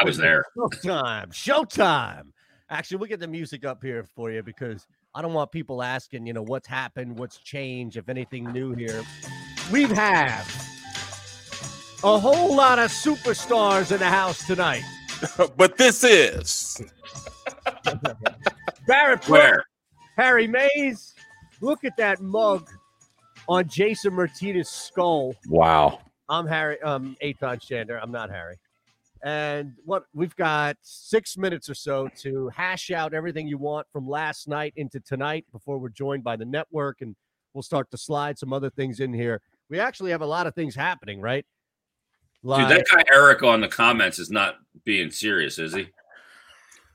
I was there. Showtime. Showtime. Actually, we'll get the music up here for you because I don't want people asking, you know, what's happened, what's changed, if anything new here. We have had a whole lot of superstars in the house tonight. but this is Barrett Where? Harry Mays. Look at that mug on Jason Myrtetus's skull. Wow. I'm Harry. Um, Eytan Shander. I'm not Harry. And what we've got six minutes or so to hash out everything you want from last night into tonight before we're joined by the network, and we'll start to slide some other things in here. We actually have a lot of things happening, right? Like, Dude, that guy Eric on the comments is not being serious, is he?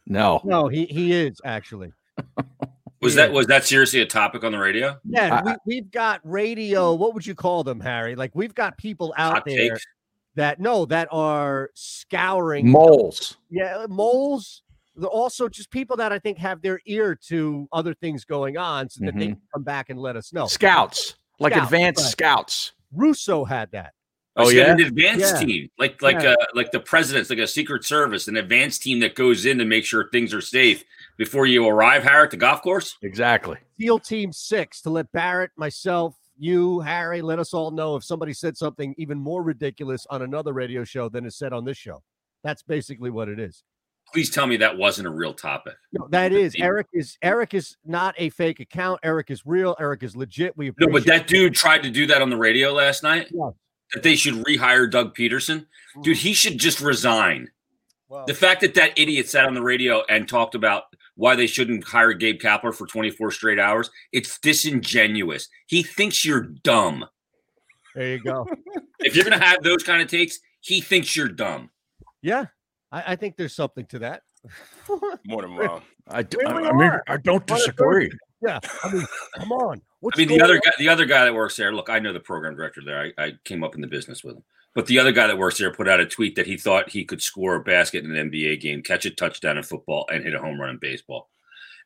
No, no, he he is actually. was that was that seriously a topic on the radio? Yeah, I, we, have got radio. What would you call them, Harry? Like we've got people out there takes. That no, that are scouring moles. Yeah, moles. Also just people that I think have their ear to other things going on, so that mm-hmm. they can come back and let us know. Scouts, like scouts, advanced right. scouts. Russo had that. Oh yeah, an advanced yeah. team, like like yeah. uh like the president's like a secret service, an advanced team that goes in to make sure things are safe before you arrive, Harry, at the golf course. Exactly. SEAL Team Six to let Barrett, myself, you, Harry, let us all know if somebody said something even more ridiculous on another radio show than is said on this show. That's basically what it is. Please tell me that wasn't a real topic. No, that is Eric is Eric is not a fake account. Eric is real. Eric is legit. We no, but that dude tried to do that on the radio last night. Yeah that they should rehire Doug Pederson. Dude, mm-hmm. he should just resign. Wow. The fact that that idiot sat on the radio and talked about why they shouldn't hire Gabe Kapler for 24 straight hours, it's disingenuous. He thinks you're dumb. There you go. if you're going to have those kind of takes, he thinks you're dumb. Yeah, I, I think there's something to that. More than wrong. I, do, I, I mean, I don't disagree. Yeah, I mean, come on. What's I mean, the other on? guy, the other guy that works there. Look, I know the program director there. I, I came up in the business with him. But the other guy that works there put out a tweet that he thought he could score a basket in an NBA game, catch a touchdown in football, and hit a home run in baseball.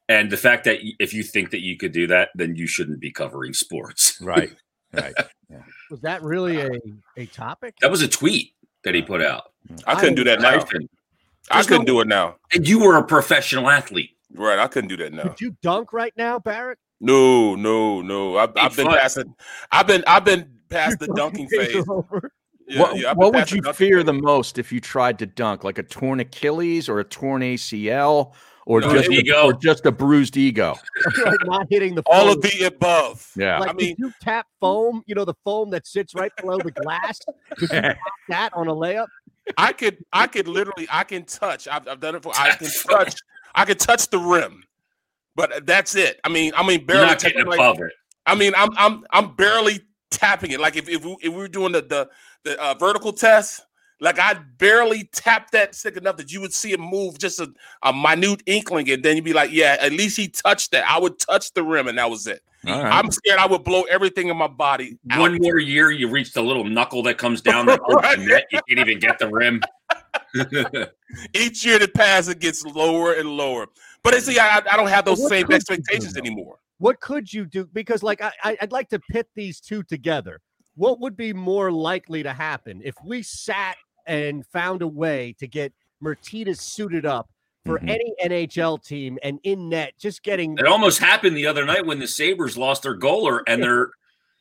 And the fact that if you think that you could do that, then you shouldn't be covering sports. Right. Right. Yeah. Was that really a, a topic? That was a tweet that he put out. I couldn't do that now. I couldn't no, do it now. And you were a professional athlete. Right. I couldn't do that now. Could you dunk right now, Barrett? No, no, no. I've, I've been past it. I've been I've been past the dunking phase. Yeah, what, yeah, what would you fear the most if you tried to dunk, like a torn Achilles or a torn ACL, or no, just a, or just a bruised ego? like not hitting the foam. all of the above. Yeah, like, I mean, you tap foam, you know the foam that sits right below the glass. Could you tap that on a layup? I could, I could literally, I can touch. I've, I've done it for. I can touch. I can touch the rim. But that's it. I mean, I mean, barely You're not getting like, it. I mean, I'm I'm I'm barely tapping it. Like if if we, if we were doing the the, the uh, vertical test, like I'd barely tap that stick enough that you would see it move just a, a minute inkling, and then you'd be like, yeah, at least he touched that. I would touch the rim, and that was it. Right. I'm scared I would blow everything in my body. Out. One more year, you reach the little knuckle that comes down the right. net. You can't even get the rim. Each year that passes, it gets lower and lower. But see, I, I don't have those same expectations anymore. What could you do? Because like I, I'd like to pit these two together. What would be more likely to happen if we sat and found a way to get Myrtetus suited up for mm-hmm. any NHL team and in net, just getting it almost happened the other night when the Sabres lost their goaler and they're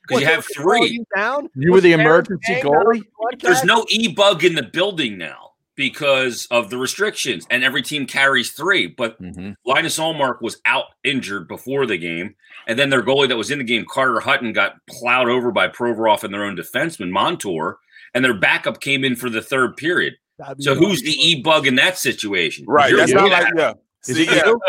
because you have three. You, down? you were the emergency goalie. There's no e bug in the building now because of the restrictions, and every team carries three. But mm-hmm. Linus Ullmark was out injured before the game, and then their goalie that was in the game, Carter Hutton, got plowed over by Provorov and their own defenseman Montour, and their backup came in for the third period. So who's the e bug in that situation? Right, that's not like yeah. Is See, it you?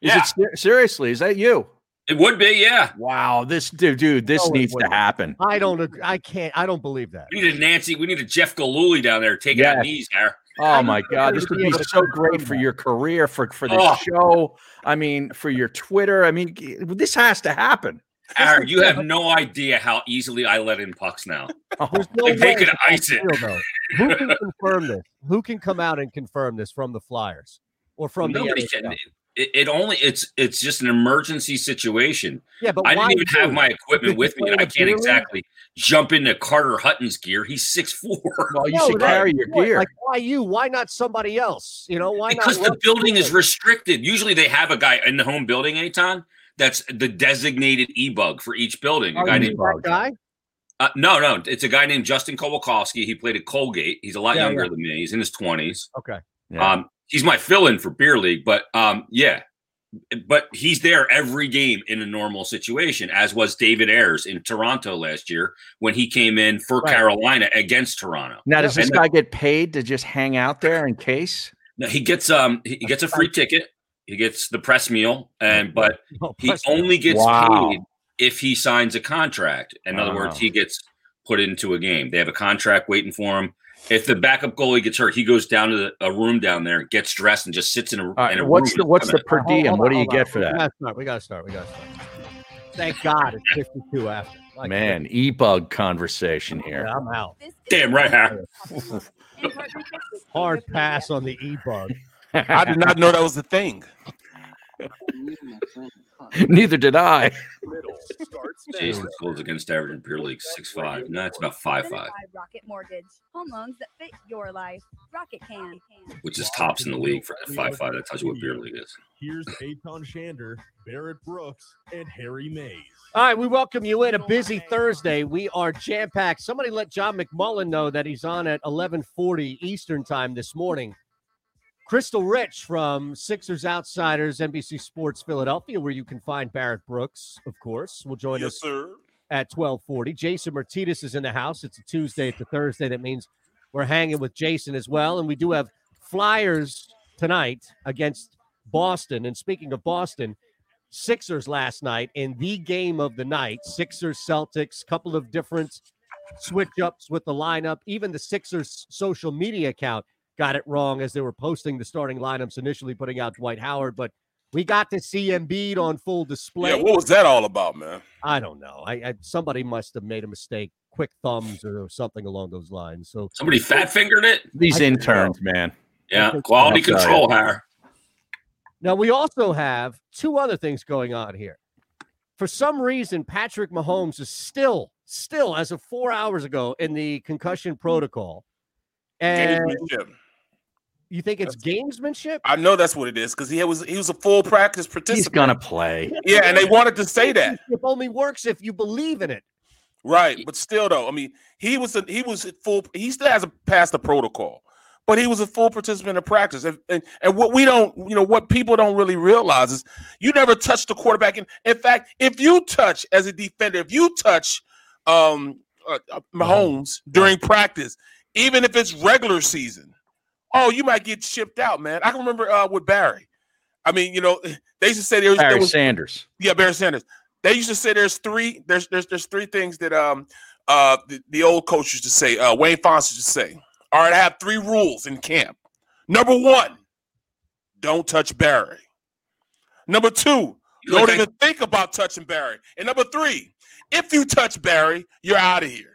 Is yeah. it seriously? Is that you? It would be, yeah. Wow, this dude, dude, this no, needs to happen. I don't, agree. I can't, I don't believe that. We need a Nancy, we need a Jeff Gillooly down there taking yes. out knees there. Oh my God, this would be so great for your career, for for the oh. show. I mean, for your Twitter. I mean, this has to happen. Aaron, you have no idea how easily I let in pucks now. Oh, no like they could ice it. Who can confirm this? Who can come out and confirm this from the Flyers or from nobody the can? It, it, only it's it's just an emergency situation. Yeah, but I didn't even have my equipment with me, and I can't exactly jump into Carter Hutton's gear. He's six four. Well, you no, should carry your gear. Like, why you? Why not somebody else? You know, why because not? The building is restricted. Usually, they have a guy in the home building, Eytan, that's the designated e-bug for each building. A guy named guy. Uh, no, no, it's a guy named Justin Kowalkowski. He played at Colgate. He's a lot yeah, younger yeah. than me. He's in his twenties. Okay. Yeah. Um, he's my fill-in for beer league, but um, yeah, but he's there every game in a normal situation, as was David Ayres in Toronto last year when he came in for right. Carolina against Toronto. Now, does this and guy the, get paid to just hang out there in case? No, he gets um he gets a free ticket. He gets the press meal, and but oh, he only gets wow. paid if he signs a contract. In wow. other words, he gets put into a game. They have a contract waiting for him. If the backup goalie gets hurt, he goes down to the, a room down there, gets dressed, and just sits in a, right, in a what's The, what's the per diem? what do you get for that? We gotta start. We gotta start. We gotta start. Thank God it's 52 after. Like Man, e bug conversation here. Yeah, I'm out. Damn right, Hard pass on the e bug. I did not know that was a thing. Neither did I. Jason goals against average in Beer League six five. No, it's about five five. Rocket Mortgage, home loans that fit your life. Rocket can, which is tops in the league for five five. That tells you what Beer League is. Here's Eytan Shander, Barrett Brooks, and Harry Mays. All right, we welcome you in a busy Thursday. We are jam packed. Somebody let John McMullen know that he's on at eleven forty Eastern time this morning. Krystle Rich from Sixers Outsiders, NBC Sports Philadelphia, where you can find Barrett Brooks, of course, will join yes, us sir. at 1240. Jason Myrtetus is in the house. It's a Tuesday, it's a Thursday. That means we're hanging with Jason as well. And we do have Flyers tonight against Boston. And speaking of Boston, Sixers last night in the game of the night, Sixers Celtics, couple of different switch ups with the lineup. Even the Sixers social media account got it wrong as they were posting the starting lineups initially, putting out Dwight Howard. But we got to see Embiid on full display. Yeah, what was that all about, man? I don't know. I, I somebody must have made a mistake, quick thumbs or something along those lines. So somebody fat fingered it. These I interns, man. Yeah, quality control here. Now we also have two other things going on here. For some reason, Patrick Mahomes is still, still as of four hours ago in the concussion protocol. And you think it's that's, gamesmanship? I know that's what it is because he was he was a full practice participant. He's gonna play. Yeah, and they wanted to say that. It only works if you believe in it. Right, but still though, I mean, he was a, he was full. He still hasn't passed the protocol, but he was a full participant in practice. And, and and what we don't, you know, what people don't really realize is you never touch the quarterback. And in fact, if you touch as a defender, if you touch um uh, uh Mahomes during practice, even if it's regular season oh, you might get shipped out, man. I can remember uh, with Barry. I mean, you know, they used to say there was, Barry there was, Sanders. Yeah, Barry Sanders. They used to say there's three there's there's there's three things that um uh the, the old coach used to say, uh Wayne Fontes used to say. All right, I have three rules in camp. Number one, don't touch Barry. Number two, don't even think about touching Barry. And number three, if you touch Barry, you're out of here.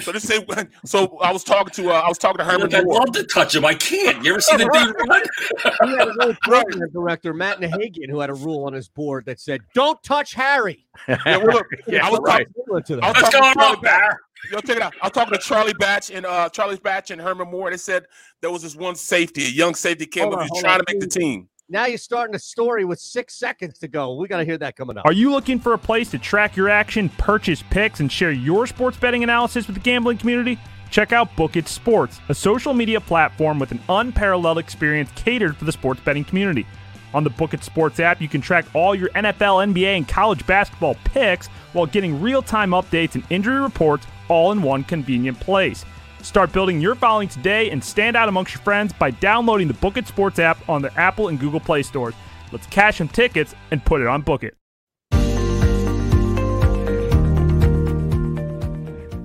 So this say so I was talking to uh, I was talking to Herman. I'd love to touch him. I can't. You ever seen the dude run? he had a little program director, Matt Nahagian, who had a rule on his board that said, "Don't touch Harry." Yeah, well, look, yeah, I was right. talking. to was What's going on, Bear? Yo, check it out. I was talking to Charlie Batch and uh, Charlie Batch and Herman Moore. They said there was this one safety, a young safety came up, who's trying on. to make the team. Now you're starting a story with six seconds to go. We got to hear that coming up. Are you looking for a place to track your action, purchase picks, and share your sports betting analysis with the gambling community? Check out Book It Sports, a social media platform with an unparalleled experience catered for the sports betting community. On the Book It Sports app, you can track all your NFL, NBA, and college basketball picks while getting real time updates and injury reports all in one convenient place. Start building your following today and stand out amongst your friends by downloading the Book It Sports app on the Apple and Google Play stores. Let's cash some tickets and put it on Book It.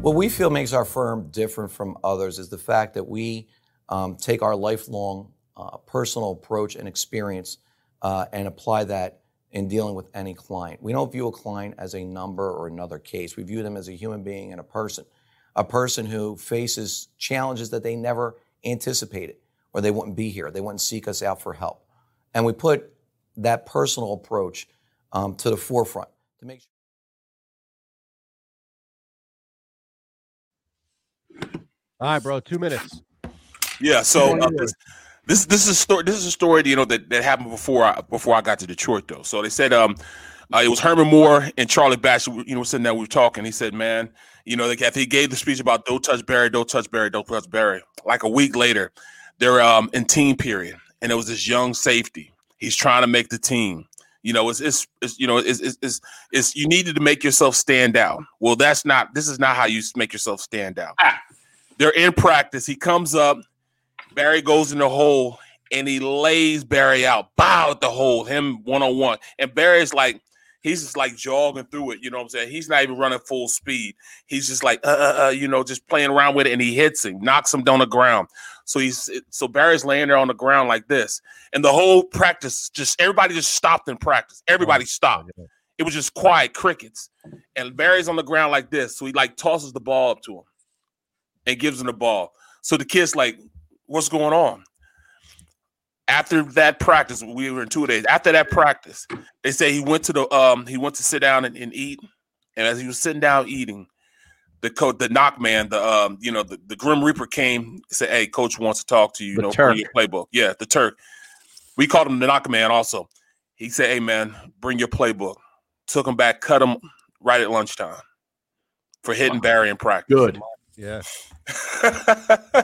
What we feel makes our firm different from others is the fact that we um, take our lifelong uh, personal approach and experience uh, and apply that in dealing with any client. We don't view a client as a number or another case. We view them as a human being and a person a person who faces challenges that they never anticipated or they wouldn't be here. They wouldn't seek us out for help. And we put that personal approach um, to the forefront to make sure. All right, bro. Two minutes. Yeah. So uh, this, this this is a story. This is a story you know that, that happened before I before I got to Detroit though. So they said um uh, it was Herman Moore and Charlie Batch. You know, sitting there we were talking. He said, "Man, you know, they, he gave the speech about don't touch Barry, don't touch Barry, don't touch Barry." Like a week later, they're um in team period, and it was this young safety. He's trying to make the team. You know, it's, it's, it's you know, it's, it's, it's, it's, you needed to make yourself stand out. Well, that's not, this is not how you make yourself stand out. Ah. They're in practice. He comes up, Barry goes in the hole, and he lays Barry out, bow at the hole, him one on one. And Barry's like, he's just like jogging through it. You know what I'm saying? He's not even running full speed. He's just like, uh, uh, uh, you know, just playing around with it, and he hits him, knocks him down the ground. So he's so Barry's laying there on the ground like this, and the whole practice just everybody just stopped in practice. Everybody stopped. It was just quiet crickets, and Barry's on the ground like this. So he like tosses the ball up to him, and gives him the ball. So the kid's like, "What's going on?" After that practice, we were in two days. After that practice, they say he went to the um he went to sit down and, and eat, and as he was sitting down eating, the coach, the knock man, the um, you know, the, the Grim Reaper came said, "Hey, coach wants to talk to you. You know, Turk. your playbook." Yeah, the Turk. We called him the knock man. Also, he said, "Hey, man, bring your playbook." Took him back, cut him right at lunchtime for hitting wow. Barry in practice. Good. Yeah.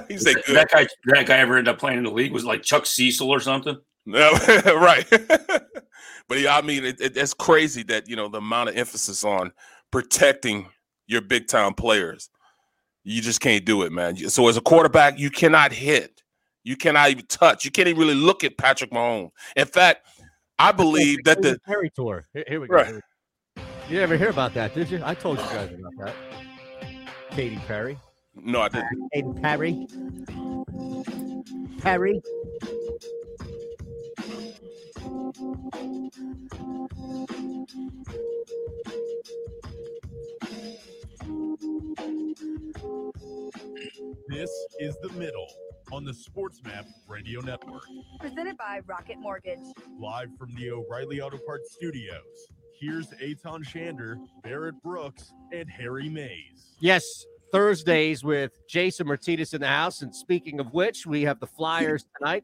he said, Good. "That guy, that guy ever ended up playing in the league was like Chuck Cecil or something." No, right. but yeah, I mean, it, it, it's crazy that you know the amount of emphasis on protecting your big time players. You just can't do it, man. So as a quarterback, you cannot hit. You cannot even touch. You can't even really look at Patrick Mahomes. In fact, I believe that the Perry tour. Here, we go. Right. You never hear about that, did you? I told you guys about that. Katy Perry. No, I didn't. Katy Perry. Perry. This is The Middle on the SportsMap Radio Network. Presented by Rocket Mortgage. Live from the O'Reilly Auto Parts Studios. Here's Eytan Shander, Barrett Brooks, and Harry Mays. Yes, Thursdays with Jason Myrtetus in the house. And speaking of which, we have the Flyers tonight.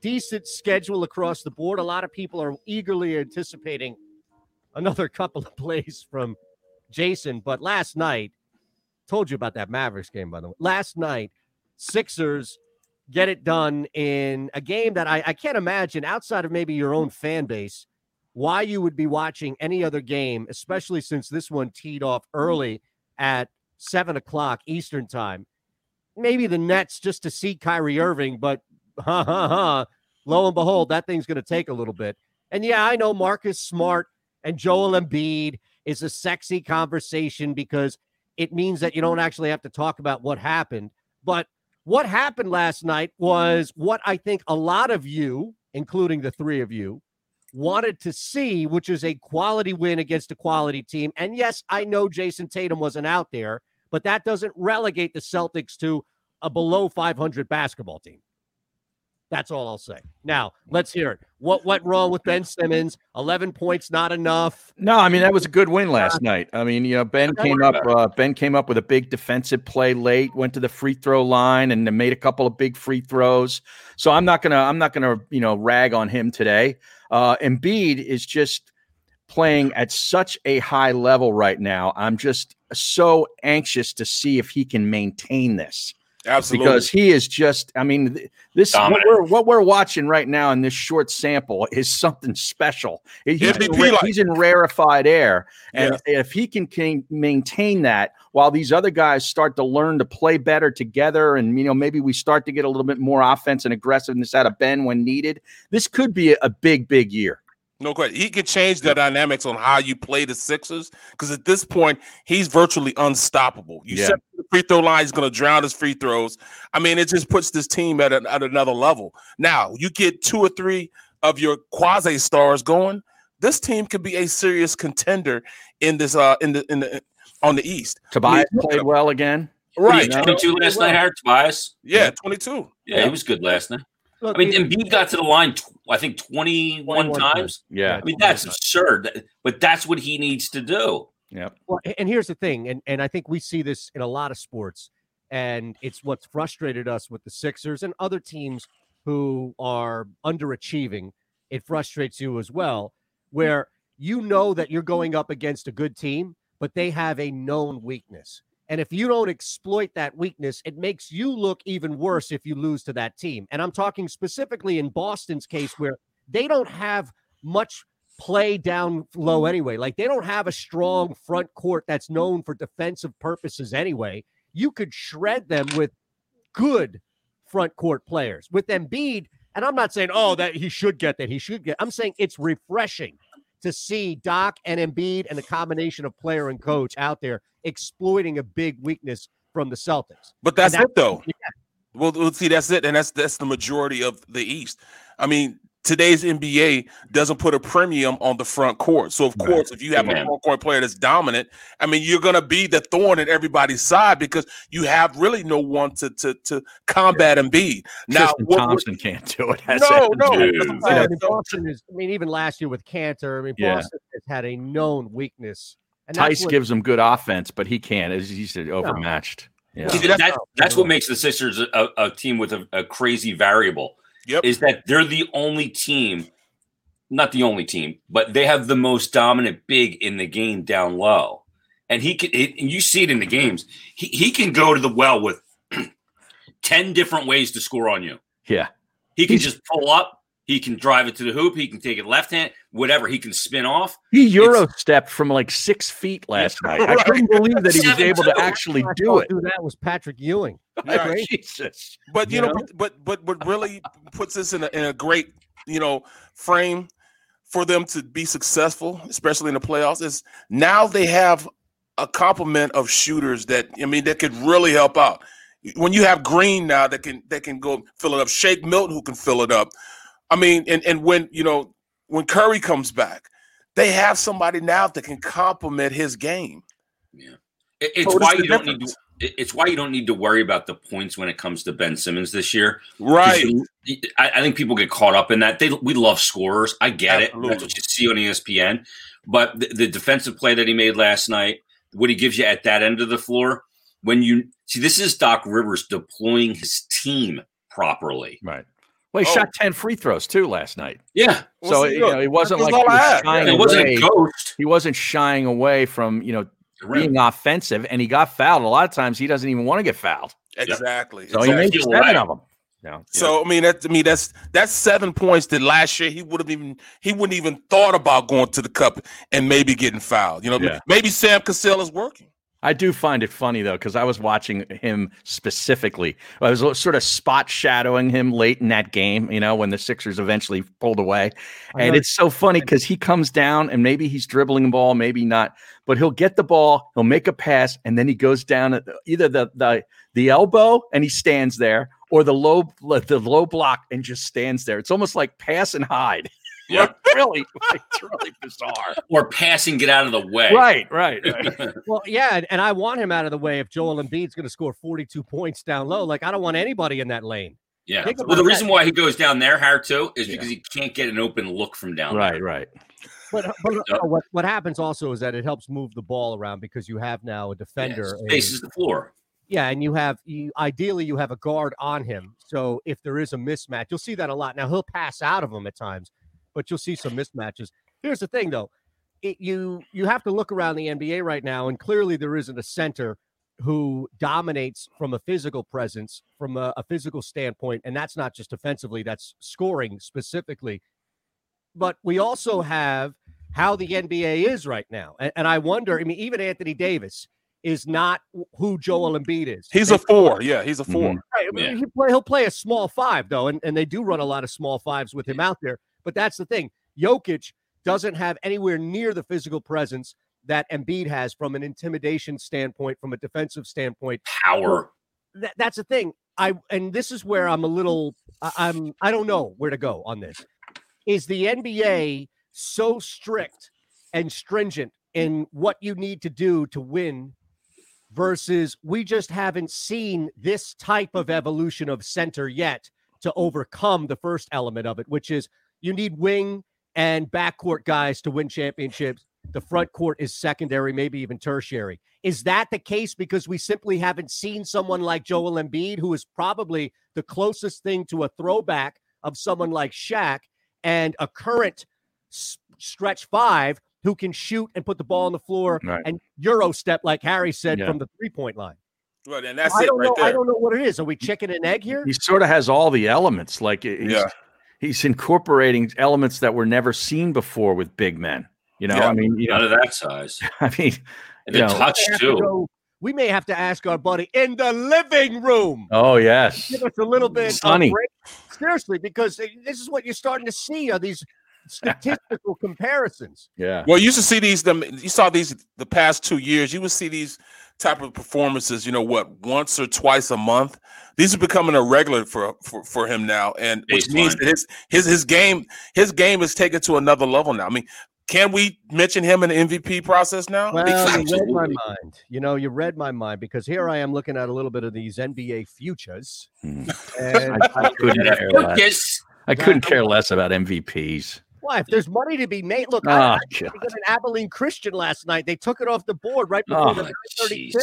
Decent schedule across the board. A lot of people are eagerly anticipating another couple of plays from Jason. But last night, told you about that Mavericks game, by the way. Last night, Sixers get it done in a game that I, I can't imagine outside of maybe your own fan base why you would be watching any other game, especially since this one teed off mm-hmm. early at seven o'clock Eastern time. Maybe the Nets just to see Kyrie Irving, but ha ha ha. Lo and behold, that thing's going to take a little bit. And yeah, I know Marcus Smart and Joel Embiid is a sexy conversation because it means that you don't actually have to talk about what happened. But what happened last night was what I think a lot of you, including the three of you, wanted to see, which is a quality win against a quality team. And yes, I know Jayson Tatum wasn't out there, but that doesn't relegate the Celtics to a below 500 basketball team. That's all I'll say. Now, let's hear it. What went wrong with Ben Simmons? 11 points not enough. No, I mean that was a good win last night. I mean, you know, Ben came up uh, Ben came up with a big defensive play late, went to the free throw line and made a couple of big free throws. So I'm not going to I'm not going to, you know, rag on him today. Uh Embiid is just playing at such a high level right now. I'm just so anxious to see if he can maintain this. Absolutely. Because he is just, I mean, this what we're, what we're, watching right now in this short sample is something special. He's, in, he's in rarefied air. And yeah. if he can, can maintain that while these other guys start to learn to play better together, and, you know, maybe we start to get a little bit more offense and aggressiveness out of Ben when needed, this could be a, a big, big year. No question. He could change the dynamics on how you play the Sixers because at this point, he's virtually unstoppable. You yeah. set the free throw line, he's going to drown his free throws. I mean, it just puts this team at, a, at another level. Now, you get two or three of your quasi stars going, this team could be a serious contender in this uh in the in the on the East. Tobias I mean, played well again. Right. 22 last night, Tobias. Yeah, 22. Yeah, he was good last night. I mean, Embiid got to the line, I think, 21, 21 times. times. Yeah. I mean, that's absurd, but that's what he needs to do. Yeah. Well, and here's the thing, and, and I think we see this in a lot of sports, and it's what's frustrated us with the Sixers and other teams who are underachieving. It frustrates you as well, where you know that you're going up against a good team, but they have a known weakness. And if you don't exploit that weakness, it makes you look even worse if you lose to that team. And I'm talking specifically in Boston's case, where they don't have much play down low anyway. Like they don't have a strong front court that's known for defensive purposes anyway. You could shred them with good front court players. With Embiid, and I'm not saying, oh, that he should get that, he should get. I'm saying it's refreshing to see Doc and Embiid and the combination of player and coach out there exploiting a big weakness from the Celtics. But that's, that's it, though. Yeah. Well, we'll see, that's it, and that's that's the majority of the East. I mean, today's NBA doesn't put a premium on the front court. So of right. course, if you have a front court player that's dominant, I mean, you're going to be the thorn in everybody's side because you have really no one to to, to combat Embiid. Now, Tristan Thompson can't do it. No, no. I mean, Boston is. I mean, even last year with Kanter, I mean, Boston yeah. has had a known weakness. And Theis what, gives him good offense, but he can't. As he said, overmatched. No. Yeah. See, that, that's what makes the Sixers a, a team with a, a crazy variable Yep. Is that they're the only team, not the only team, but they have the most dominant big in the game down low. And he can, it, and you see it in the games. He, he can go to the well with 10 different ways to score on you. Yeah. He can He's, just pull up, he can drive it to the hoop. He can take it left hand, whatever. He can spin off. He euro stepped from like six feet last night. I couldn't believe that he was able to actually do it. That was Patrick Ewing. Right. Jesus. But you, you know, know, but but what really puts us in a, in a great you know frame for them to be successful, especially in the playoffs, is now they have a complement of shooters that I mean that could really help out. When you have Green now that can that can go fill it up, Shake Milton who can fill it up. I mean, and and when you know when Curry comes back, they have somebody now that can complement his game. Yeah, it's so why you don't need to. It's why you don't need to worry about the points when it comes to Ben Simmons this year. Right. I, I, think people get caught up in that. They we love scorers. I get Absolutely. it. That's what you see on ESPN. But the, the defensive play that he made last night, what he gives you at that end of the floor, when you see this is Doc Rivers deploying his team properly. Right. Well, he oh. shot 10 free throws too last night. Yeah. So you know, it wasn't like he was shying yeah, away. Wasn't he wasn't shying away from, you know, being offensive and he got fouled. A lot of times he doesn't even want to get fouled. Exactly. So exactly. he made seven right. of them. Yeah. So I mean, that to me, that's that's seven points that last year he would have even he wouldn't even thought about going to the cup and maybe getting fouled. You know, yeah. maybe Sam Cassell is working. I do find it funny though because I was watching him specifically. I was sort of spot shadowing him late in that game, you know, when the Sixers eventually pulled away. And it's so funny because he comes down and maybe he's dribbling the ball, maybe not, but he'll get the ball, he'll make a pass, and then he goes down at either the the the elbow and he stands there, or the low the low block and just stands there. It's almost like pass and hide. Yeah, really, it's really bizarre. Or passing, get out of the way. Right, right. right. well, yeah, and I want him out of the way if Joel Embiid's going to score 42 points down low. Like I don't want anybody in that lane. Yeah. Well, the that. reason why he goes down there, Harry, too, is yeah. because he can't get an open look from down right, there. Right, right. But, but uh, what, what happens also is that it helps move the ball around because you have now a defender yeah, spaces the floor. Yeah, and you have you ideally you have a guard on him. So if there is a mismatch, you'll see that a lot. Now he'll pass out of him at times, but you'll see some mismatches. Here's the thing, though. It, you you have to look around the NBA right now, and clearly there isn't a center who dominates from a physical presence, from a, a physical standpoint, and that's not just offensively; that's scoring specifically. But we also have how the NBA is right now, and, and I wonder. I mean, even Anthony Davis is not who Joel Embiid is. He's a four. Yeah, he's a 4 mm-hmm. Right. Yeah. He play, he'll play a small five though, and, and they do run a lot of small fives with him out there. But that's the thing. Jokic doesn't have anywhere near the physical presence that Embiid has from an intimidation standpoint, from a defensive standpoint. Power. That, that's the thing. I and this is where I'm a little I'm I don't know where to go on this. Is the NBA so strict and stringent in what you need to do to win versus we just haven't seen this type of evolution of center yet to overcome the first element of it, which is you need wing and backcourt guys to win championships. The front court is secondary, maybe even tertiary. Is that the case because we simply haven't seen someone like Joel Embiid, who is probably the closest thing to a throwback of someone like Shaq and a current s- stretch five who can shoot and put the ball on the floor Right. and Euro step, like Harry said, Yeah. from the three point line? Right, and that's I it don't right know. I don't know what it is. Are we chicken and egg here? He sort of has all the elements. Like he's, Yeah. He's incorporating elements that were never seen before with big men. You know, Yeah. I mean, you None know, of that size. I mean, And the know- touch We have to too. go- we may have to ask our buddy in the living room. oh yes, Give us a little bit Sonny. Seriously, because this is what you're starting to see are these statistical comparisons. yeah. Well, you used to see these. Them you saw these the past two years. You would see these type of performances. You know what? Once or twice a month. These are becoming a regular for for, for him now, and which means Baseline. that his his his game his game is taken to another level now. I mean, can we mention him in the MVP process now? Well, you read my mind. You know, you read my mind because here I am looking at a little bit of these NBA futures. Hmm. And I couldn't care less. I couldn't care less about MVPs. Why, if there's money to be made, look, Oh, I, ah, I got an Abilene Christian last night. They took it off the board right before Oh, the 9:30 tip.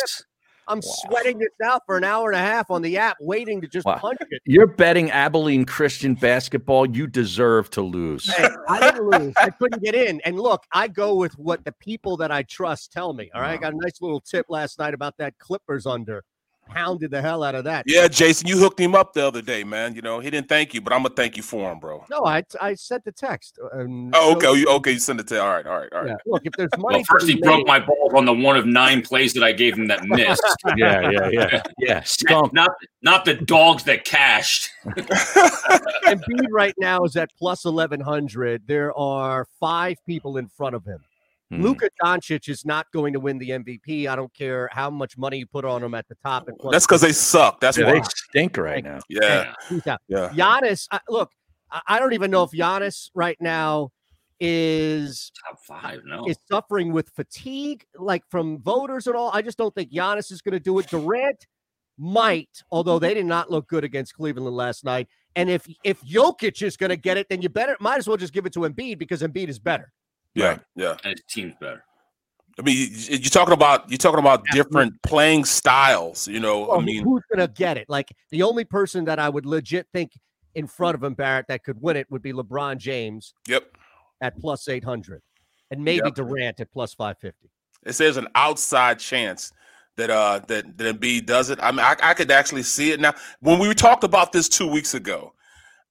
I'm sweating this out for an hour and a half on the app, waiting to just Wow. punch it. You're betting Abilene Christian basketball. You deserve to lose. Hey, I didn't lose. I couldn't get in. And look, I go with what the people that I trust tell me. All right. I got a nice little tip last night about that Clippers under. Pounded the hell out of that. Yeah, Jason, you hooked him up the other day, man. You know he didn't thank you, but I'm gonna thank you for him, bro. No, I I sent the text. Uh, and Oh, so- okay, oh, you, okay, you send it to. All right, all right, all right. Yeah. Look, if there's money, Well, first be he broke my balls on the one of nine plays that I gave him that missed. yeah, yeah, yeah, yeah. Skunk. not not the dogs that cashed. Embiid right now is at plus eleven hundred. There are five people in front of him. Hmm. Luka Doncic is not going to win the MVP. I don't care how much money you put on him at the top. And That's because they suck. That's Yeah, why. they stink right now. Yeah, He's out. yeah. Giannis, I, look, I, I don't even know if Giannis right now is Top five, no. is suffering with fatigue, like from voters and all. I just don't think Giannis is going to do it. Durant might, although they did not look good against Cleveland last night. And if if Jokic is going to get it, then you better might as well just give it to Embiid because Embiid is better. Yeah, yeah. And his team's better. I mean, you- you're talking about you're talking about different playing styles. You know, Well, I mean, who's going to get it? Like the only person that I would legit think in front of him, Barrett, that could win it would be LeBron James yep. at plus eight hundred, and maybe Yep. Durant at plus five fifty. It says an outside chance that uh that that Embiid does it. I mean, I, I could actually see it now. When we talked about this two weeks ago,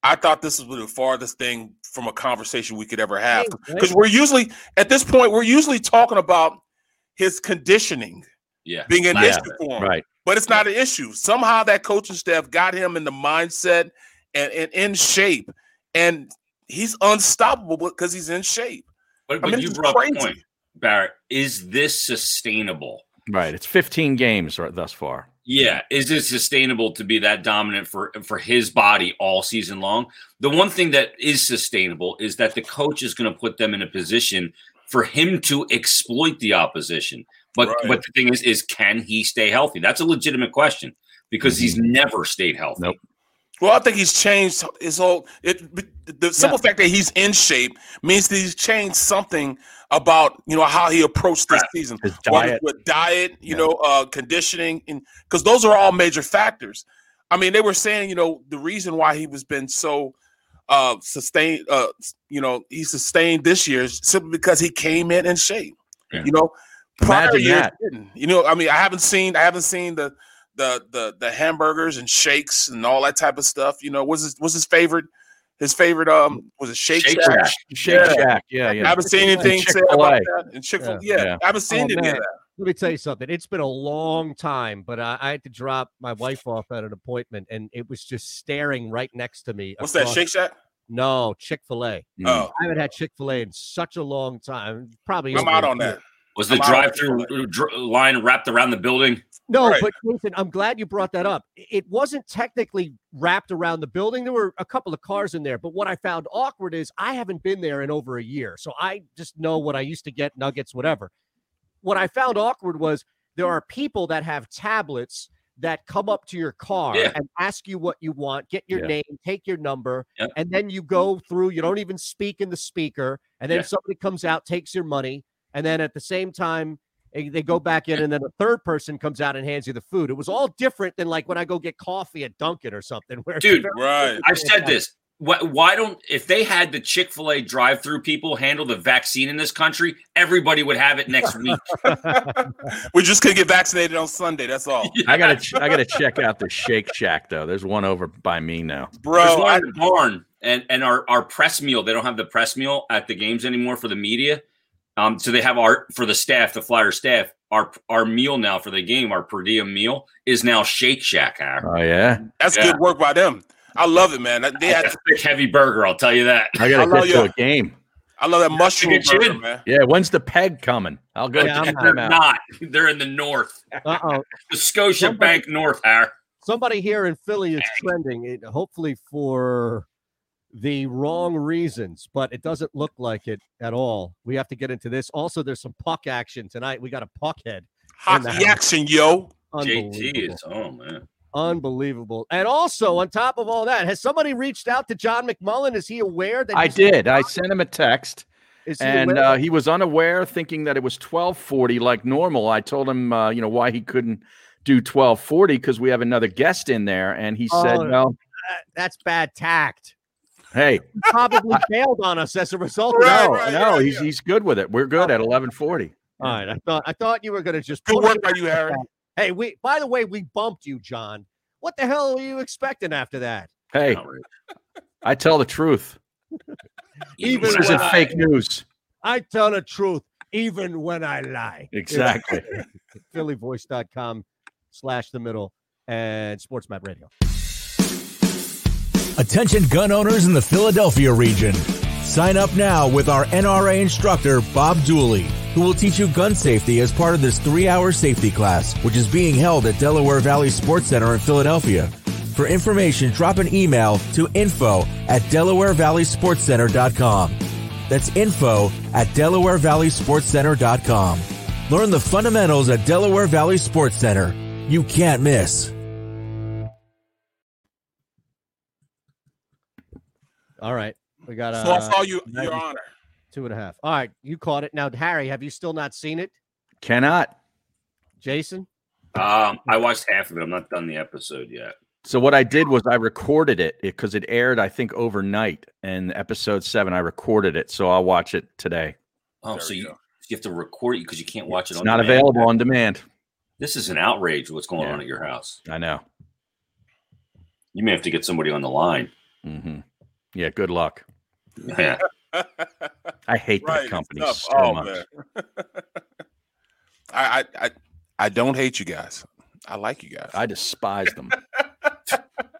I thought this was the farthest thing from a conversation we could ever have because we're usually at this point we're usually talking about his conditioning Yeah. being an Last- issue for him. Right. but it's not an issue. Somehow that coaching staff got him in the mindset and, and in shape, and he's unstoppable because he's in shape. But, I mean, you brought up the point, Barrett. Is this sustainable? Right. It's 15 games right, thus far. Yeah, is it sustainable to be that dominant for for his body all season long? The one thing that is sustainable is that the coach is going to put them in a position for him to exploit the opposition. But Right. but the thing is, is can he stay healthy? That's a legitimate question because he's mm-hmm. never stayed healthy. Nope. Well, I think he's changed his whole. It the simple fact that he's in shape means that he's changed something about you know how he approached this season. His diet. with diet, you Yeah. know, uh, conditioning, and because those are all major factors. I mean, they were saying, you know, the reason why he was been so uh sustained, uh, you know, he sustained this year is simply because he came in in shape. Yeah. You know, prior Imagine years that. didn't. You know, I mean, I haven't seen, I haven't seen the the the the hamburgers and shakes and all that type of stuff. You know, was his was his favorite his favorite um was it Shake, Shake Shack? Shack. Shake Yeah. Shack. Yeah, I haven't seen anything said Chick-fil-A. about that. And Chick Fil, Yeah. yeah, Yeah. I haven't seen Oh, any of that. Let me tell you something. It's been a long time, but I, I had to drop my wife off at an appointment, and it was just staring right next to me. What's that across- Shake Shack? No, Chick Fil A. Mm. Oh, I haven't had Chick Fil A in such a long time. Probably. I'm out on that. Was the drive-through line wrapped around the building? No, Right. but listen, I'm glad you brought that up. It wasn't technically wrapped around the building. There were a couple of cars in there, but what I found awkward is I haven't been there in over a year. So I just know what I used to get nuggets, whatever. What I found awkward was there are people that have tablets that come up to your car Yeah. and ask you what you want, get your Yeah. name, take your number, Yep. and then you go through. You don't even speak in the speaker, and then Yeah. somebody comes out, takes your money, and then at the same time. They go back in, and then a third person comes out and hands you the food. It was all different than like when I go get coffee at Dunkin' or something. Where Dude, Right. I've said this. Why, why don't if they had the Chick Fil A drive-through people handle the vaccine in this country, everybody would have it next week. We just couldn't get vaccinated on Sunday. That's all, I gotta ch- I gotta check out the Shake Shack though. There's one over by me now. There's bro. one I, in the barn, and and our our press meal. They don't have the press meal at the games anymore for the media. Um, so they have our for the staff, the Flyer staff. Our our meal now for the game, our per diem meal is now Shake Shack. Har. Oh yeah, that's Yeah. good work by them. I love it, man. They had, That's a big heavy burger. I'll tell you that. I gotta I get to you. a game. I love that mushroom Get you burger, man. Yeah, when's the peg coming? I'll go Yeah, I'm check They're them out. not. They're in the north, Uh oh. the Scotia Somebody- Bank North. Har. somebody here in Philly is trending, it, hopefully for the wrong reasons, but it doesn't look like it at all. We have to get into this. Also, there's some puck action tonight. We got a puck head. In the Hockey house. action, yo. JT is oh man. Unbelievable. And also, on top of all that, has somebody reached out to John McMullen? Is he aware that I did. I sent him a text, Is he and aware? uh, he was unaware, thinking that it was twelve forty like normal. I told him, uh, you know, why he couldn't do twelve forty because we have another guest in there, and he said, Oh. "Well, That- that's bad tact. Hey, He probably failed on us as a result Right, no, right, no, right, he's yeah. he's good with it. We're good oh. at eleven forty. All right, I thought I thought you were going to just Good work it- by you, Harry. Hey, we by the way, we bumped you, John. What the hell were you expecting after that? Hey, I tell the truth. Even This when isn't I- fake news. I tell the truth, even when I lie. Exactly. PhillyVoice.com slash the middle and SportsMap Radio. Attention gun owners in the Philadelphia region. Sign up now with our NRA instructor, Bob Dooley, who will teach you gun safety as part of this three hour safety class, which is being held at Delaware Valley Sports Center in Philadelphia. For information, drop an email to info at DelawareValleySportsCenter.com. That's info at DelawareValleySportsCenter.com. Learn the fundamentals at Delaware Valley Sports Center. You can't miss. All right. We got So I uh, saw you, ninety- Your Honor. two and a half. All right. You caught it. Now, Harry, have you still not seen it? Cannot. Jason? Um, I watched half of it. I'm not done the episode yet. So what I did was I recorded it because it aired, I think, overnight. And episode seven, I recorded it, so I'll watch it today. Oh, There so you, go. you have to record it because you can't watch it. It's on not demand. available on demand. This is an outrage. What's going Yeah. on at your house? I know. You may have to get somebody on the line. hmm Yeah. Good luck. Yeah. I hate Right, that company so Oh, much. I, I I I don't hate you guys. I like you guys. I despise them.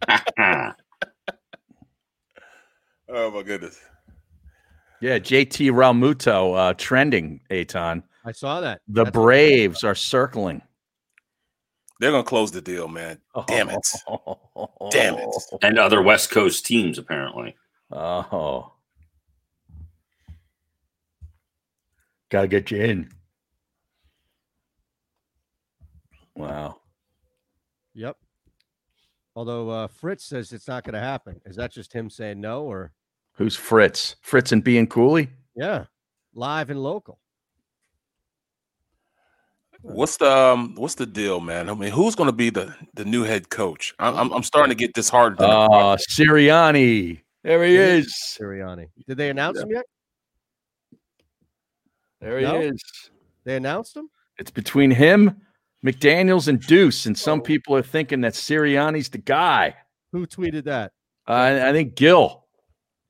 oh my goodness. yeah. JT Realmuto uh, trending. Eytan. I saw that. The That's- Braves are circling. They're gonna close the deal, man. Damn it. Damn it. and other West Coast teams, apparently. Oh. Gotta get you in. Wow. Yep. Although uh, Fritz says it's not going to happen. Is that just him saying no or? Who's Fritz? Fritz and being Cooley? Yeah. Live and local. What's the um, what's the deal, man? I mean, who's gonna be the the new head coach? I'm I'm, I'm starting to get disheartened. in Uh process. Sirianni. There he is. Sirianni. Did they announce him yet? There he No? is. They announced him? It's between him, McDaniels, and Duce. And some people are thinking that Sirianni's the guy. Who tweeted that? Uh, I think Gil.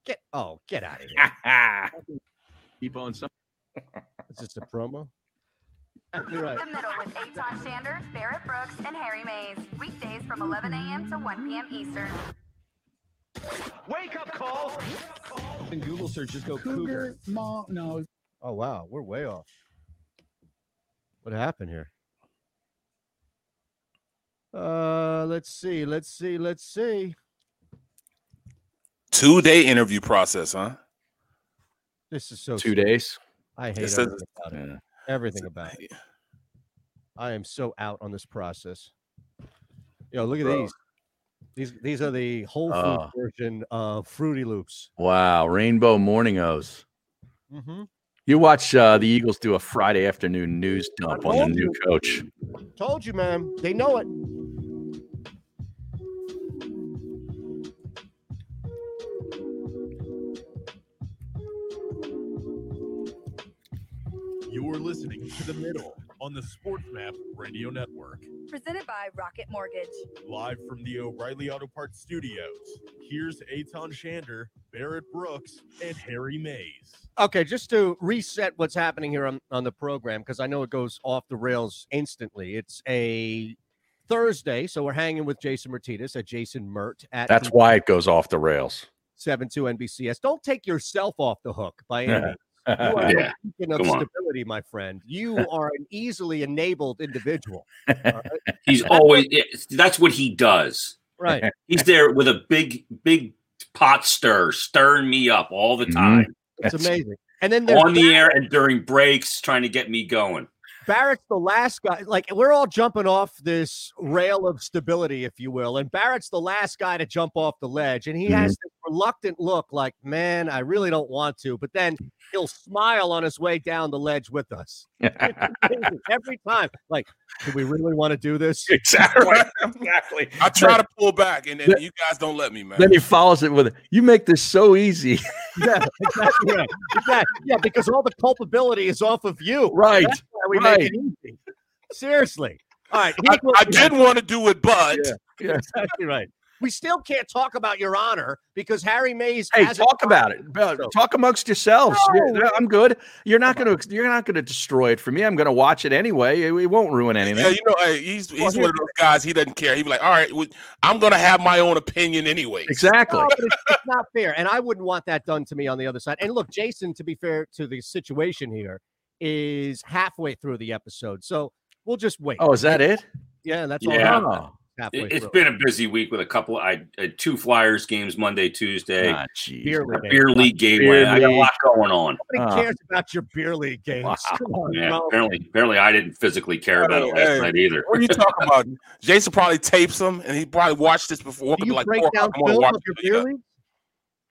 Get oh, get out of here. Keep on some. Is this a promo? You're right. The Middle with Eytan Shander, Barrett Brooks, and Harry Mays. Weekdays from 11 a.m. to 1 p.m. Eastern. Wake up call. In Google search, just go Cougar. Mom, no. Oh wow, we're way off. What happened here? Uh let's see, let's see, let's see. Two day interview process, huh? This is so Two stupid. days. I hate It says- everything about it. Yeah. Everything about it. I am so out on this process. Yo, look at Bro. these. These these are the whole food Oh. version of Fruity Loops. Wow, Rainbow Morning O's. Mm-hmm. You watch uh, the Eagles do a Friday afternoon news dump on the new you. coach. Told you, man. They know it. You're listening to the middle on the Sports Map Radio Network. Presented by Rocket Mortgage. Live from the O'Reilly Auto Parts Studios. Here's Eytan Shander, Barrett Brooks, and Harry Mays. Okay, just to reset what's happening here on, on the program, because I know it goes off the rails instantly. It's a Thursday, so we're hanging with Jason Myrtetus at Jason Mert at That's why it goes off the rails. 72 NBCS. Don't take yourself off the hook by any means. You are Yeah, a beacon of on. stability, my friend. You are an easily enabled individual. He's always that's what he does. Right. He's there with a big, big pot stir, stirring me up all the Mhm. time. It's amazing. And then On the air and during breaks, trying to get me going. Barrett's the last guy. Like we're all jumping off this rail of stability, if you will, and Barrett's the last guy to jump off the ledge, and he has mm-hmm. this reluctant look, like, "Man, I really don't want to," but then he'll smile on his way down the ledge with us every time. Like, do we really want to do this? exactly. exactly. I try to pull back, and, and you guys don't let me, man. Then he follows it with, "You make this so easy." yeah, exactly. Right. Exactly. Yeah, because all the culpability is off of you. Right, That's why we right. Easy. Seriously. All right. I, I did want to do it, but Yeah. exactly right. We still can't talk about your honor because Harry Mays. Hey, talk about it. Talk amongst yourselves. No. I'm good. You're not going to. You're not going to destroy it for me. I'm going to watch it anyway. It, it won't ruin anything. yeah, you know, hey, he's he's one of those guys. He doesn't care. He'd be like, "All right, I'm gonna have my own opinion anyway." Exactly. No, it's, it's not fair, and I wouldn't want that done to me on the other side. And look, Jason, to be fair to the situation here, is halfway through the episode, so we'll just wait. Oh, is that it? yeah, that's all. Yeah. that- Halfway It, has through. been a busy week with a couple. I had two Flyers games Monday, Tuesday, Ah, beer a league. beer league game. Beer I got a lot going on. Nobody cares about your beer league games. Wow. Come on, Yeah, bro. apparently, apparently, I didn't physically care about it last Hey. night either. What are you talking about? Jason probably tapes them, and he probably watched this before. Do you like break down o'clock in the morning, film of your beer league?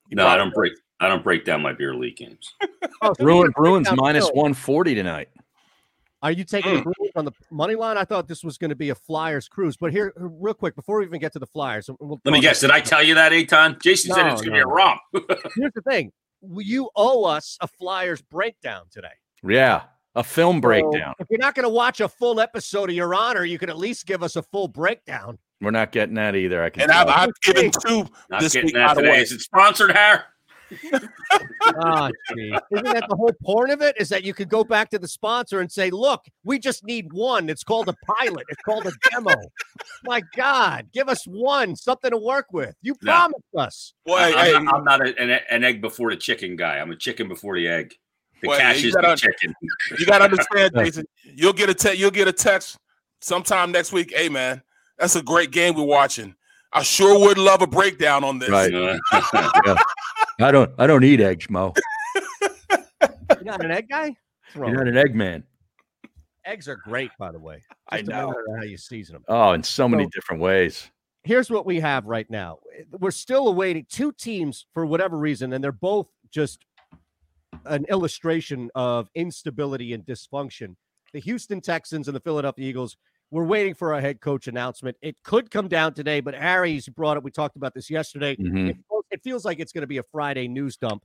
He No, I don't break. I don't break down my beer league games. Oh, oh, so Bruin, Bruins down minus film. 140 tonight. Are you taking the hmm. Bruins on the money line? I thought this was going to be a Flyers cruise. But here, real quick, before we even get to the Flyers, we'll Let me guess. Did I tell you that, Eytan? Jason said it's going to no, be a romp. Here's the thing: you owe us a Flyers breakdown today. Yeah, a film So, breakdown. if you're not going to watch a full episode of Your Honor, you can at least give us a full breakdown. We're not getting that either. I can And I've. I've given two Not this getting week. that By the today. way, Is it sponsored, Har? Gee. Isn't that the whole point of it? Is that you could go back to the sponsor and say, "Look, we just need one. It's called a pilot. It's called a demo." My God, give us one, something to work with. You No. promised us. well, I'm, hey, hey, not, I'm not a- an, an egg before the chicken guy. I'm a chicken before the egg. The Well, cash you is the gotta- chicken. you got to understand, Jason. You'll get a te- you'll get a text sometime next week. Hey, man, that's a great game we're watching. I sure would love a breakdown on this. Right. Uh, I don't. I don't eat eggs, Mo. You're not an egg guy. What's? You're not an egg man. Eggs are great, by the way. I Just a know. how you season them. Oh, in so many So- different ways. Here's what we have right now. We're still awaiting two teams for whatever reason, and they're both just an illustration of instability and dysfunction. The Houston Texans and the Philadelphia Eagles. We're waiting for a head coach announcement. It could come down today, but Harry's brought it. We talked about this yesterday. Mhm. It, it feels like it's going to be a Friday news dump.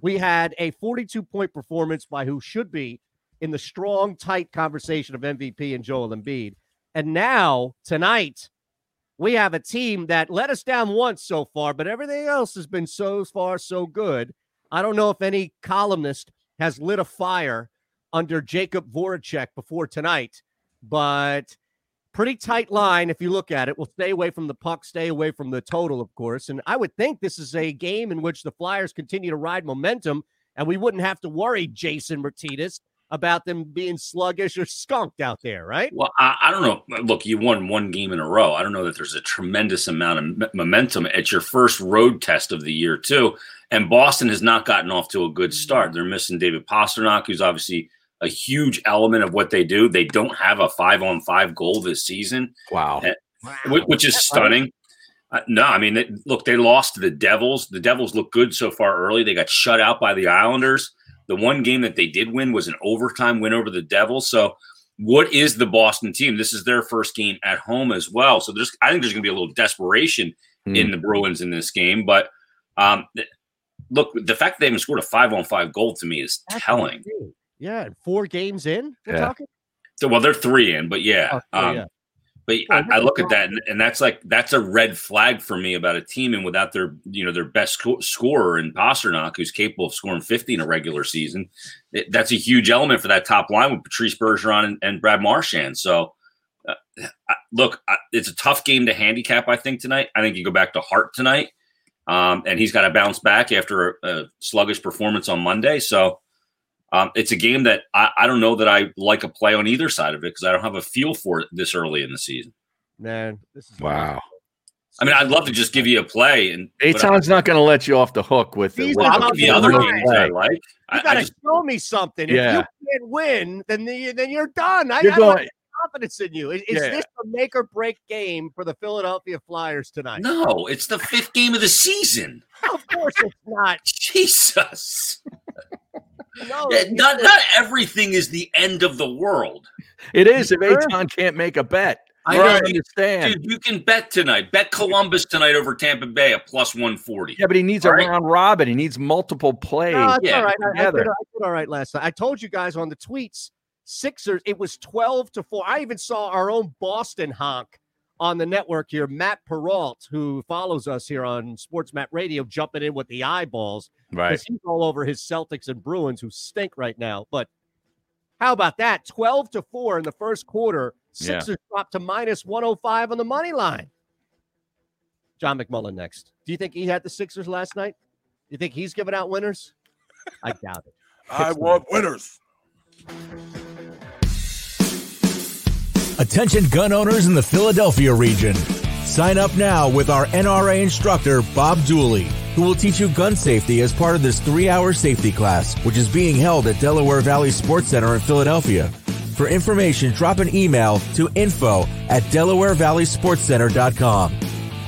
We had a 42 point performance by who should be in the strong, tight conversation of MVP and Joel Embiid. And now, tonight, we have a team that let us down once so far, but everything else has been so far so good. I don't know if any columnist has lit a fire under Jakub Voracek before tonight, but pretty tight line if you look at it. We'll stay away from the puck, stay away from the total, of course. And I would think this is a game in which the Flyers continue to ride momentum, and we wouldn't have to worry, Jason Myrtetus, about them being sluggish or skunked out there, right? Well, I, I don't know. Look, you won one game in a row. I don't know that there's a tremendous amount of m- momentum at your first road test of the year, too. And Boston has not gotten off to a good start. They're missing David Pastrnak, who's obviously a huge element of what they do. They don't have a five on five goal this season. Wow. And which is stunning. Uh, no, I mean, they, look, they lost to the Devils. The Devils look good so far early. They got shut out by the Islanders. The one game that they did win was an overtime win over the Devils. So, what is the Boston team? This is their first game at home as well. So, there's, I think there's going to be a little desperation Hmm. in the Bruins in this game. But um, th- look, the fact that they haven't scored a five on five goal to me is That's telling. insane. Yeah, four games in. We're Yeah. talking. So, well, they're three in, but yeah. Oh, three, um, yeah. But I, I look at that, and, and that's like that's a red flag for me about a team, and without their you know their best sco- scorer in Pastrnak, who's capable of scoring fifty in a regular season, it, that's a huge element for that top line with Patrice Bergeron and, and Brad Marchand. So, uh, I, look, I, it's a tough game to handicap. I think tonight. I think you go back to Hart tonight, um, and he's got to bounce back after a, a sluggish performance on Monday. So. Um, it's a game that I, I don't know that I like a play on either side of it because I don't have a feel for it this early in the season. Man, this is Wow. I mean, I'd love to just give you a play, and but I- Eytan's not going to let you off the hook with These it. well, are I'll give you other games that I like. You I, I gotta show me something. Yeah. If you can't win, then the, then you're done. I You're got going- of confidence in you. Is, is Yeah. this a make or break game for the Philadelphia Flyers tonight? no, it's the fifth game of the season. Of course it's not. Jesus, No, Yeah, not not everything is the end of the world, It is if Sure. Eytan can't make a bet. I I don't understand. dude. You can bet tonight. Bet Columbus tonight over Tampa Bay at plus one forty. Yeah, but he needs a All right. round robin. He needs multiple plays. No, Yeah, all right. I, I, did, I did all right last night. I told you guys on the tweets, Sixers, it was 12 to 4. I even saw our own Boston honk on the network here, Matt Peralt, who follows us here on Sports Map Radio, jumping in with the eyeballs. right. because he's all over his Celtics and Bruins who stink right now. But how about that? 12 to 4 in the first quarter. Yeah. Sixers dropped to minus 105 on the money line. John McMullen next. Do you think he had the Sixers last night? Do You think he's giving out winners? I doubt it. I want winners. Attention gun owners in the Philadelphia region. Sign up now with our NRA instructor, Bob Dooley, who will teach you gun safety as part of this three hour safety class, which is being held at Delaware Valley Sports Center in Philadelphia. For information, drop an email to info at DelawareValleySportsCenter.com.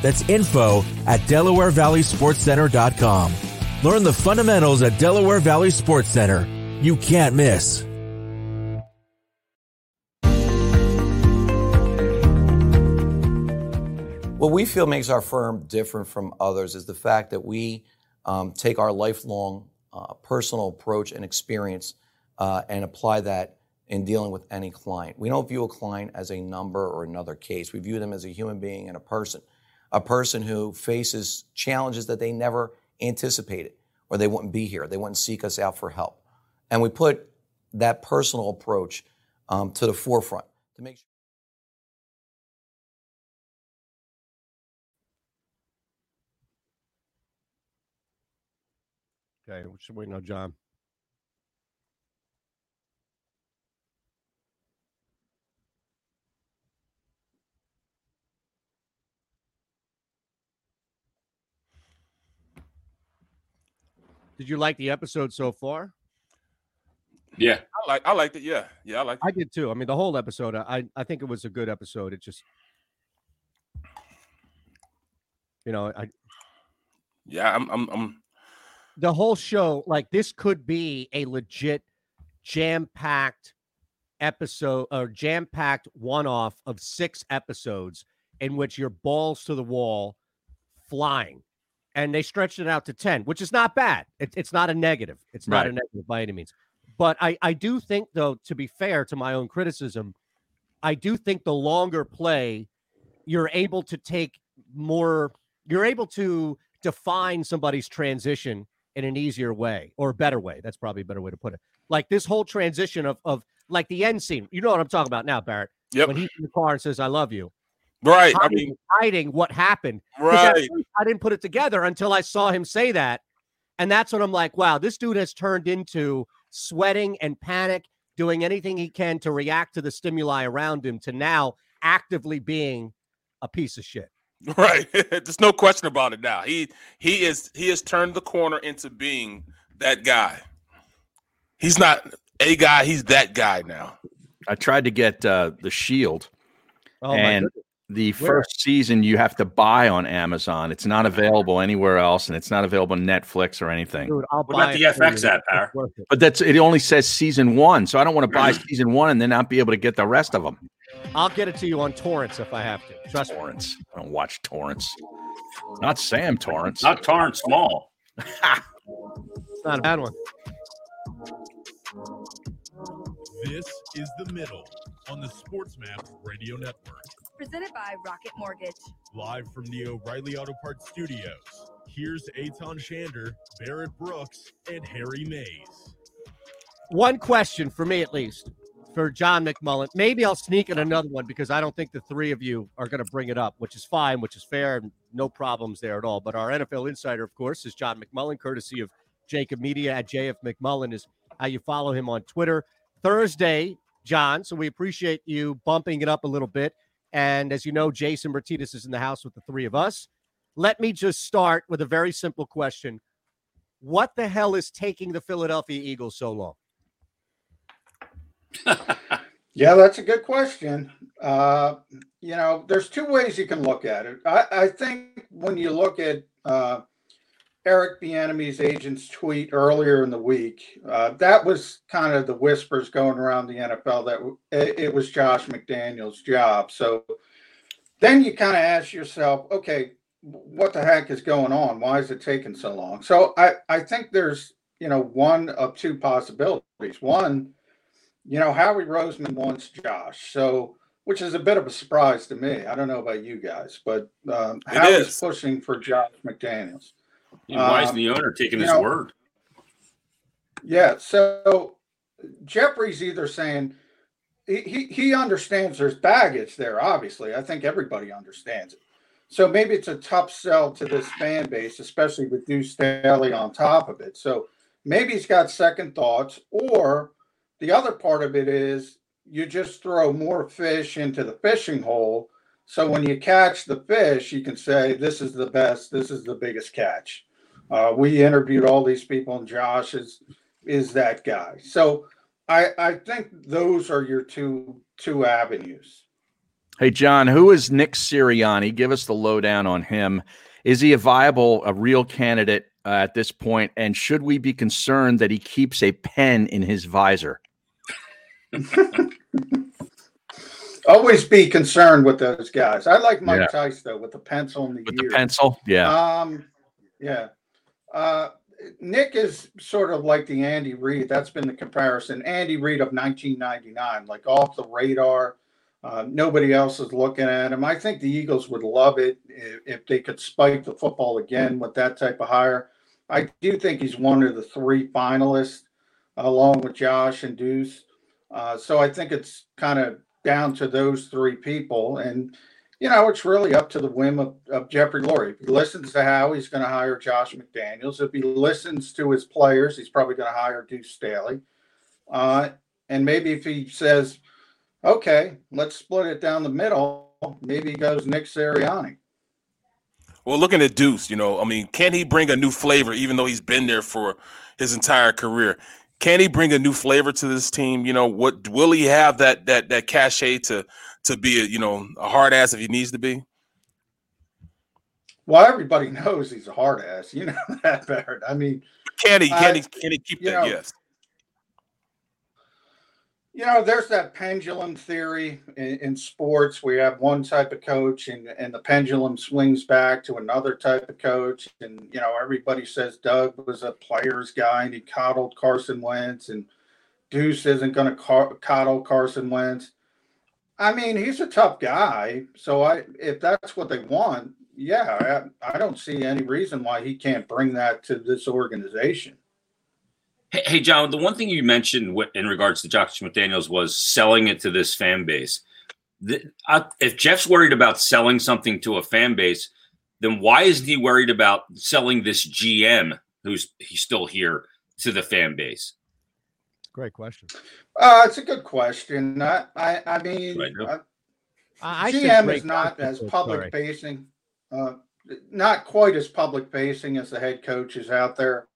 That's info at DelawareValleySportsCenter.com. Learn the fundamentals at Delaware Valley Sports Center. You can't miss. What we feel makes our firm different from others is the fact that we um, take our lifelong uh, personal approach and experience uh, and apply that in dealing with any client. We don't view a client as a number or another case. We view them as a human being and a person, a person who faces challenges that they never anticipated, or they wouldn't be here. They wouldn't seek us out for help. And we put that personal approach um, to the forefront to make sure. Okay, we should wait now, John. Did you like the episode so far? Yeah, I like I liked it. Yeah, yeah, I like. I did too. I mean, the whole episode. I I think it was a good episode. It just, you know, I Yeah, I'm. I'm. I'm the whole show like this could be a legit jam-packed episode or jam-packed one-off of six episodes in which you're balls to the wall flying. And they stretched it out to 10 which is not bad. It, it's not a negative. It's not a negative by any means. But I, I do think though to be fair to my own criticism i do think the longer play you're able to take more you're able to define somebody's transition in an easier way or a better way. That's probably a better way to put it. Like this whole transition of of like the end scene. You know what I'm talking about now, Barrett. Yep. When he's in the car and says, "I love you," right. I hiding, mean, hiding what happened. right. I didn't put it together until I saw him say that, and that's when I'm like, "Wow, this dude has turned into sweating and panic, doing anything he can to react to the stimuli around him, to now actively being a piece of shit." Right. There's no question about it now. He he is he has turned the corner into being that guy. He's not a guy, he's that guy now. I tried to get uh, the Shield, Oh and goodness. the Where? first season you have to buy on Amazon. It's not available anywhere else, and it's not available on Netflix or anything. Dude, I'll What buy about the FX app, Par? It's worth it. But that's it. Only says season one, so I don't want to buy season one and then not be able to get the rest of them. I'll get it to you on torrents if I have to. Trust me. Torrents. I don't watch torrents. Not Sam Torrance. Not Torrance Small. It's not a bad one. This is The Middle on the SportsMap Radio Network. Presented by Rocket Mortgage. Live from the O'Reilly Auto Parts Studios. Here's Eytan Shander, Barrett Brooks, and Harry Mays. One question for me at least for John McMullen. Maybe I'll sneak in another one because I don't think the three of you are going to bring it up, which is fine, which is fair, and no problems there at all. But our NFL insider, of course, is John McMullen, courtesy of JAKIB Media at JF McMullen is how you follow him on Twitter. Thursday, John. So we appreciate you bumping it up a little bit. And as you know, Jason Myrtetus is in the house with the three of us. Let me just start with a very simple question. What the hell is taking the Philadelphia Eagles so long? Yeah, that's a good question. Uh, you know, there's two ways you can look at it. I, I think when you look at uh, Eric Bieniemy's agent's tweet earlier in the week, uh, that was kind of the whispers going around the NFL that it, it was Josh McDaniels' job. So then you kind of ask yourself, okay, what the heck is going on? Why is it taking so long? So I, I think there's, you know, one of two possibilities. One, you know, Howie Roseman wants Josh, so which is a bit of a surprise to me. I don't know about you guys, but um, Howie's is. pushing for Josh McDaniels. Yeah, why is Um, the owner taking his know, word? Yeah, so Jeffrey's either saying he, he he understands there's baggage there. Obviously, I think everybody understands it. So maybe it's a tough sell to this fan base, especially with Deuce Staley on top of it. So maybe he's got second thoughts, or the other part of it is you just throw more fish into the fishing hole. So when you catch the fish, you can say, "This is the best. This is the biggest catch." Uh, we interviewed all these people, and Josh is is that guy. So I I think those are your two two avenues. Hey, John, who is Nick Sirianni? Give us the lowdown on him. Is he a viable, a real candidate uh, at this point? And should we be concerned that he keeps a pen in his visor? Always be concerned with those guys. I like Mike Yeah. Tice though with the pencil in the With ear. the pencil? Yeah. Um, yeah. Uh, Nick is sort of like the Andy Reid. That's been the comparison. Andy Reid of 1999, like off the radar. Uh, nobody else is looking at him. I think the Eagles would love it if, if they could spike the football again with that type of hire. I do think he's one of the three finalists, along with Josh and Deuce. Uh, so I think it's kind of down to those three people. And you know, it's really up to the whim of, of Jeffrey Lurie. If he listens to how he's going to hire Josh McDaniels, if he listens to his players, he's probably going to hire Deuce Staley. Uh, and maybe if he says, okay, let's split it down the middle, maybe he goes Nick Sirianni. Well, looking at Deuce, you know, I mean, can he bring a new flavor even though he's been there for his entire career? Can he bring a new flavor to this team? You know, what will he have that that that cachet to to be a you know a hard ass if he needs to be? Well, everybody knows he's a hard ass. You know that, Barrett. I mean, Can he? Can he? Uh, Can he keep that? know, yes. You know, there's that pendulum theory in, in sports. We have one type of coach, and, and the pendulum swings back to another type of coach. And, you know, everybody says Doug was a player's guy and he coddled Carson Wentz, and Deuce isn't going to car- coddle Carson Wentz. I mean, he's a tough guy. So I, if that's what they want, yeah, I, I don't see any reason why he can't bring that to this organization. Hey, hey, John, the one thing you mentioned in regards to Josh McDaniels was selling it to this fan base. The, I, if Jeff's worried about selling something to a fan base, then why isn't he worried about selling this GM who's he's still here to the fan base? Great question. Uh, it's a good question. I, I, I mean, Right, no. uh, I, I GM is not as public sorry. facing, uh, not quite as public facing as the head coach is out there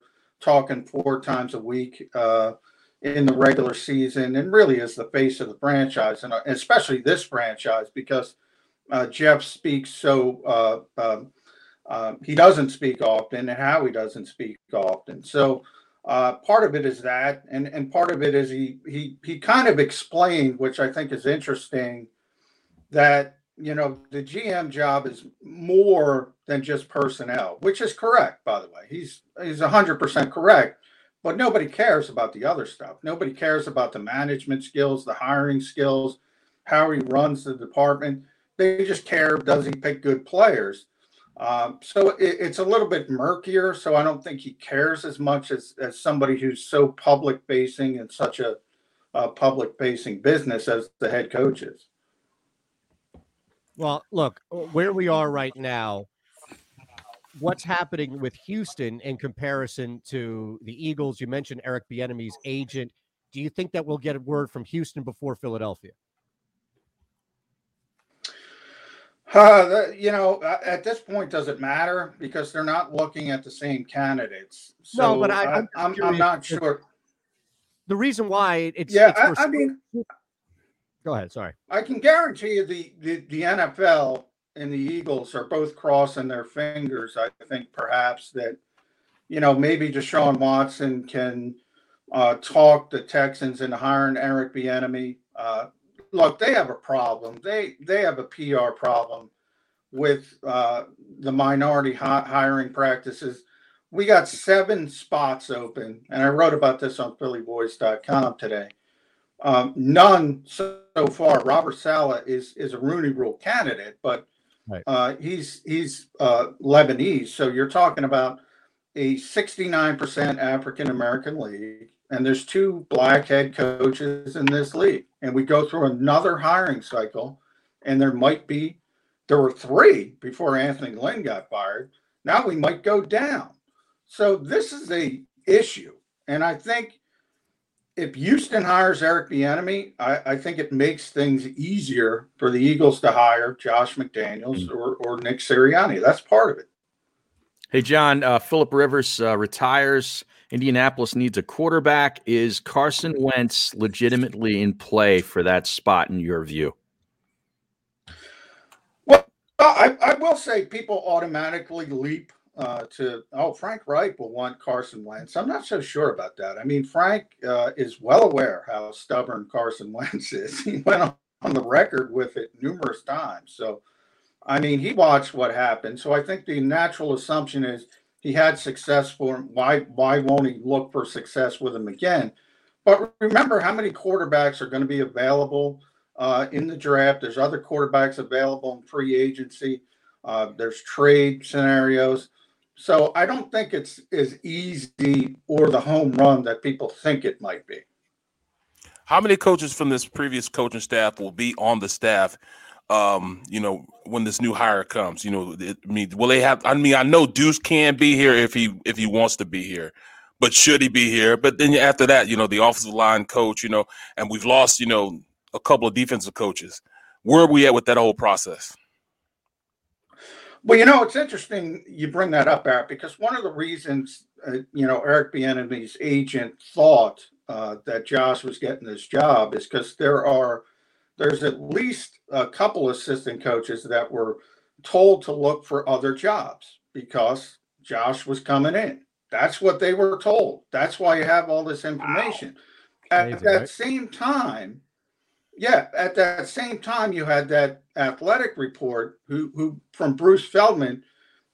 talking four times a week uh, in the regular season, and really is the face of the franchise, and uh, especially this franchise because uh, Jeff speaks so uh, uh, uh, he doesn't speak often and how he doesn't speak often. So uh, part of it is that, and and part of it is he he he kind of explained, which I think is interesting, that you know the GM job is more than just personnel, which is correct, by the way. He's he's hundred percent correct. But nobody cares about the other stuff. Nobody cares about the management skills, the hiring skills, how he runs the department. They just care does he pick good players? Um, so it, it's a little bit murkier. So I don't think he cares as much as, as somebody who's so public facing and such a, a public facing business as the head coach is. Well, look, where we are right now, what's happening with Houston in comparison to the Eagles? You mentioned Eric Bieniemy's agent. Do you think that we'll get a word from Houston before Philadelphia? Uh, you know, at this point, does it matter because they're not looking at the same candidates? So no, but I, am I'm, I'm not sure. The reason why it's yeah, it's I, I mean, go ahead. Sorry, I can guarantee you the, the the NFL and the Eagles are both crossing their fingers. I think perhaps that, you know, maybe Deshaun Watson can uh, talk the Texans into hiring Eric Bieniemy. Uh, look, they have a problem. They they have a PR problem with uh, the minority hi- hiring practices. We got seven spots open, and I wrote about this on PhillyVoice.com today. Um, none so, so far. Robert Saleh is is a Rooney Rule candidate, but Right. Uh, he's he's uh, Lebanese, so you're talking about a 69% African American league, and there's two black head coaches in this league, and we go through another hiring cycle, and there might be there were three before Anthony Lynn got fired. Now we might go down. So this is a issue, and I think if Houston hires Eric Bieniemy, I, I think it makes things easier for the Eagles to hire Josh McDaniels mm. or, or Nick Sirianni. That's part of it. Hey, John, uh, Philip Rivers uh, retires. Indianapolis needs a quarterback. Is Carson Wentz legitimately in play for that spot in your view? Well, I, I will say people automatically leap uh, to oh Frank Reich will want Carson Wentz. I'm not so sure about that. I mean, Frank uh, is well aware how stubborn Carson Wentz is. He went on, the record with it numerous times. So, I mean, he watched what happened. So I think the natural assumption is he had success for him. Why why won't he look for success with him again? But remember how many quarterbacks are going to be available uh, in the draft. There's other quarterbacks available in free agency. Uh, there's trade scenarios. So I don't think it's as easy or the home run that people think it might be. How many coaches from this previous coaching staff will be on the staff? Um, you know, when this new hire comes, you know, it, I mean, will they have? I mean, I know Deuce can be here if he if he wants to be here, but should he be here? But then after that, you know, the offensive line coach, you know, and we've lost, you know, a couple of defensive coaches. Where are we at with that whole process? Well, you know, it's interesting you bring that up, Eric, because one of the reasons, uh, you know, Eric Bieniemy's agent thought uh, that Josh was getting this job is because there are there's at least a couple assistant coaches that were told to look for other jobs because Josh was coming in. That's what they were told. That's why you have all this information. Wow. At Amazing, that right? same time, yeah, at that same time, you had that athletic report who, who from Bruce Feldman,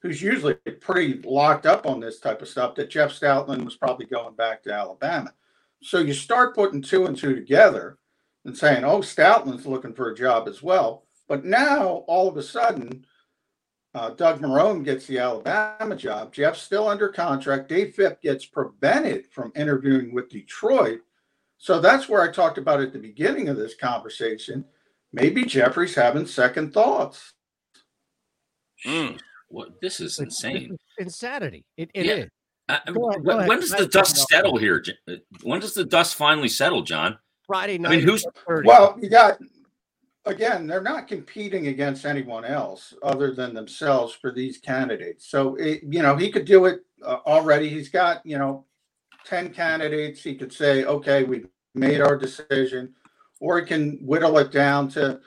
who's usually pretty locked up on this type of stuff, that Jeff Stoutland was probably going back to Alabama. So you start putting two and two together and saying, oh, Stoutland's looking for a job as well. But now all of a sudden, uh, Doug Marrone gets the Alabama job. Jeff's still under contract. Dave Fipp gets prevented from interviewing with Detroit so that's where I talked about at the beginning of this conversation. Maybe Jeffrey's having second thoughts. Mm, what this is insane. insanity. It, it yeah. is. Uh, when, when does the dust settle here? Uh, when does the dust finally settle, John? Friday night. I mean, who's well? You got again. They're not competing against anyone else other than themselves for these candidates. So it, you know he could do it uh, already. He's got you know 10 candidates, he could say, okay, we've made our decision, or he can whittle it down to,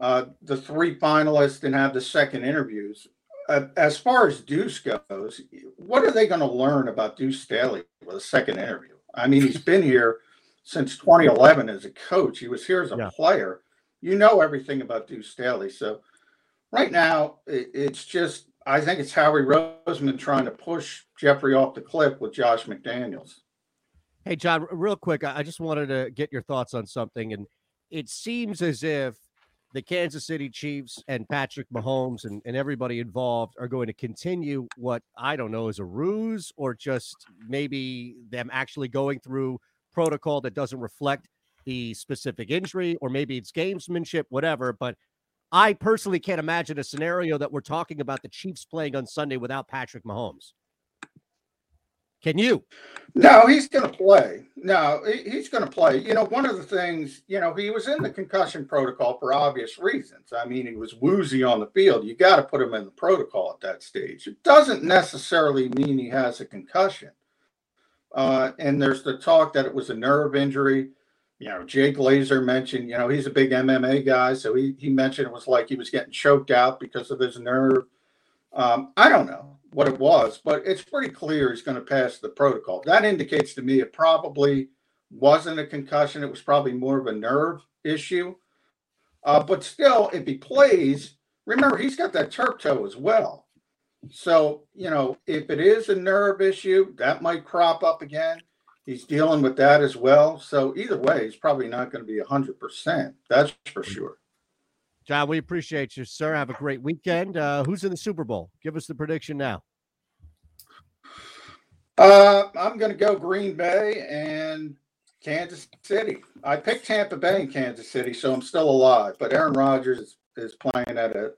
uh, the three finalists and have the second interviews. Uh, as far as Deuce goes, what are they going to learn about Deuce Staley with a second interview? I mean, he's been here since 2011 as a coach. He was here as a Yeah. player. You know everything about Deuce Staley. So right now, it, it's just I think it's Howie Roseman trying to push Jeffrey off the cliff with Josh McDaniels. Hey, John, real quick, I just wanted to get your thoughts on something. And it seems as if the Kansas City Chiefs and Patrick Mahomes and, and everybody involved are going to continue what I don't know is a ruse or just maybe them actually going through protocol that doesn't reflect the specific injury, or maybe it's gamesmanship, whatever. But I personally can't imagine a scenario that we're talking about the Chiefs playing on Sunday without Patrick Mahomes. Can you? No, he's going to play. No, he's going to play. You know, one of the things, you know, he was in the concussion protocol for obvious reasons. I mean, he was woozy on the field. You got to put him in the protocol at that stage. It doesn't necessarily mean he has a concussion. Uh, and there's the talk that it was a nerve injury. You know, Jake Laser mentioned, you know, he's a big MMA guy. So he, he mentioned it was like he was getting choked out because of his nerve. Um, I don't know what it was, but it's pretty clear he's going to pass the protocol. That indicates to me it probably wasn't a concussion. It was probably more of a nerve issue. Uh, but still, if he plays, remember he's got that turf toe as well. So, you know, if it is a nerve issue, that might crop up again. He's dealing with that as well. So, either way, he's probably not going to be 100%. That's for sure. John, we appreciate you, sir. Have a great weekend. Uh, who's in the Super Bowl? Give us the prediction now. Uh, I'm going to go Green Bay and Kansas City. I picked Tampa Bay and Kansas City, so I'm still alive. But Aaron Rodgers is, is playing at a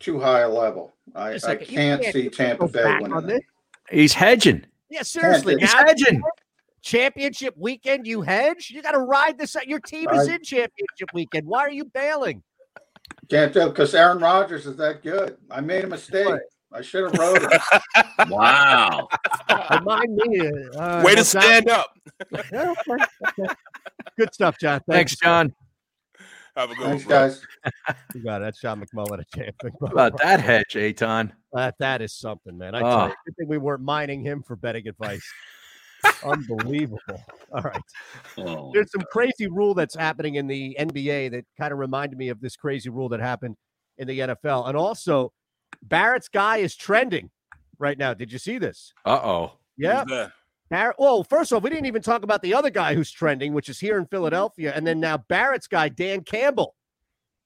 too high a level. I, Just a I second. You can't can't see Tampa Bay winning. on it. this. He's hedging. Yeah, seriously. He's hedging. Championship weekend, you hedge? You got to ride this out. Your team is in championship weekend. Why are you bailing? Can't tell because Aaron Rodgers is that good. I made a mistake. I should have wrote it. Wow. Remind me. Uh, Way to well, John- stand up. Yeah, okay, okay. Good stuff, John. Thanks, John. Have a good Thanks, one, guys. You got it. That's John McMullen at Champ How about that hedge, Eytan? That, that is something, man. I Oh. tell you, good thing we weren't mining him for betting advice. Unbelievable. All right. Oh, There's some crazy rule that's happening in the NBA that kind of reminded me of this crazy rule that happened in the NFL. And also, Barrett's guy is trending right now. Did you see this? Uh oh. Yeah. Who's? Barrett. Well, first off, we didn't even talk about the other guy who's trending, which is here in Philadelphia. And then now Barrett's guy, Dan Campbell,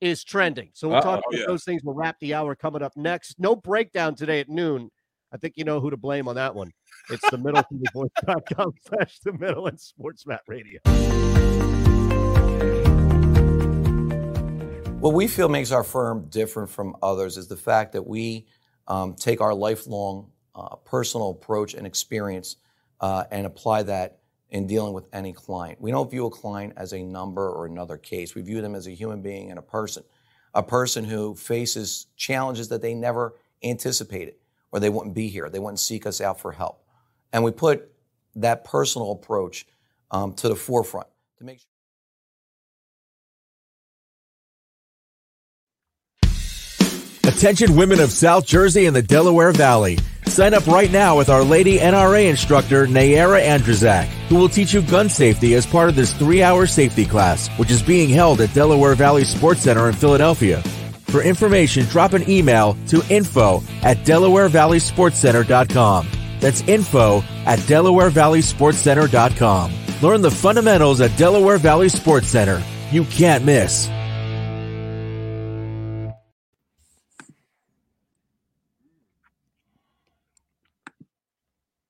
is trending. So we'll talk Uh-oh. about Yeah. those things. We'll wrap the hour coming up next. No breakdown today at noon. I think you know who to blame on that one. It's the middle voice.com slash the middle and SportsMap radio. What we feel makes our firm different from others is the fact that we um, take our lifelong uh, personal approach and experience uh, and apply that in dealing with any client. We don't view a client as a number or another case. We view them as a human being and a person, a person who faces challenges that they never anticipated, or they wouldn't be here. They wouldn't seek us out for help. And we put that personal approach um, to the forefront to make sure. Attention women of South Jersey and the Delaware Valley. Sign up right now with Our Lady NRA instructor Nayara Andrzak, who will teach you gun safety as part of this three-hour safety class, which is being held at Delaware Valley Sports Center in Philadelphia. For information, drop an email to info at DelawareValleySportsCenter.com. That's info at DelawareValleySportsCenter.com. Learn the fundamentals at Delaware Valley Sports Center. You can't miss.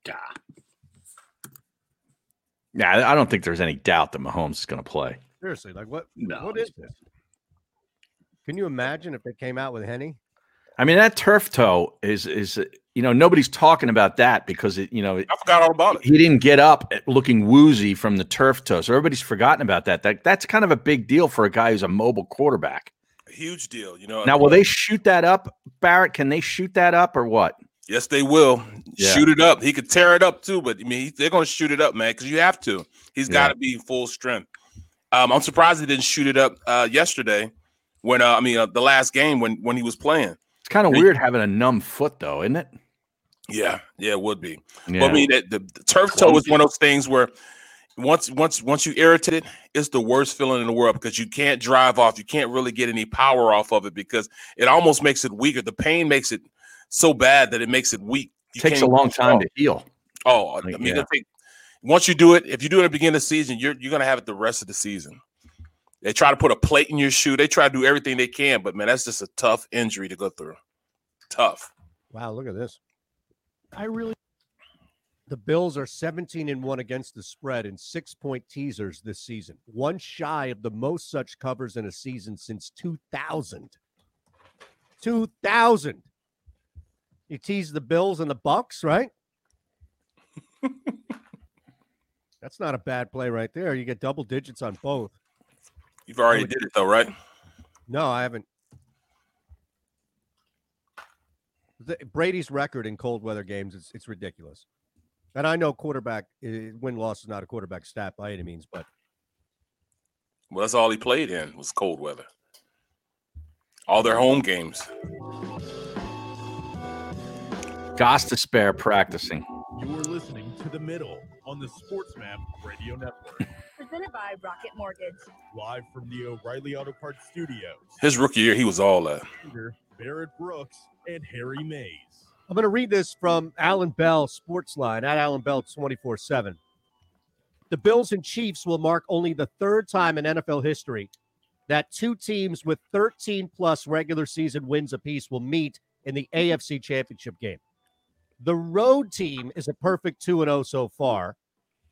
God. Yeah, I don't think there's any doubt that Mahomes is going to play. Seriously, like what? No, what is this? Can you imagine if they came out with Henne? I mean, that turf toe is is you know nobody's talking about that because it, you know I forgot all about it. he didn't get up looking woozy from the turf toe, so everybody's forgotten about that. That that's kind of a big deal for a guy who's a mobile quarterback. A huge deal. You know. Now, will they shoot that up, Barrett? Can they shoot that up or what? Yes, they will Yeah. shoot it up. He could tear it up too, but I mean, they're going to shoot it up, man, because you have to. He's Yeah. got to be full strength. Um, I'm surprised he didn't shoot it up uh, yesterday when uh, I mean uh, the last game when when he was playing. It's kind of weird having a numb foot, though, isn't it? Yeah, yeah, it would be. Yeah. But I mean, the, the, the turf toe is one of those things where once once once you irritate it, it's the worst feeling in the world because you can't drive off, you can't really get any power off of it because it almost makes it weaker. The pain makes it so bad that it makes it weak. You takes a long time off. to heal. Oh, I mean, yeah. I think once you do it, if you do it at the beginning of the season, you're you're gonna have it the rest of the season. They try to put a plate in your shoe. They try to do everything they can, but man, that's just a tough injury to go through. Tough. Wow, look at this. I really. The Bills are 17 and 1 against the spread in six point teasers this season, one shy of the most such covers in a season since 2000. 2000. You tease the Bills and the Bucks, right? That's not a bad play right there. You get double digits on both. You've already did it though, right? No, I haven't. The, Brady's record in cold weather games is it's ridiculous. And I know quarterback win loss is not a quarterback stat by any means, but Well, that's all he played in was cold weather. All their home games. Goss to spare practicing. You are listening to The Middle on the SportsMap Radio Network. Presented by Rocket Mortgage. Live from the O'Reilly Auto Parts Studios. His rookie year, he was all that. Barrett Brooks and Harry Mays. I'm going to read this from Alan Bell Sportsline at Alan Bell 24 7. The Bills and Chiefs will mark only the third time in NFL history that two teams with 13 plus regular season wins apiece will meet in the AFC Championship game. The road team is a perfect 2 0 so far.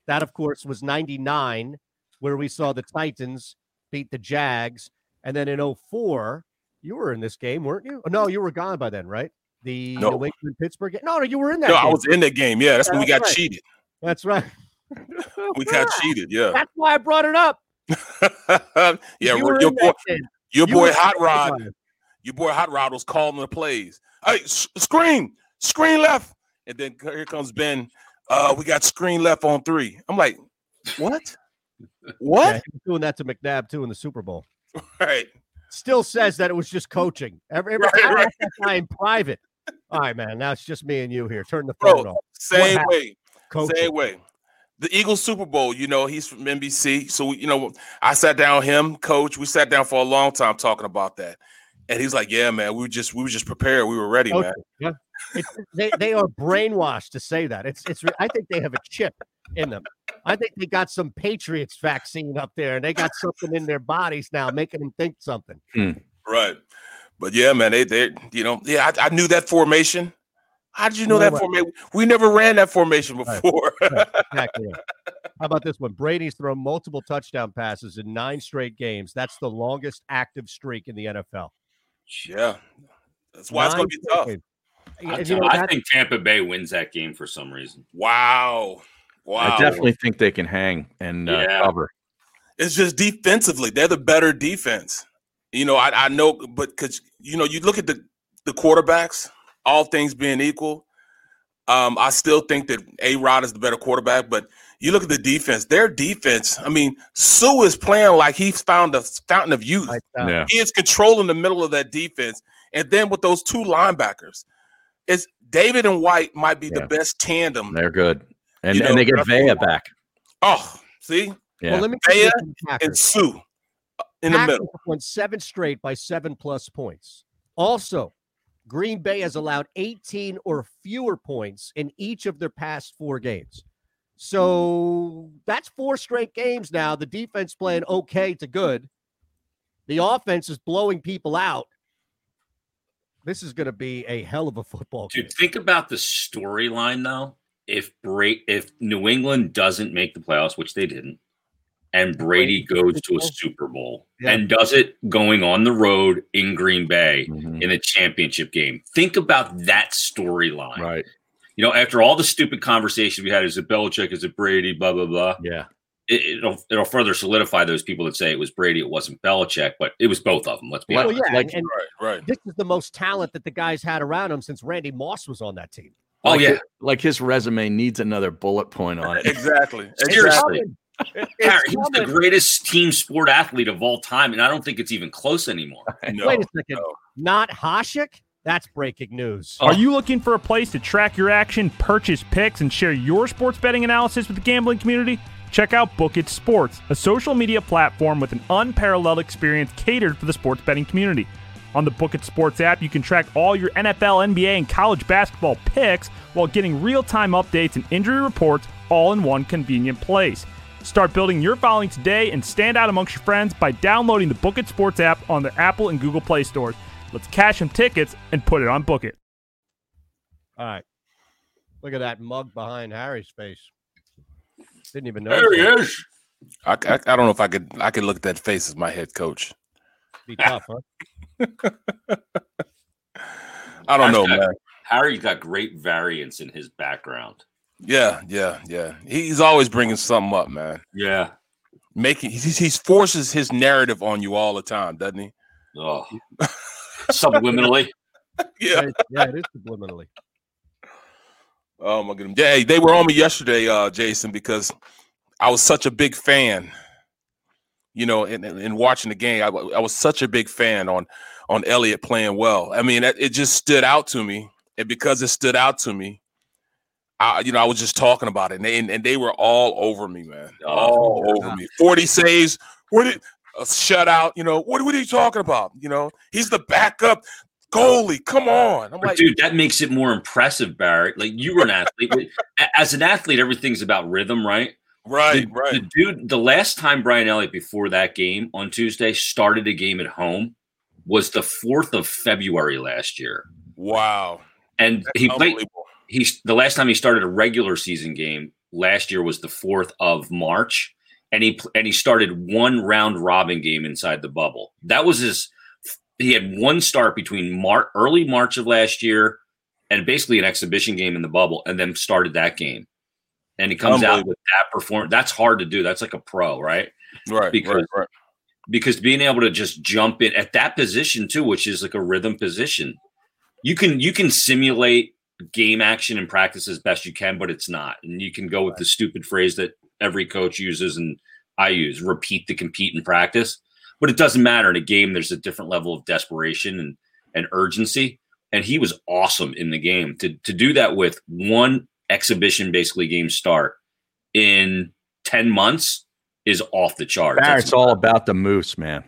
That, of course, was 99, where we saw the Titans beat the Jags. And then in 04, you were in this game, weren't you? Oh, no, you were gone by then, right? The No. New England Pittsburgh game. No, no, you were in that. No, I was in that game. Yeah, that's when we got right. cheated. That's right. We got cheated. Yeah. That's why I brought it up. yeah, You your boy, your You boy Hot Rod, your boy Hot Rod was calling the plays. Hey, s- screen, screen left, and then here comes Ben. Uh, we got screen left on three. I'm like, what? What? Yeah, doing that to McNabb too in the Super Bowl. Right. Still says that it was just coaching. Every, every Right, time right. ask that guy in private. All right, man. Now it's just me and you here. Turn the Bro, phone off. Same way. Coaching. Same way. The Eagles Super Bowl, you know, he's from NBC. So, you know, I sat down him, coach. We sat down for a long time talking about that. And he's like, Yeah, man, we were just we were just prepared. We were ready, man. Yeah. They, they are brainwashed to say that. It's it's. I think they have a chip in them. I think they got some Patriots vaccine up there, and they got something in their bodies now, making them think something. Hmm. Right. But yeah, man, they they you know, yeah, I, I knew that formation. How did you know Right, that formation? We never ran that formation before. Exactly. right. How about this one? Brady's thrown multiple touchdown passes in nine straight games. That's the longest active streak in the NFL. yeah. That's why it's gonna be tough. I, you know, I think Tampa Bay wins that game for some reason. Wow. Wow. I definitely think they can hang and uh, Yeah. cover. It's just defensively, they're the better defense. You know, I, I know, but because you know, you look at the the quarterbacks, all things being equal, um, I still think that A Rod is the better quarterback. But you look at the defense, their defense. I mean, Suh is playing like he's found a fountain of youth. Yeah. He is controlling the middle of that defense, and then with those two linebackers, it's David and White might be the best tandem. They're good. And You and they get Vea back. Oh, see, Yeah. Well, let me Vea this from the and Suh uh, in the Packers middle. have won seven straight by seven plus points. Also, Green Bay has allowed 18 or fewer points in each of their past four games. So that's four straight games now. The defense playing okay to good. The offense is blowing people out. This is going to be a hell of a football game. Dude, think about the storyline though. If Bra- if New England doesn't make the playoffs, which they didn't, and Brady goes to a Super Bowl Yeah. and does it going on the road in Green Bay Mhm. in a championship game, think about that storyline. Right. You know, after all the stupid conversations we had, is it Belichick, is it Brady, blah blah blah. Yeah. It, it'll it'll further solidify those people that say it was Brady, it wasn't Belichick, but it was both of them. Let's be Well, honest. yeah, and, and Right, right. this is the most talent that the guys had around him since Randy Moss was on that team. Oh Like yeah, his- like his resume needs another bullet point on it. Exactly. Seriously. Harry, he's the greatest team sport athlete of all time, and I don't think it's even close anymore. Wait a second. Not Hasek? That's breaking news. Oh. Are you looking for a place to track your action, purchase picks, and share your sports betting analysis with the gambling community? Check out Book It Sports, a social media platform with an unparalleled experience catered for the sports betting community. On the Book It Sports app, you can track all your NFL, NBA, and college basketball picks while getting real time updates and injury reports all in one convenient place. Start building your following today and stand out amongst your friends by downloading the Book It Sports app on the Apple and Google Play stores. Let's cash some tickets and put it on Book It. All right. Look at that mug behind Harry's face. Didn't even know. There he is. I, I, I don't know if I could I could look at that face as my head coach. Be tough, huh? I don't know, Harry's got- man. Harry's got great variance in his background. Yeah, yeah, yeah. He's always bringing something up, man. Yeah. Making he he forces his narrative on you all the time, doesn't he? Oh, subliminally. Yeah. yeah, it is subliminally. Oh my goodness. Yeah, hey, they were on me yesterday, uh, Jason, because I was such a big fan. You know, in, in in watching the game, I, I was such a big fan on on Elliott playing well. I mean, it, it just stood out to me, and because it stood out to me, I you know I was just talking about it, and they, and, and they were all over me, man, oh, all over me. Forty saves. What did a shutout? You know what? What are you talking about? You know, he's the backup goalie. Come on, I'm like, dude, that makes it more impressive, Barrett. Like you were an athlete. As an athlete, everything's about rhythm, right? right, The- right. The dude, the last time Brian Elliott before that game on Tuesday started a game at home was the fourth of February last year, Wow. and he played. He's the last time he started a regular season game last year was the fourth of March, and he and he started one round robin game inside the bubble. That was his. He had one start between Mar- early March of last year and basically an exhibition game in the bubble, and then started that game. And he comes out with that performance. That's hard to do. That's like a pro, right? Right, Because right, right. Because being able to just jump in at that position too, which is like a rhythm position, you can you can simulate game action and practice as best you can, but it's not. And you can go with the stupid phrase that every coach uses and I use: repeat to compete in practice. But it doesn't matter in a game. There's a different level of desperation and and urgency. And he was awesome in the game to to do that with one exhibition, basically game start in ten months is off the charts. Barrett's all about the moose, man.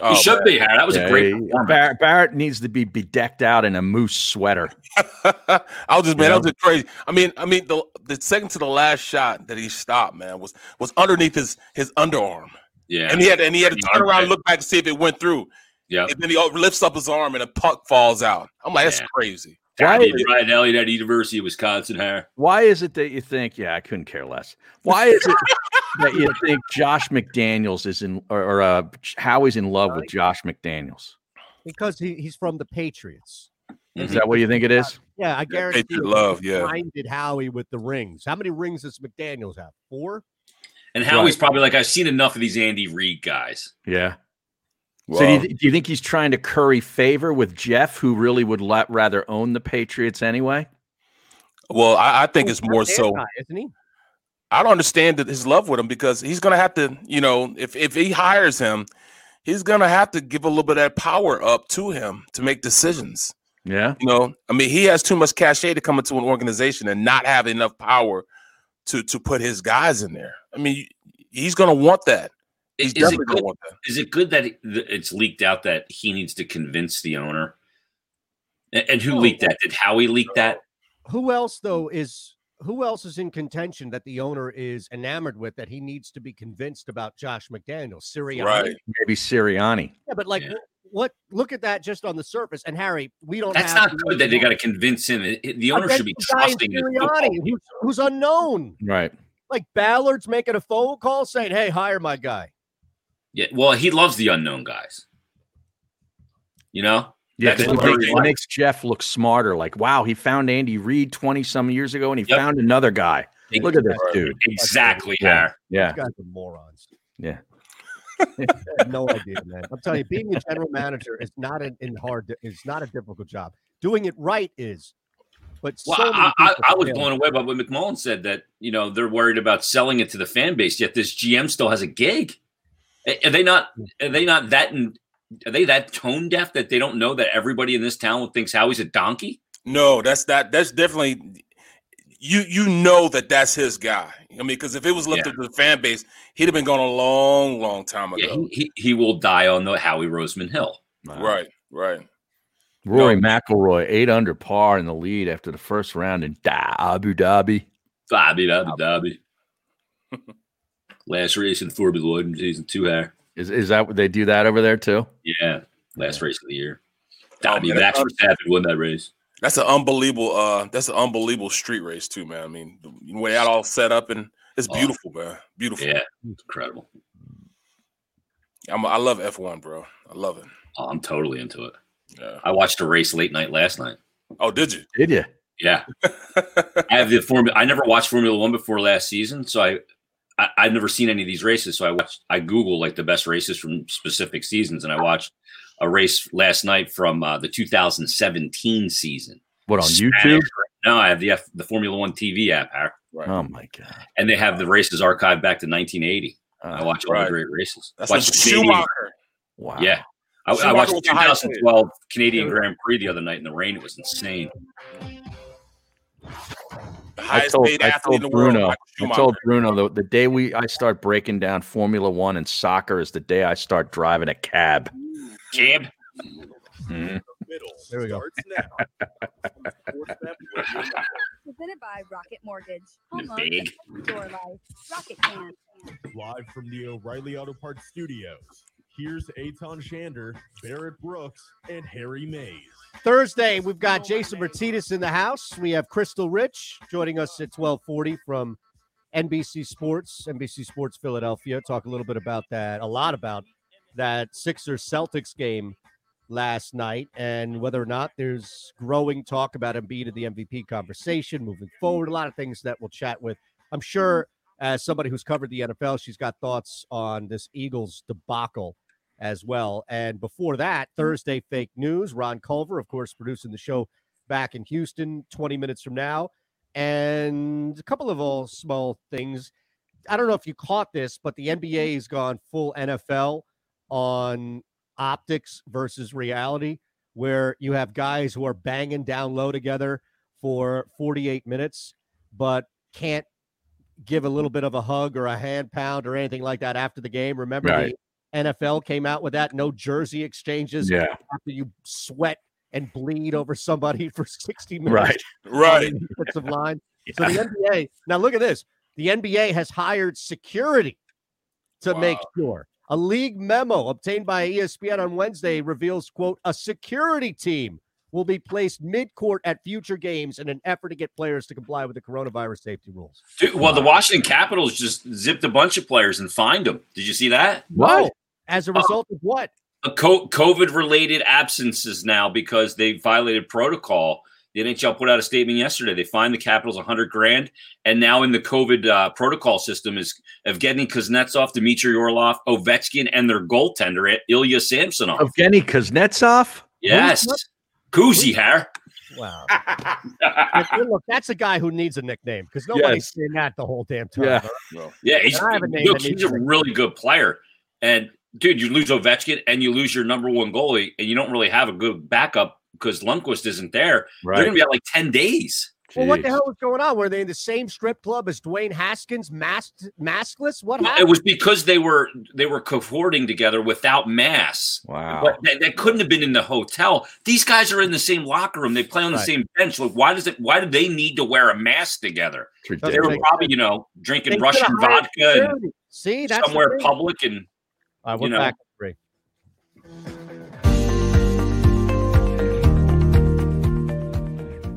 Oh, He should be, Harry. That was a great he- Barrett, Barrett needs to be bedecked out in a moose sweater. I was just man, You that was just crazy. I mean, I mean, the the second to the last shot that he stopped, man, was was underneath his his underarm, Yeah. and he had and he had to turn around, and look back to see if it went through. Yeah. And then he lifts up his arm, and a puck falls out. I'm like, that's Yeah. crazy. Why Why- did Ryan Elliott at University of Wisconsin, Harry? Why is it that you think? Yeah, I couldn't care less. Why is it that you think Josh McDaniels is in, or, or uh, Howie's in love with Josh McDaniels? Because he, he's from the Patriots. Is that what you think it is? Yeah, I guarantee Patriot you, love, he yeah. Blinded Howie with the rings. How many rings does McDaniels have? Four. And Howie's probably like, I've seen enough of these Andy Reid guys. Yeah. So do you, th- do you think he's trying to curry favor with Jeff, who really would la- rather own the Patriots anyway? Well, I, I think Oh, it's more so. anti, isn't he? I don't understand that his love with him because he's gonna have to, you know, if if he hires him, he's gonna have to give a little bit of that power up to him to make decisions. Yeah. You know, I mean, he has too much cachet to come into an organization and not have enough power to to put his guys in there. I mean, he's gonna want that. He's Is it good? gonna want that. Is it good that it's leaked out that he needs to convince the owner? And, and who Oh, leaked that? Did Howie leak that? Who else though is who else is in contention that the owner is enamored with that he needs to be convinced about Josh McDaniels? Sirianni. Right. Maybe Sirianni. Yeah, but like wh- what look at that just on the surface. And Harry, we don't That's have not good that they got to convince him. It- it- the owner should be the trusting Sirianni, who's, who's unknown. Right. Like Ballard's making a phone call saying, Hey, hire my guy. Yeah, well, he loves the unknown guys. You know, Yeah, That's it makes, it makes Jeff look smarter. Like, wow, he found Andy Reid 20 some years ago and he Yep. found another guy. Look at this dude. exactly, Yeah. Harry. Yeah. These guys are morons. Yeah. I have no idea, man. I'm telling you, being a general manager is not an in hard. It's not a difficult job. Doing it right is. But Well, so I, I, I was fail. blown away by what McMullen said that you know they're worried about selling it to the fan base, yet this GM still has a gig. Are they not? Are they not that? In, are they that tone deaf that they don't know that everybody in this town thinks Howie's a donkey? No, that's that. That's definitely you. You know that that's his guy. I mean, because if it was left Yeah. to the fan base, he'd have been gone a long, long time ago. Yeah, he, he, he will die on the Howie Roseman Hill. Right, right. Rory McIlroy, eight under par in the lead after the first round in da- Abu Dhabi. Bobby, Abu Dhabi. Last race in Formula One season two. Hair. Is is that what they do that over there too? Yeah, last race of the year. Dobby, Oh, man, Max that's- Verstappen won that race. That's an unbelievable. Uh, that's an unbelievable street race too, man. I mean, the way that all set up and it's Oh. beautiful, man. Beautiful. Yeah, it's incredible. I'm, I love F1, bro. I love it. Oh, I'm totally into it. Yeah. I watched a race late night last night. Oh, did you? Did you? Yeah, I have the formula. I never watched Formula One before last season, so I, I I've never seen any of these races. So I watched. I Google like the best races from specific seasons, and I watched a race last night from uh, the 2017 season. What on Spanish- YouTube? No, I have the F, the Formula One TV app, Right. Oh my god! and they have the races archived back to 1980. I watch all the great races. That's Watched a Schumacher. Wow. Yeah. I, I watched the was the highest paid. 2012 Canadian Grand Prix the other night in the rain. It was insane. The I highest told, paid I athlete in the. Bruno. Michael I told Bruno the, the day we I start breaking down Formula One and soccer is the day I start driving a cab. Cab. Mhm. There we go. Presented by Rocket Mortgage. Home loans Big. life. Rocket can. Live from the O'Reilly Auto Parts studios. Here's Eytan Shander, Barrett Brooks, and Harry Mayes. Thursday, we've got Jason Myrtetus in the house. We have Krystle Rich joining us at 1240 from NBC Sports, NBC Sports Philadelphia. Talk a little bit about that, a lot about that Sixers Celtics game last night and whether or not there's growing talk about Embiid in the MVP conversation moving forward. A lot of things that we'll chat with. I'm sure as somebody who's covered the NFL, she's got thoughts on this Eagles debacle as well. And before that, mm-hmm. Thursday fake news. Ron Culver, of course, producing the show back in Houston 20 minutes from now. And a couple of all small things. I don't know if you caught this, but the mm-hmm. NBA has gone full NFL on optics versus reality, where you have guys who are banging down low together for 48 minutes, but can't give a little bit of a hug or a hand pound or anything like that after the game. Remember Right. NFL came out with that no jersey exchanges Yeah. after you sweat and bleed over somebody for 60 minutes. Right. Right. defensive line. So the NBA, now look at this. The NBA has hired security to make sure. A league memo obtained by ESPN on Wednesday reveals, quote, a security team will be placed mid-court at future games in an effort to get players to comply with the coronavirus safety rules. Dude, well, the Washington Capitals just zipped a bunch of players and fined them. Did you see that? What? As a result of what? A COVID related absences now because they violated protocol. The NHL put out a statement yesterday. They fined the Capitals 100 grand. And now in the COVID uh, protocol system is Evgeny Kuznetsov, Dmitry Orlov, Ovechkin, and their goaltender, Ilya Samsonov. Evgeny Kuznetsov. Yes. Kuzi hair. Wow. Look, look, that's a guy who needs a nickname because nobody's Yes. saying that the whole damn time. Yeah. huh? Yeah, he's, And I have a name look, he's a a really good player. And dude, you lose Ovechkin and you lose your number one goalie, and you don't really have a good backup because Lundqvist isn't there. Right. They're going to be out like 10 days. Well, what the hell was going on? Were they in the same strip club as Dwayne Haskins, masked, maskless? What Well, happened? It was because they were they were cavorting together without masks. Wow. But that, that couldn't have been in the hotel. These guys are in the same locker room. They play on the Right. same bench. Like, why does it? Why do they need to wear a mask together? They were probably, you know, drinking They Russian vodka and. See, that's somewhere public and All right, we're know. back at three.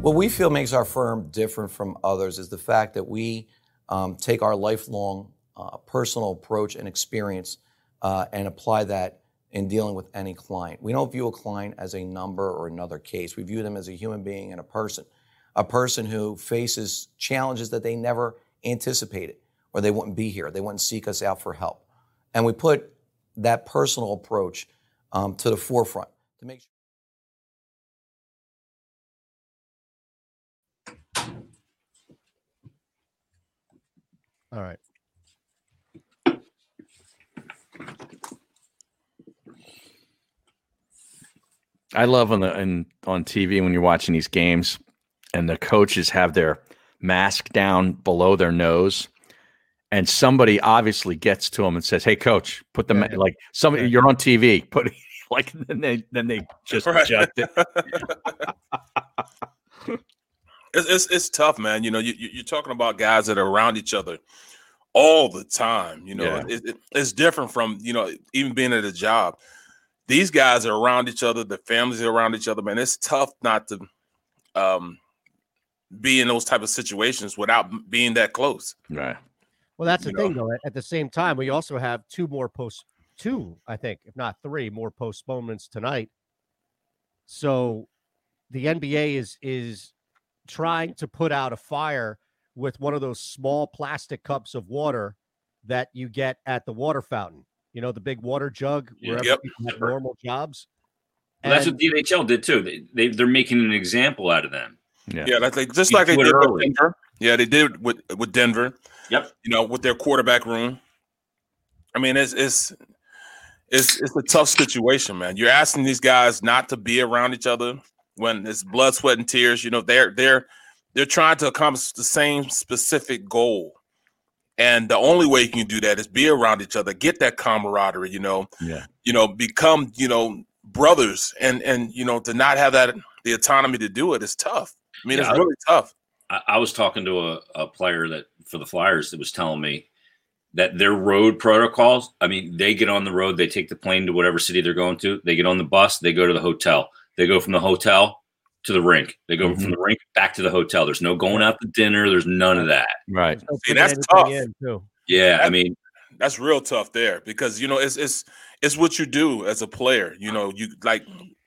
What we feel makes our firm different from others is the fact that we um, take our lifelong uh, personal approach and experience uh, and apply that in dealing with any client. We don't view a client as a number or another case. We view them as a human being and a person, a person who faces challenges that they never anticipated or they wouldn't be here. They wouldn't seek us out for help. And we put that personal approach um, to the forefront to make sure. All right. I love on the and on TV when you're watching these games and the coaches have their mask down below their nose and somebody obviously gets to him and says, "Hey, coach, put the ma-, like somebody you're on TV, put like then they then they just Right. it." It's, it's it's tough, man. You know, you, you- you're talking about guys that are around each other all the time. You know, Yeah. it, it- it's different from you know even being at a job. These guys are around each other. The families are around each other. Man, it's tough not to um, be in those type of situations without being that close. Right. Well, that's the You thing, though. At, at the same time, we also have two more post, two, I think, if not three more postponements tonight. So, the NBA is is trying to put out a fire with one of those small plastic cups of water that you get at the water fountain. You know, the big water jug wherever Yep. people have normal jobs. Well, that's And- what the NHL did too. They, they they're making an example out of them. Yeah, that's like just You like they do it did with early. Denver. Yeah, they did with with Denver. Yep. You know, with their quarterback room. I mean, it's it's it's it's a tough situation, man. You're asking these guys not to be around each other when it's blood, sweat, and tears. You know, they're they're they're trying to accomplish the same specific goal. And the only way you can do that is be around each other, get that camaraderie, you know, Yeah. you know, become, you know, brothers and and you know, to not have that the autonomy to do it is tough. I mean, Yeah, it's really tough. I, I was talking to a, a player that for the Flyers that was telling me that their road protocols. I mean, they get on the road, they take the plane to whatever city they're going to, they get on the bus, they go to the hotel, they go from the hotel to the rink, they go from mm-hmm. the rink back to the hotel. There's no going out to dinner. There's none of that. Right. See, that's tough. Yeah, I mean, That's real tough there because you know it's it's it's what you do as a player. You uh-huh. know, you like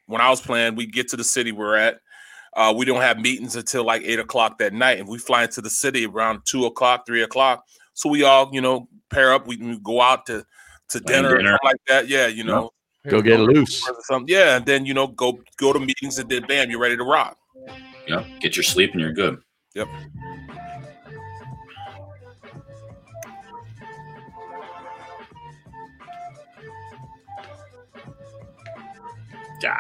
when I was playing, we get to the city we're at. Uh, we don't have meetings until like eight o'clock that night, and we fly into the city around two o'clock, three o'clock. So we all, you know, pair up. We can go out to to Plan dinner, or dinner. something like that. Yeah, you know, Go get loose. or something. Yeah, and then you know, go go to meetings, and then bam, you're ready to rock. yeah, get your sleep and you're good. Yep. Yeah.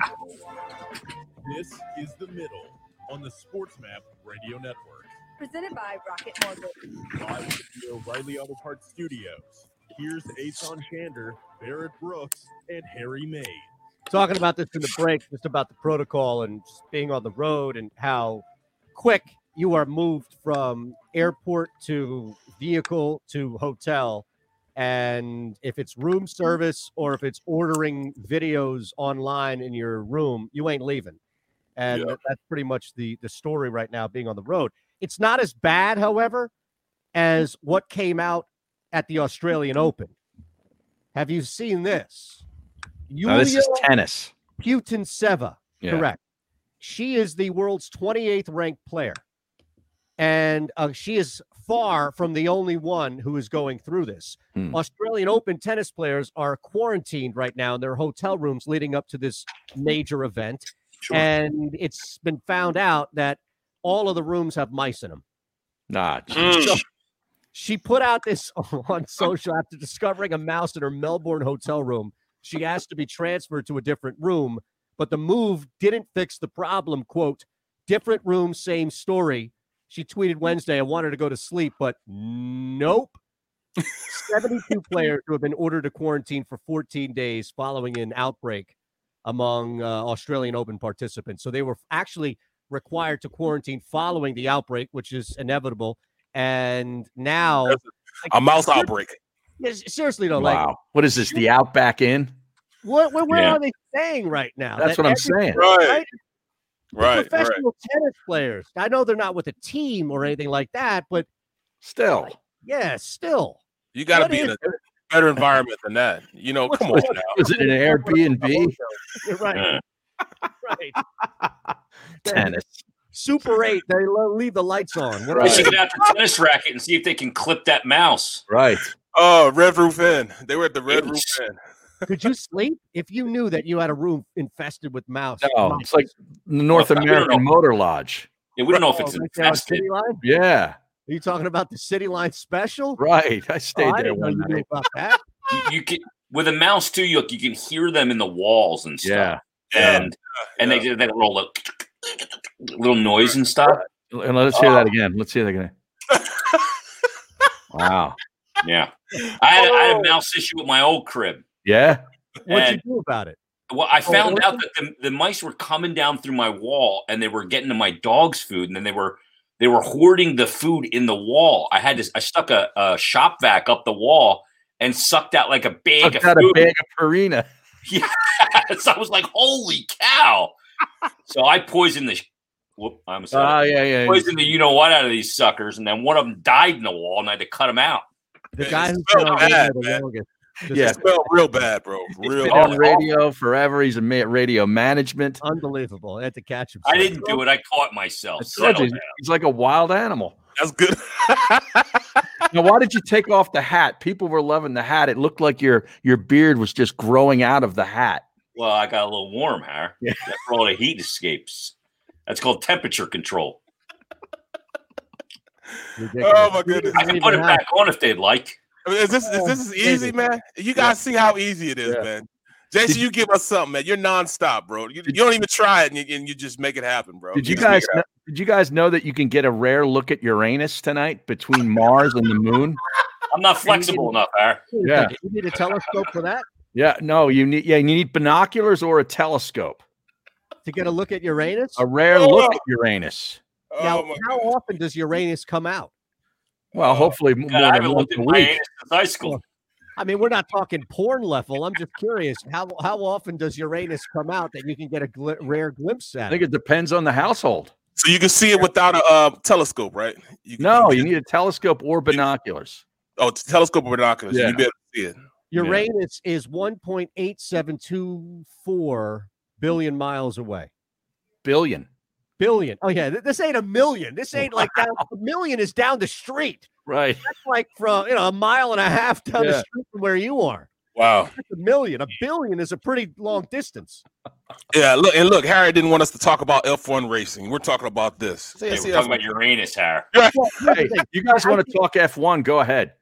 This is the middle on the SportsMap Radio Network. Presented by Rocket Mortgage. Live from the O'Reilly Auto Parts Studios. Here's Eytan Shander, Barrett Brooks, and Harry May. talking about this in the break, just about the protocol and just being on the road and how quick you are moved from airport to vehicle to hotel. And if it's room service or if it's ordering videos online in your room, you ain't leaving. And Yeah. that's pretty much the the story right now being on the road. It's not as bad, however, as what came out at the Australian Open. Have you seen this? Now, this is tennis. Putin Yeah. correct. She is the world's 28th ranked player. And uh, she is far from the only one who is going through this. Hmm. Australian Open tennis players are quarantined right now in their hotel rooms leading up to this major event. And it's been found out that all of the rooms have mice in them. Nah, So she put out this on social after discovering a mouse in her Melbourne hotel room. She asked to be transferred to a different room, but the move didn't fix the problem. Quote, different room, same story. She tweeted Wednesday, I wanted to go to sleep, but nope. 72 players who have been ordered to quarantine for 14 days following an outbreak among uh, Australian Open participants. So they were actually required to quarantine following the outbreak, which is inevitable. And now A mouse outbreak. Yes, seriously though, like wow. What is this? The Outback Inn? what, what where Yeah. are they staying right now? That's That what I'm saying. Right. right? Right, right. Professional tennis players. I know they're not with a team or anything like that, but Still. yeah, still. You got to be in a better environment than that. You know, come on now. Was it an Airbnb? You're right. right. Tennis. Super eight. They leave the lights on. What They are should they? get out the tennis racket and see if they can clip that mouse. Right. Oh, Red Roof Inn. They were at the Red Roof Inn. Could you sleep if you knew that you had a room infested with mouse? No, mice? it's like the North Well, we don't American. Motor Lodge. Yeah, we don't know if Oh, it's right infested. City Line? Yeah. Are you talking about the City Line special? Right. I Oh, stayed I there didn't know one you knew about that. You, you can with a mouse too. You you can hear them in the walls and stuff. Yeah. and and they did that roll a little noise and stuff. And let's hear that uh, again. Let's hear that again. wow. Yeah, I had, I had a oh. mouse issue with my old crib. Yeah. What'd you do about it? Well, I Oh, found was out that the, the mice were coming down through my wall and they were getting to my dog's food, and then they were they were hoarding the food in the wall. I had to I stuck a, a shop vac up the wall and sucked out like a bag Sucked of out a bag of Purina. Yes, I was like, "Holy cow!" so I poisoned the. Whoop, I'm sorry. Ah, yeah, yeah. Poisoned the you know what out of these suckers, and then one of them died in the wall, and I had to cut him out. The guy who smelled been bad, the man. Longest. Yeah. It real bad, bro. Real Been bad. on radio forever. He's a ma- radio management. Unbelievable. I had to catch him. I didn't do it. I caught myself. I told you, he's like a wild animal. That's good. Now, why did you take off the hat? People were loving the hat. It looked like your your beard was just growing out of the hat. Well, I got a little warm, Har. Yeah. That's where all the heat escapes. That's called temperature control. Oh my goodness. I can put it back on if they'd like. I mean, is this is this is easy, man? You guys see how easy it is, man. Jason, you give us something, man. You're nonstop, bro. You, you don't even try it, and you, and you just make it happen, bro. Did you just make guys know, did you guys know that you can get a rare look at Uranus tonight between Mars and the Moon? I'm not flexible enough, Har. Yeah. You need a telescope for that Yeah, no, you need yeah, you need binoculars or a telescope. to get a look at Uranus. A rare oh, look at Uranus. Oh, now, Oh, my how often does Uranus come out? Well, hopefully more God, than haven't once a week. high school. I mean, we're not talking porn level. I'm just curious how how often does Uranus come out that you can get a gli- rare glimpse at? I think it? it depends on the household. So you can see it without a uh, telescope, right? You can, No, can- you need a telescope or binoculars. oh, it's a telescope or binoculars. Yeah. You be able to see it. Uranus is 1.8724 billion miles away. Billion. Billion. Oh yeah, this ain't a million. This ain't like down, a million is down the street. Right. That's like from you know a mile and a half down the street from where you are. Wow. That's a million. A billion is a pretty long distance. Yeah, look and look. Harry didn't want us to talk about F1 racing. We're talking about this. See, Hey, see, we're talking about Uranus, Har. Well, here's the Hey, you guys want to talk F1? Go ahead.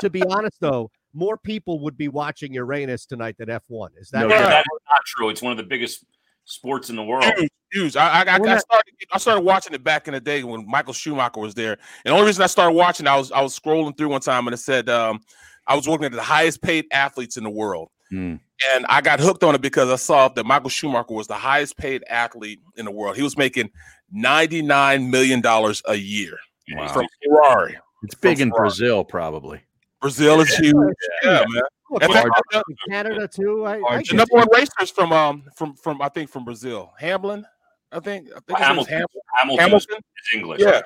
to be honest though, more people would be watching Uranus tonight than F1. Is that No right? That is not true. It's one of the biggest sports in the world. Huge, huge. I, I, I, I started I started watching it back in the day when Michael Schumacher was there. And the only reason I started watching, I was I was scrolling through one time and it said um, I was looking at the highest paid athletes in the world. Hmm. And I got hooked on it because I saw that Michael Schumacher was the highest paid athlete in the world. He was making $99 million a year Wow. from Ferrari. It's big in Ferrari. Brazil, probably. Brazil is huge. Yeah, man. In fact, Canada- Canada too. I, I the number one racers from um from from I think from Brazil. Hamlin, I think. I think his name's Hamilton. Hamilton. Hamilton, Hamilton? is English. Yeah.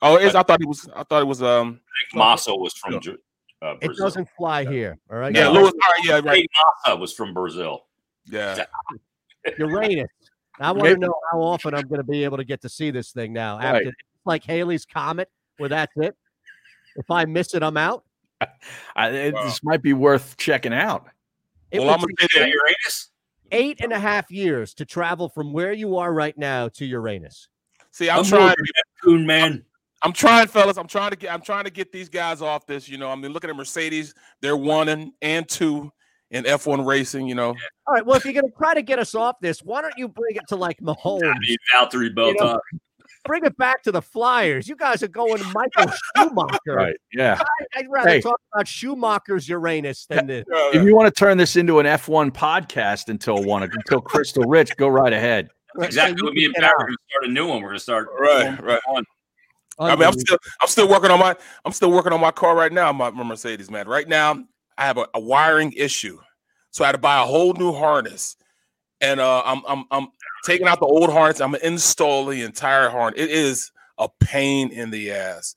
Oh, it is. I thought it was. I thought it was. Um. I think Massa was from Ju- uh, It doesn't fly here. All right. Yeah, guys? Lewis. All right, yeah, right. Hey, Massa was from Brazil. Yeah. Uranus. I want to know how often I'm going to be able to get to see this thing now. After Right. it's like Halley's comet, where that's it. If I miss it, I'm out. I, it, Wow. This might be worth checking out. It Well, I'm gonna say that. Uranus. Eight and a half years to travel from where you are right now to Uranus. See, I'm I'm trying. moving, Coon man. I'm trying, fellas. I'm trying to get. I'm trying to get these guys off this. You know, I mean, looking at Mercedes, they're one and, and two in F1 racing. You know, All right. Well, if you're going to try to get us off this, why don't you bring it to like Mahomes? I need Valtteri You know, Beltot. Bring it back to the Flyers. You guys are going Michael Schumacher. Right. Yeah. I, would rather Hey. talk about Schumacher's Uranus than this. If you want to turn this into an F1 podcast until one until Krystle Rich, go right ahead. Exactly what me and Barry are going to start a new one. We're going to start Right, right. on. Oh, I mean, I'm still, I'm still working on my, I'm still working on my car right now, my, my Mercedes, man. Right now, I have a, a wiring issue, so I had to buy a whole new harness, and uh, I'm, I'm, I'm taking out the old harness. I'm installing the entire harness. It is a pain in the ass.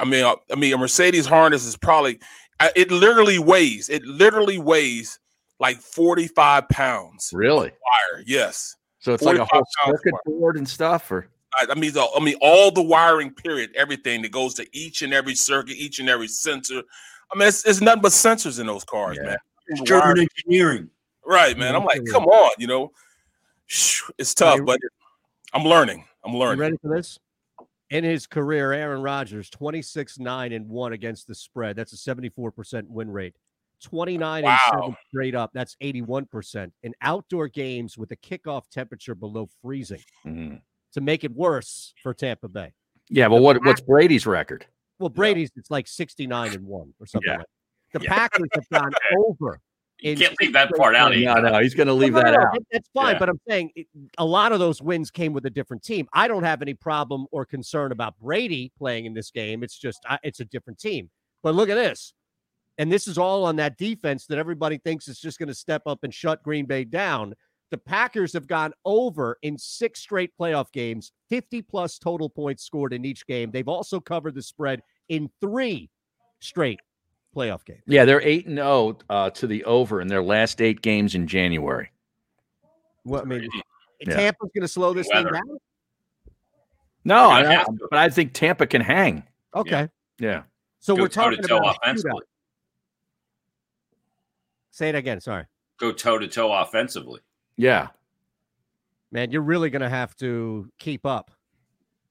I mean, uh, I mean, a Mercedes harness is probably, I- it literally weighs, it literally weighs like 45 pounds. Really? Wire, yes. So it's like a whole circuit board and stuff, or I, I mean, the, I mean, all the wiring, period, everything that goes to each and every circuit, each and every sensor. I mean, it's, it's nothing but sensors in those cars, man. The German engineering. Right, man. I'm like, come on, you know, it's tough, but I'm learning. I'm You learning. ready for this? In his career, Aaron Rodgers, 26 9 and 1 against the spread. That's a 74% win rate. 29 Wow. and 7 straight up. That's 81%. In outdoor games with a kickoff temperature below freezing Mhm. to make it worse for Tampa Bay. Yeah, but what what's Brady's record? Well, Brady's it's like 69 and 1 or something Yeah. like that. The Yeah. Packers have gone over. You can't leave that part out. games. No, no, he's going to leave No, no, that no, out. That's fine, Yeah. but I'm saying it, a lot of those wins came with a different team. I don't have any problem or concern about Brady playing in this game. It's just I, it's a different team. But look at this, and this is all on that defense that everybody thinks is just going to step up and shut Green Bay down. The Packers have gone over in six straight playoff games, 50 plus total points scored in each game. They've also covered the spread in three straight playoff game. Yeah, they're eight and zero uh, to the over in their last eight games in January. What I mean, Yeah. Tampa's going to slow this thing down. No, They're I, gonna have to. but I think Tampa can hang. Okay, Yeah, so Go we're talking toe-to-toe about a offensively. Say it again. Sorry, Go toe to toe offensively. yeah. man. You're really going to have to keep up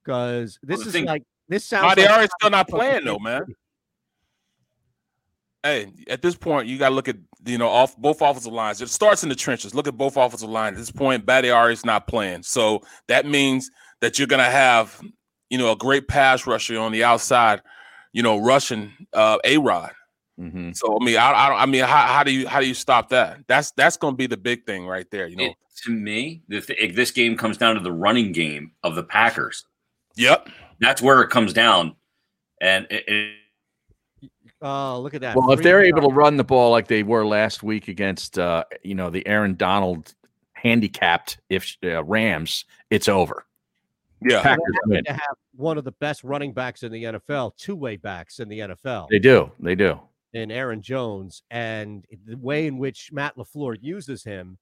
because this the is thing- like this sounds. Bakhtiari's like still not playing though, man. Hey, at this point, you got to look at you know off both offensive lines. It starts in the trenches. Look at both offensive lines. At this point, Bakhtiari is not playing, so that means that you're going to have you know a great pass rusher on the outside, you know, rushing uh, a Rod. hmm So I mean, I, I, don't- I mean, how, how do you how do you stop that? That's that's going to be the big thing right there. You know. It, to me, the th- this game comes down to the running game of the Packers. Yep. That's where it comes down. And it, it, Oh, look at that. Well, if they're able to run the ball like they were last week against, uh, you know, the Aaron Donald handicapped if uh, Rams, it's over. Yeah. Packers They win. happen to have one of the best running backs in the NFL, two-way backs in the NFL, They do. They do. in Aaron Jones, and the way in which Matt Lafleur uses him,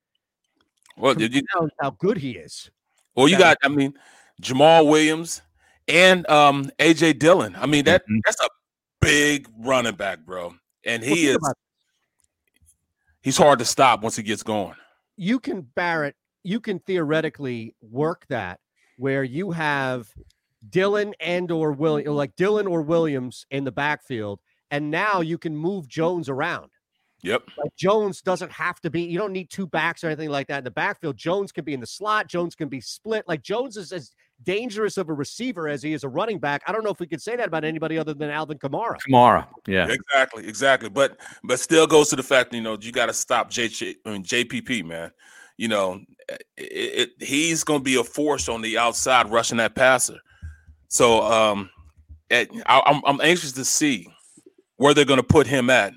Well, did you, know how good he is. well, you got. I mean, Jamaal Williams and um AJ Dillon. I mean that Mhm. that's a big running back, bro. And he think is he's hard to stop once he gets going. you can Barrett, you can theoretically work that where you have Dillon and or William, like Dillon or Williams in the backfield, and now you can move Jones around. Yep. Like Jones doesn't have to be. You don't need two backs or anything like that in the backfield. Jones can be in the slot. Jones can be split. Like Jones is as dangerous of a receiver as he is a running back. I don't know if we could say that about anybody other than Alvin Kamara. Kamara. Yeah. Exactly, exactly. But but still goes to the fact, you know, you got to stop J, I mean, JPP, man. You know, it, it, he's going to be a force on the outside rushing that passer. So um, it, I, I'm I'm anxious to see where they're going to put him at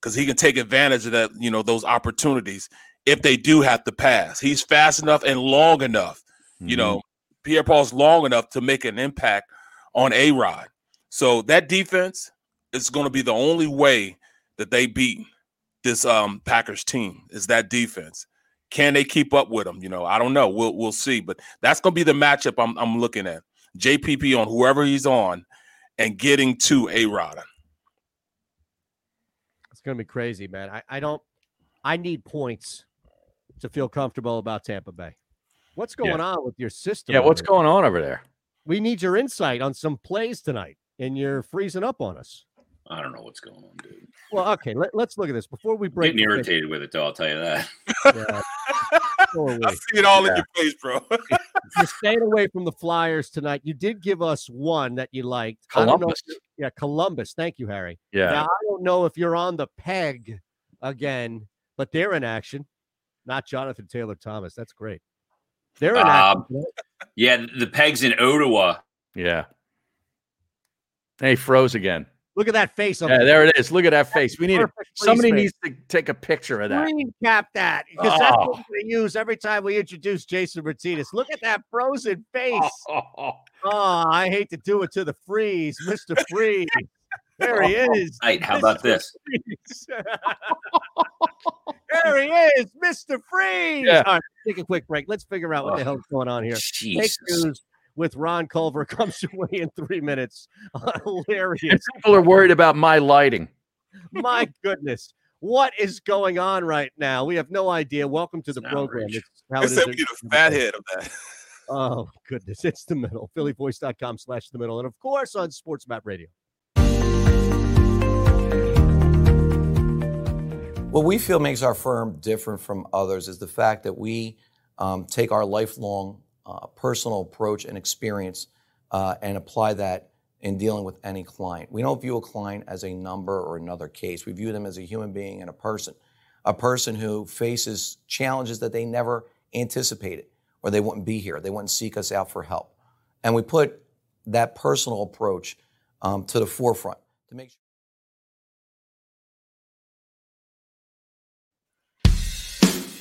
because he can take advantage of that, you know, those opportunities if they do have to pass. He's fast enough and long enough. You know, Pierre Paul's long enough to make an impact on A Rod. So that defense is going to be the only way that they beat this um Packers team is that defense. Can they keep up with them? You know, I don't know. We'll we'll see. But that's going to be the matchup I'm I'm looking at. JPP on whoever he's on, and getting to A Rod. It's going to be crazy, man. I, I don't. I need points to feel comfortable about Tampa Bay. What's going on with your system? Yeah. What's going on over there? We need your insight on some plays tonight, and you're freezing up on us. I don't know what's going on, dude. Well, okay, let, us look at this before we I'm break. getting the thing- irritated with it, though. I'll tell you that. Yeah. I see it all in your face, bro. You're staying away from the Flyers tonight. You did give us one that you liked. I don't know Columbus. if- yeah, Columbus. Thank you, Harry. Yeah. Now, I don't know if you're on the peg again, but they're in action. Not Jonathan Taylor Thomas. That's great. They're in action. Um. Yeah, the pegs in Ottawa. Yeah. Hey, froze again. Look at that face. on Yeah, there it is. Look at that face. We need a, somebody face. needs to take a picture of that. Screen cap that because that's what Oh. we're going to use every time we introduce Jason Myrtetus. Look at that frozen face. Oh, I hate to do it to the freeze, Mr. Freeze. There he oh, is. Right, how about this? There he is, Mr. Freeze. Yeah. All right, take a quick break. Let's figure out what the oh, hell's going on here. Fake Jesus. news with Ron Culver comes your way in three minutes. Hilarious. And people are worried about my lighting. My goodness. What is going on right now? We have no idea. Welcome to the an program. It's how I it said is we need a fat head of that. Oh, goodness. It's the middle. PhillyVoice.com slash the middle. And of course on SportsMap Radio. What we feel makes our firm different from others is the fact that we um, take our lifelong uh, personal approach and experience uh, and apply that in dealing with any client. We don't view a client as a number or another case. We view them as a human being and a person, a person who faces challenges that they never anticipated or they wouldn't be here. They wouldn't seek us out for help. And we put that personal approach um, to the forefront to make sure.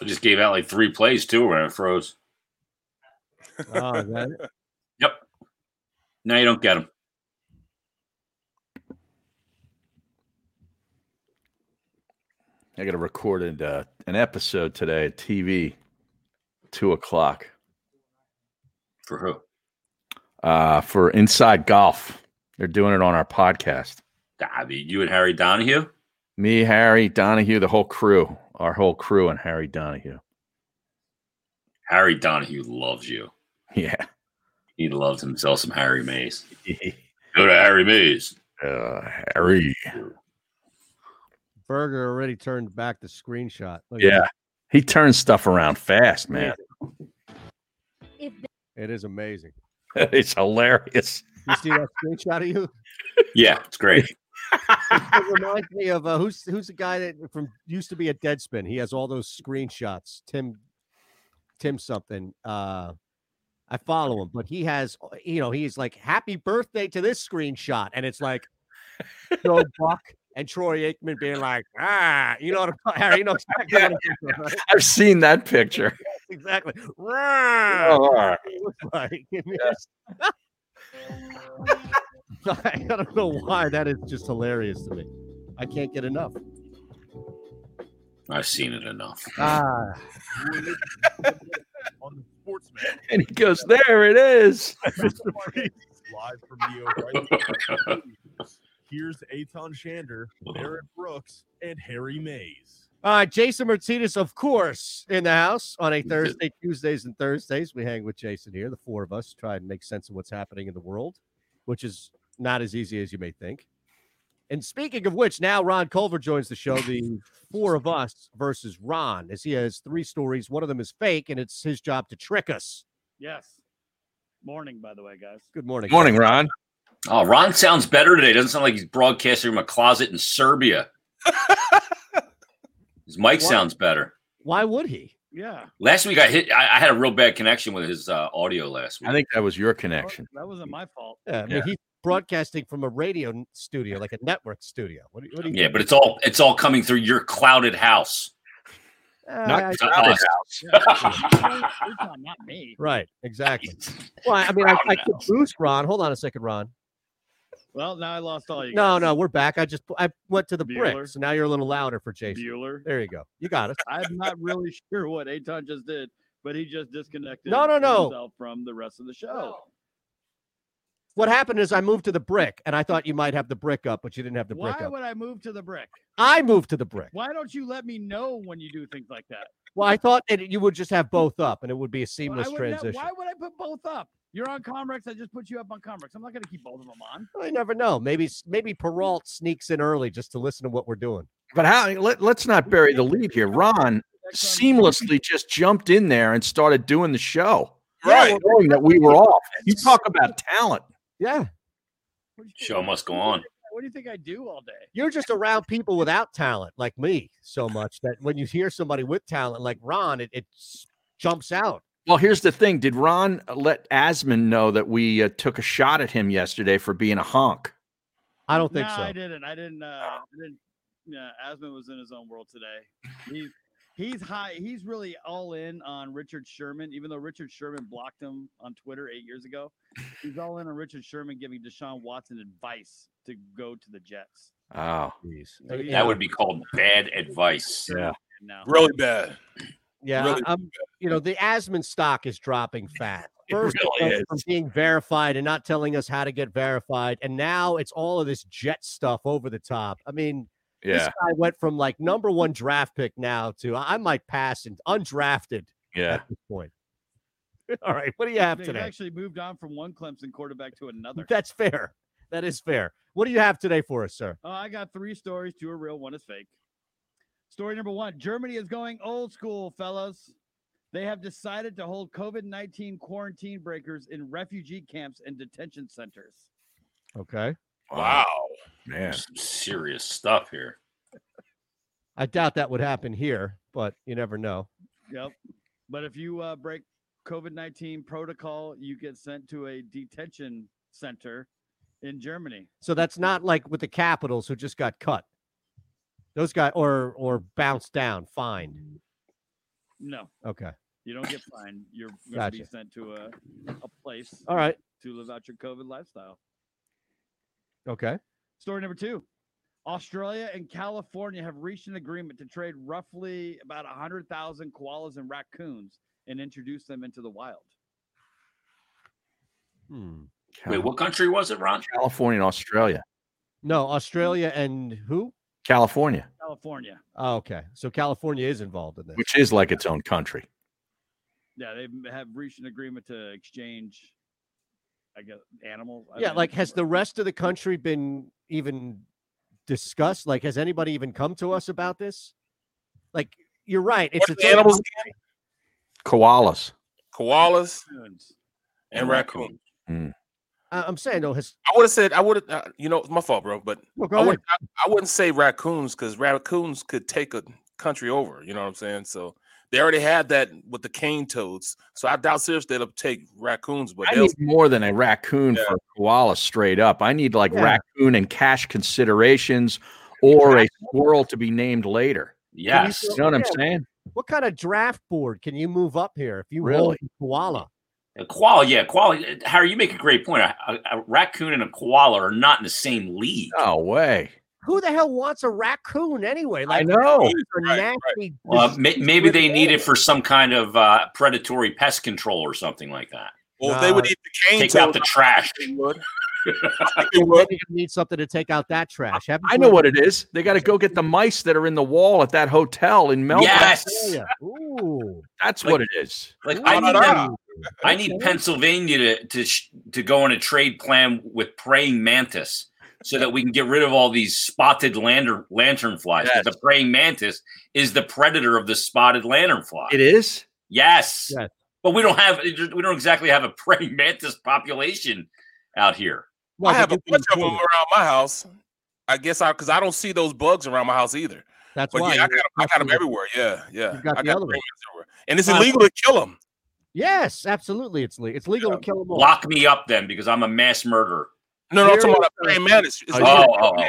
I just gave out like three plays too when it froze. Oh, is that it? Yep. Now you don't get them. I got to record uh, an episode today at TV, two o'clock. For who? Uh, for Inside Golf. They're doing it on our podcast. I mean, you and Harry Donahue. Me, Harry, Donahue, the whole crew, our whole crew, and Harry Donahue. Harry Donahue loves you. Yeah. He loves himself some Harry Mayes. Go to Harry Mayes. Uh, Harry. Berger already turned back the screenshot. Look Yeah. that. He turns stuff around fast, man. It is amazing. it's hilarious. You see that screenshot of you? Yeah, it's great. It reminds me of uh, who's who's the guy that from used to be a Deadspin. He has all those screenshots. Tim, Tim something. Uh, I follow him, but he has you know he's like happy birthday to this screenshot, and it's like Joe Buck and Troy Aikman being like ah, you know what I'm Harry, you know exactly talking about, right? I've seen that picture. exactly. Oh, Rah! It looks like. I don't know why that is just hilarious to me. I can't get enough. I've seen it enough. Ah, on the Sportsman. And he goes, There it is. Live from the O'Reilly. Here's Eytan Shander, Barrett Brooks, and Harry Mayes. all right. Jason Myrtetus, of course, in the house on a Thursday, Tuesdays, and Thursdays. We hang with Jason here, the four of us, try and make sense of what's happening in the world, which is not as easy as you may think. And speaking of which, now Ron Culver joins the show. The four of us versus Ron, as he has three stories. One of them is fake, and it's his job to trick us. Yes. Morning, by the way, guys. Good morning. Morning, Ron. Oh, Ron sounds better today. Doesn't sound like he's broadcasting from a closet in Serbia. His mic What? sounds better. Why would he? Yeah. Last week I hit. I, I had a real bad connection with his uh, audio last week. I think that was your connection. That wasn't my fault. Yeah, I mean, Yeah. he's broadcasting from a radio studio, like a network studio. What do what do you Yeah, but it's all it's all coming through your clouded house. Uh, to I- us. Eytan, not me. Right, exactly. Well, I mean, I, I could boost Ron. Hold on a second, Ron. Well, now I lost all you. No, guys. no, we're back. I just I went to the Bueller. brick, so now you're a little louder for Jason. Bueller. There you go. You got it. I'm not really sure what Aton just did, but he just disconnected No, no, no. himself from the rest of the show. What happened is I moved to the brick, and I thought you might have the brick up, but you didn't have the brick up. Why would I move to the brick? I moved to the brick. Why don't you let me know when you do things like that? Well, I thought that you would just have both up, and it would be a seamless I would not- transition. why would I put both up? You're on Comrex. I just put you up on Comrex. I'm not going to keep both of them on. I never know. Maybe maybe Peralt sneaks in early just to listen to what we're doing. But how? Let, let's not bury the lead here. Ron seamlessly just jumped in there and started doing the show. Right. Knowing that we were off. You talk about talent. Yeah. Show must go on. What do you think I do all day? You're just around people without talent, like me, so much that when you hear somebody with talent, like Ron, it, it jumps out. Well, here's the thing. Did Ron let Asman know that we uh, took a shot at him yesterday for being a honk? I don't think no, so. I didn't. I didn't. Uh, I didn't. Yeah, Asman was in his own world today. He's he's high. He's really all in on Richard Sherman, even though Richard Sherman blocked him on Twitter eight years ago. He's all in on Richard Sherman giving Deshaun Watson advice to go to the Jets. Oh, So he's- That would be called bad advice. Yeah. now. Really bad. Yeah, Really I'm. You know, the Asman stock is dropping fast. First, it really went from being verified and not telling us how to get verified, and now it's all of this jet stuff over the top. I mean, this Yeah. guy went from like number one draft pick now to I I might pass and undrafted Yeah. at this point. All right, what do you have They today? actually moved on from one Clemson quarterback to another. That's fair. That is fair. What do you have today for us, sir? Uh, I got three stories. Two are real. One is fake. Story number one Germany is going old school, fellas. They have decided to hold COVID 19 quarantine breakers in refugee camps and detention centers. Okay. Wow. Man. Some serious stuff here. I doubt that would happen here, but you never know. Yep. But if you uh, break COVID 19 protocol, you get sent to a detention center in Germany. So that's not like with the Capitals who just got cut. Those guys or or bounced down, fined. No, Okay. you don't get fined. You're going to be sent to a, a place All right. to live out your COVID lifestyle. Okay. Story number two Australia and California have reached an agreement to trade roughly about 100,000 koalas and raccoons and introduce them into the wild. Hmm. Wait, what country was it, Ron? California and Australia. No, Australia and who? California, California. Oh, okay. So California is involved in this. which is like its own country. Yeah, they have reached an agreement to exchange, I guess, animals. I Yeah, mean, like has the rest of the country been even discussed? Like, has anybody even come to us about this? Like, you're right. It's What's its the own animals country. Koalas. Koalas raccoons. and raccoon. I- I'm saying though, has I would have said I would have. Uh, you know, it's my fault, bro. But Well, I, would, I, I wouldn't say raccoons because raccoons could take a country over. You know what I'm saying? So they already had that with the cane toads. So I doubt seriously they'll take raccoons, but I need more than a raccoon Yeah. for a koala straight up. I need like Yeah. raccoon and cash considerations or a squirrel to be named later. Yes. You know what I'm saying? what kind of draft board can you move up here if you Really? hold a koala? A koala, yeah, koala. Uh, Harry, you make a great point. A, a- a raccoon and a koala are not in the same league. No way. Who the hell wants a raccoon anyway? I Like, know. these are nasty, Well, dis- maybe they need it for some kind of uh, predatory pest control or something like that. well, if they would eat the cane Take out the trash. they would. I they Maybe would. you need something to take out that trash. Haven't I know what it is. They got to go get the mice that are in the wall at that hotel in Melbourne. Yes. Ooh. That's Like- what it is. Like I need them. I need Pennsylvania to to sh- to go on a trade plan with praying mantis, so that we can get rid of all these spotted lantern lantern flies. 'cause Yes. The praying mantis is the predator of the spotted lantern fly. It is. Yes. Yes. But we don't have we don't exactly have a praying mantis population out here. Well, I have a you bunch of them around my house. I guess I because I don't see those bugs around my house either. That's But why. yeah, I you're I got them everywhere. Yeah, yeah. You've got I the got other praying mantis everywhere. and it's Uh, illegal to kill them. Yes, absolutely. It's legal. It's legal to kill them all. Lock me up then because I'm a mass murderer. No, no, I'm talking about a praying mantis. It's Oh, illegal to oh, oh.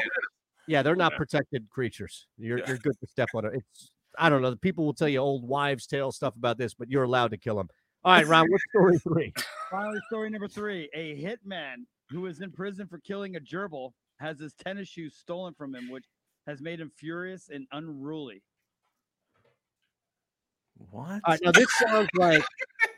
Yeah, they're not protected creatures. You're Yeah. you're good to step on it. It's I don't know. The people will tell you old wives' tale stuff about this, but you're allowed to kill them. All right, Ron. What's story three? Finally, story number three a hitman who is in prison for killing a gerbil has his tennis shoes stolen from him, which has made him furious and unruly. What? All right, now this sounds like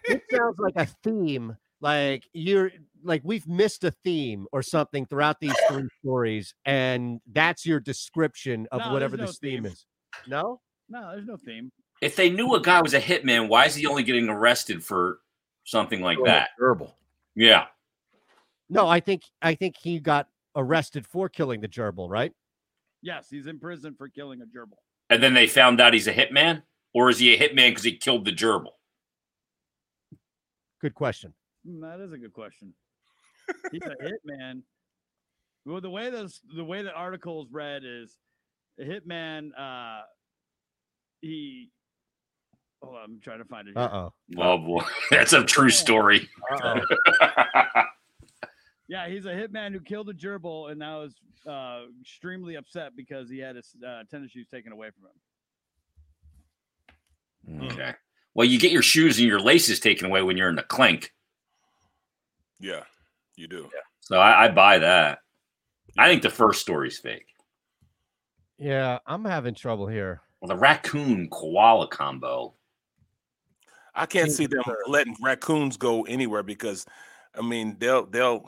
this sounds like a theme. Like you're like we've missed a theme or something throughout these three stories, and that's your description of No, whatever there's this theme theme. is. No, No, there's no theme. If they knew a guy was a hitman, why is he only getting arrested for something like that? Gerbil. Yeah. no. I think I think he got arrested for killing the gerbil. Right? Yes, he's in prison for killing a gerbil. And then they found out he's a hitman? Or is he a hitman because he killed the gerbil? Good question. Hmm, that is a good question. He's a hitman. Well, the way those the way the articles read is a hitman. Uh, he. Oh, I'm trying to find it. Uh oh. Oh boy, that's a true story. Yeah, he's a hitman who killed a gerbil and now is uh, extremely upset because he had his uh, tennis shoes taken away from him. Okay. Well, you get your shoes and your laces taken away when you're in the clink. Yeah, you do. Yeah. So I, I buy that. I think the first story's fake. Yeah, I'm having trouble here. Well, the raccoon koala combo. I can't see them letting raccoons go anywhere because, I mean, they'll they'll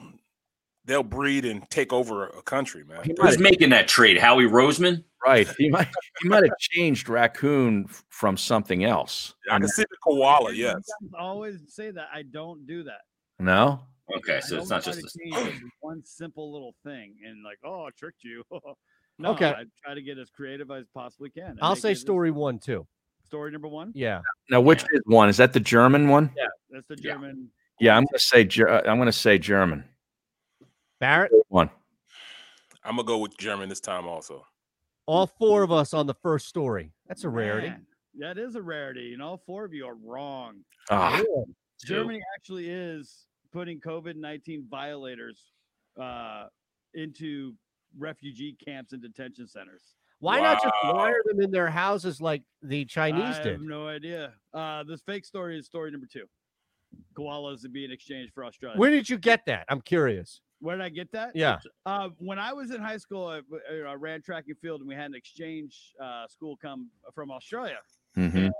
they'll breed and take over a country, man. Who's making that trade? Howie Roseman? Right. He might he might have changed raccoon from something else. I can see the koala. Yes. Always say that I don't do that. No. Okay, I so it's don't just a change it with one simple little thing and like, oh, I tricked you. no, Okay. I try to get as creative as possibly can. I'll say it- story one too. story number one. Yeah. Now, which is one? Is that the German one? Yeah, that's the German. Yeah, I'm gonna say Ger- uh, I'm gonna say German. Barrett, One. I'm gonna go with German this time also. all four of us on the first story. That's a rarity. Man, that is a rarity, and all four of you are wrong. Ah, Germany actually is putting COVID 19 violators uh, into refugee camps and detention centers. Why not just wire them in their houses like the Chinese I did? I have no idea. Uh, this fake story is story number two. Koalas are being exchanged for Australia. Where did you get that? I'm curious. Where did I get that? Yeah. Uh, when I was in high school, I, I ran track and field, and we had an exchange uh, school come from Australia. Mhm.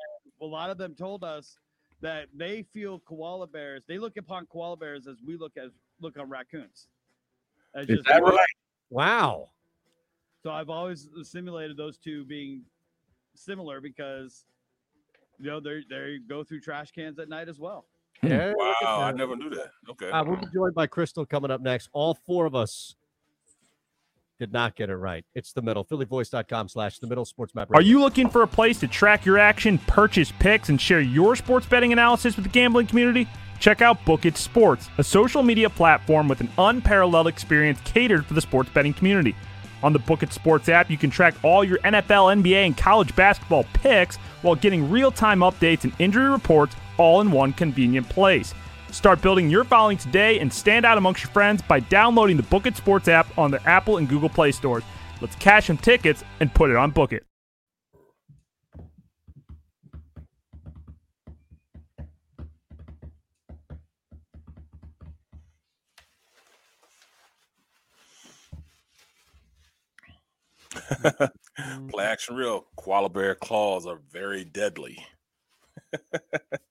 A lot of them told us that they feel koala bears. They look upon koala bears as we look as look on raccoons. As Is that right? Wow. So I've always simulated those two being similar because you know they they go through trash cans at night as well. Yeah, Wow, I never knew that. Okay. Uh, we'll be joined by Krystle coming up next. All four of us did not get it right. It's the middle. PhillyVoice.com slash the middle SportsMap. Are you looking for a place to track your action, purchase picks, and share your sports betting analysis with the gambling community? Check out Book It Sports, a social media platform with an unparalleled experience catered for the sports betting community. On the Book It Sports app, you can track all your NFL, NBA, and college basketball picks while getting real time updates and injury reports all in one convenient place. Start building your following today and stand out amongst your friends by downloading the Book It Sports app on the Apple and Google Play stores. Let's cash some tickets and put it on Book It. Play action real. Koala bear claws are very deadly.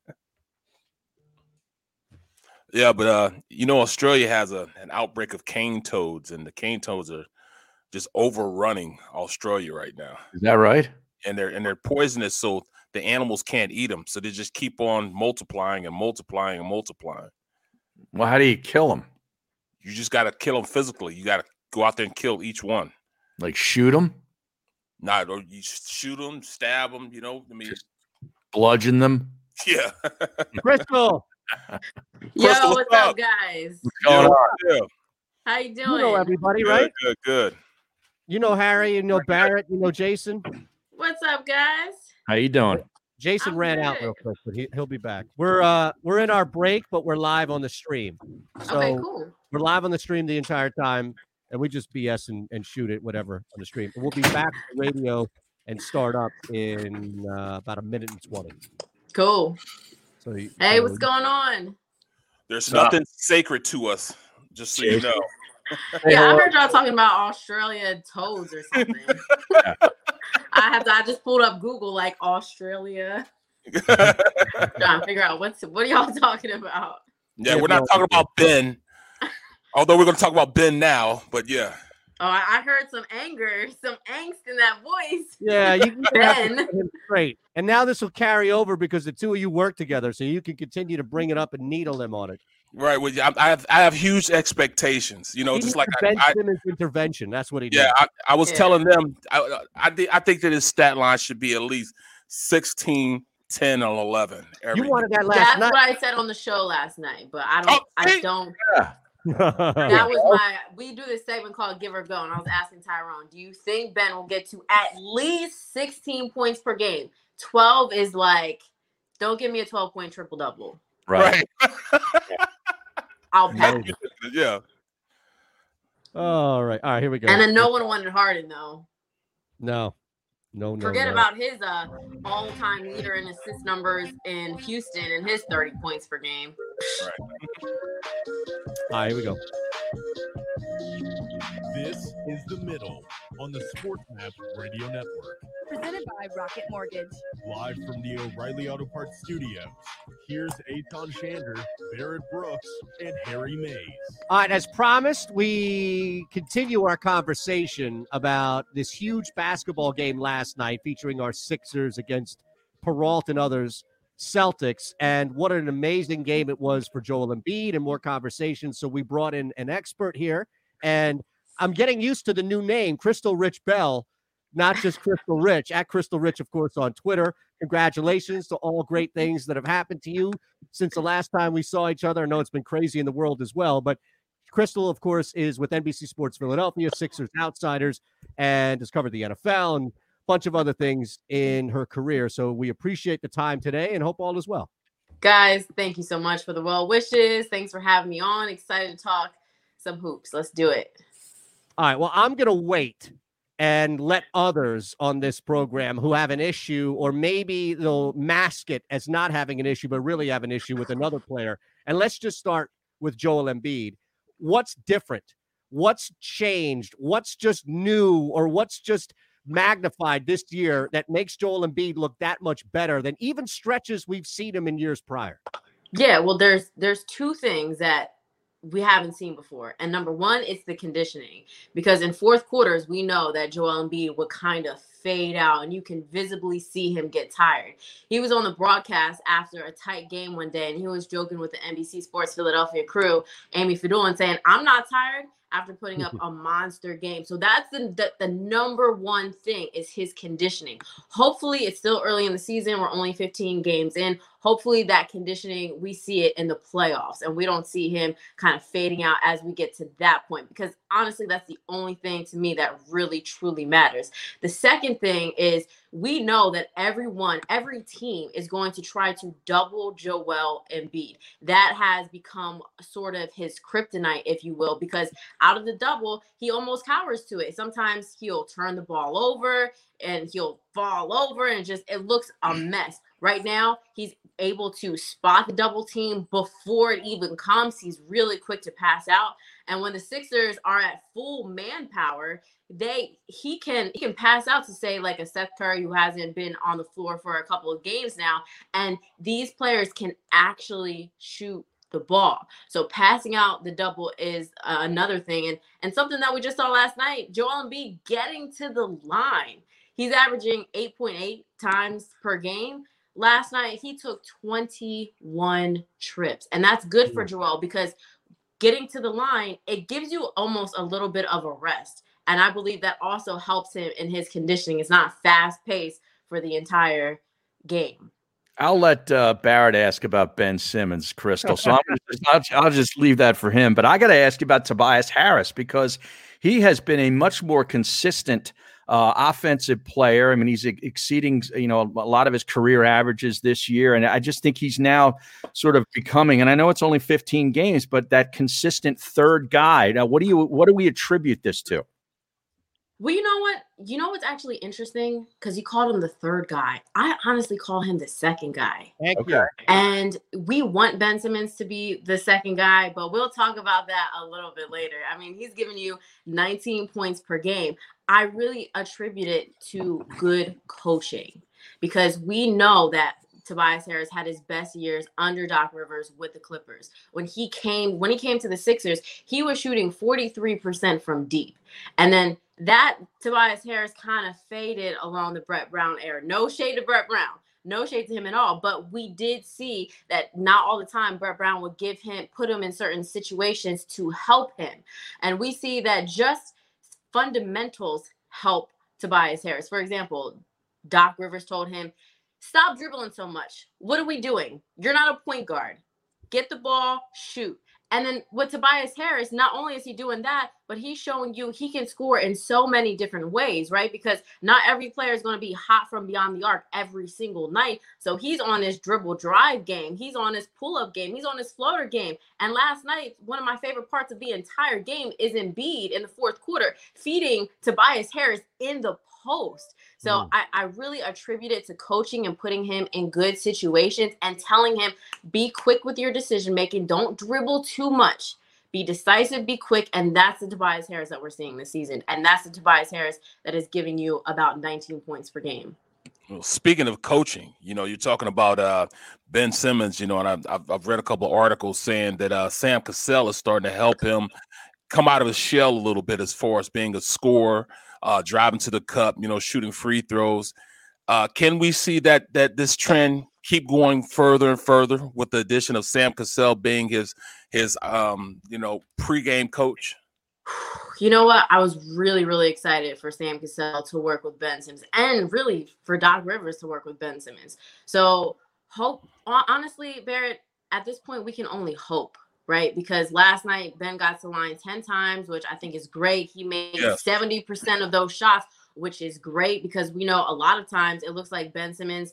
yeah, but uh, you know, Australia has a an outbreak of cane toads, and the cane toads are just overrunning Australia right now. Is that right? And they're and they're poisonous, so the animals can't eat them. So they just keep on multiplying and multiplying and multiplying. Well, how do you kill them? You just got to kill them physically. You got to go out there and kill each one. Like shoot them, Not or you shoot them, stab them. You know, I mean, bludgeon them. yeah. Krystle. Yo, Krystle, what's up, guys? What's going on? Yeah. How you doing? You know everybody, Good, right? good, good. You know Harry, you know Barrett, you know Jason. What's up, guys? How you doing? Jason I'm ran out real quick, but he, he'll be back. We're uh we're in our break, but we're live on the stream. So okay, cool. we're live on the stream the entire time, and we just BS and, and shoot it, whatever, on the stream. And we'll be back to the radio and start up in uh, about a minute and twenty. Cool. So you- Hey, so what's going on? There's Uh, nothing sacred to us, just so you know. Yeah, I heard y'all talking about Australia toads or something. I have to, I just pulled up Google like Australia. trying to figure out what's what are y'all talking about? Yeah, we're not talking about Ben. Although we're going to talk about Ben now, but yeah. Oh, I, I heard some anger, some angst in that voice. Yeah, you you have to Ben. set him straight. And now this will carry over because the two of you work together, so you can continue to bring it up and needle them on it. Right. Well, I, I have I have huge expectations. You know, He just like a I, Ben I Simmons intervention. That's what he did. yeah, needs. I, I was Yeah. telling them I I, thi- I think that his stat line should be at least 16, 10, and 11. Every you wanted that last That's night. what I said on the show last night, but I oh, don't Oh, I don't Yeah. That was my. We do this segment called "Give or Go," and I was asking Tyrone, "Do you think Ben will get to at least 16 points per game? 12 is like, don't give me a 12 point triple double. Right. I'll pass. yeah. All right. All right. Here we go. And then no one wanted Harden though. No. No, no. Forget no. about his uh all-time leader in assist numbers in Houston and his 30 points per game. All right. Here we go. This is the middle on the SportsMap Radio Network. Presented by Rocket Mortgage. Live from the O'Reilly Auto Parts Studios. Here's Eytan Shander, Barrett Brooks, and Harry Mayes. All right, as promised, we continue our conversation about this huge basketball game last night featuring our Sixers against Peralt and others, Celtics, and what an amazing game it was for Joel Embiid and more conversations. So we brought in an expert here, and I'm getting used to the new name, Krystle Rich Bell, not just Krystle Rich, at Krystle Rich, of course, on Twitter. Congratulations to all great things that have happened to you since the last time we saw each other. I know it's been crazy in the world as well, but Krystle, of course, is with NBC Sports Philadelphia, Sixers Outsiders, and has covered the NFL and a bunch of other things in her career. So we appreciate the time today and hope all is well. Guys, thank you so much for the well wishes. Thanks for having me on. Excited to talk some hoops. Let's do it. All right. Well, I'm going to wait and let others on this program who have an issue, or maybe they'll mask it as not having an issue, but really have an issue with another player. And let's just start with Joel Embiid. What's different? What's changed? What's just new, or what's just magnified this year that makes Joel Embiid look that much better than even stretches we've seen him in years prior? Yeah, well, there's there's two things that we haven't seen before. And number one, it's the conditioning. Because in fourth quarters, we know that Joel Embiid would kind of fade out and you can visibly see him get tired. He was on the broadcast after a tight game one day and he was joking with the NBC Sports Philadelphia crew, Amy Fadool, and saying, I'm not tired after putting up a monster game. So that's the, the, the number one thing is his conditioning. Hopefully it's still early in the season. We're only 15 games in. Hopefully that conditioning we see it in the playoffs and we don't see him kind of fading out as we get to that point because honestly that's the only thing to me that really truly matters. The second thing is we know that everyone, every team is going to try to double Joel Embiid. That has become sort of his kryptonite, if you will, because out of the double, he almost cowers to it. Sometimes he'll turn the ball over and he'll fall over and just it looks a mess. Right now, he's able to spot the double team before it even comes. He's really quick to pass out. And when the Sixers are at full manpower, they he can he can pass out to say like a Seth Curry who hasn't been on the floor for a couple of games now, and these players can actually shoot the ball. So passing out the double is uh, another thing, and and something that we just saw last night. Joel Embiid getting to the line. He's averaging 8.8 times per game. Last night he took 21 trips, and that's good for Joel because getting to the line it gives you almost a little bit of a rest. And I believe that also helps him in his conditioning. It's not fast paced for the entire game. I'll let uh, Barrett ask about Ben Simmons, Krystle. So I'm just, I'll, I'll just leave that for him. But I got to ask you about Tobias Harris because he has been a much more consistent uh, offensive player. I mean, he's exceeding you know a lot of his career averages this year, and I just think he's now sort of becoming. And I know it's only 15 games, but that consistent third guy. Now, what do you what do we attribute this to? Well, you know what? You know what's actually interesting? Because you called him the third guy. I honestly call him the second guy. Thank Okay. you. And we want Ben Simmons to be the second guy, but we'll talk about that a little bit later. I mean, he's giving you 19 points per game. I really attribute it to good coaching because we know that Tobias Harris had his best years under Doc Rivers with the Clippers. When he came when he came to the Sixers, he was shooting 43% from deep. And then that Tobias Harris kind of faded along the Brett Brown era. No shade to Brett Brown. No shade to him at all, but we did see that not all the time Brett Brown would give him put him in certain situations to help him. And we see that just fundamentals help Tobias Harris. For example, Doc Rivers told him, Stop dribbling so much. What are we doing? You're not a point guard. Get the ball, shoot. And then with Tobias Harris, not only is he doing that, but he's showing you he can score in so many different ways, right? Because not every player is going to be hot from beyond the arc every single night. So he's on his dribble drive game, he's on his pull up game, he's on his floater game. And last night, one of my favorite parts of the entire game is Embiid in the fourth quarter feeding Tobias Harris in the post. So mm. I, I really attribute it to coaching and putting him in good situations and telling him be quick with your decision making. Don't dribble too much. Be decisive, be quick. And that's the Tobias Harris that we're seeing this season. And that's the Tobias Harris that is giving you about 19 points per game. Well, speaking of coaching, you know, you're talking about uh, Ben Simmons, you know, and I've, I've read a couple of articles saying that uh, Sam Cassell is starting to help him come out of his shell a little bit as far as being a scorer, uh, driving to the cup, you know, shooting free throws. Uh, can we see that that this trend keep going further and further with the addition of Sam Cassell being his his um, you know pregame coach? You know what? I was really really excited for Sam Cassell to work with Ben Simmons, and really for Doc Rivers to work with Ben Simmons. So hope honestly, Barrett. At this point, we can only hope right? Because last night Ben got to line 10 times, which I think is great. He made yes. 70% of those shots, which is great because we know a lot of times it looks like Ben Simmons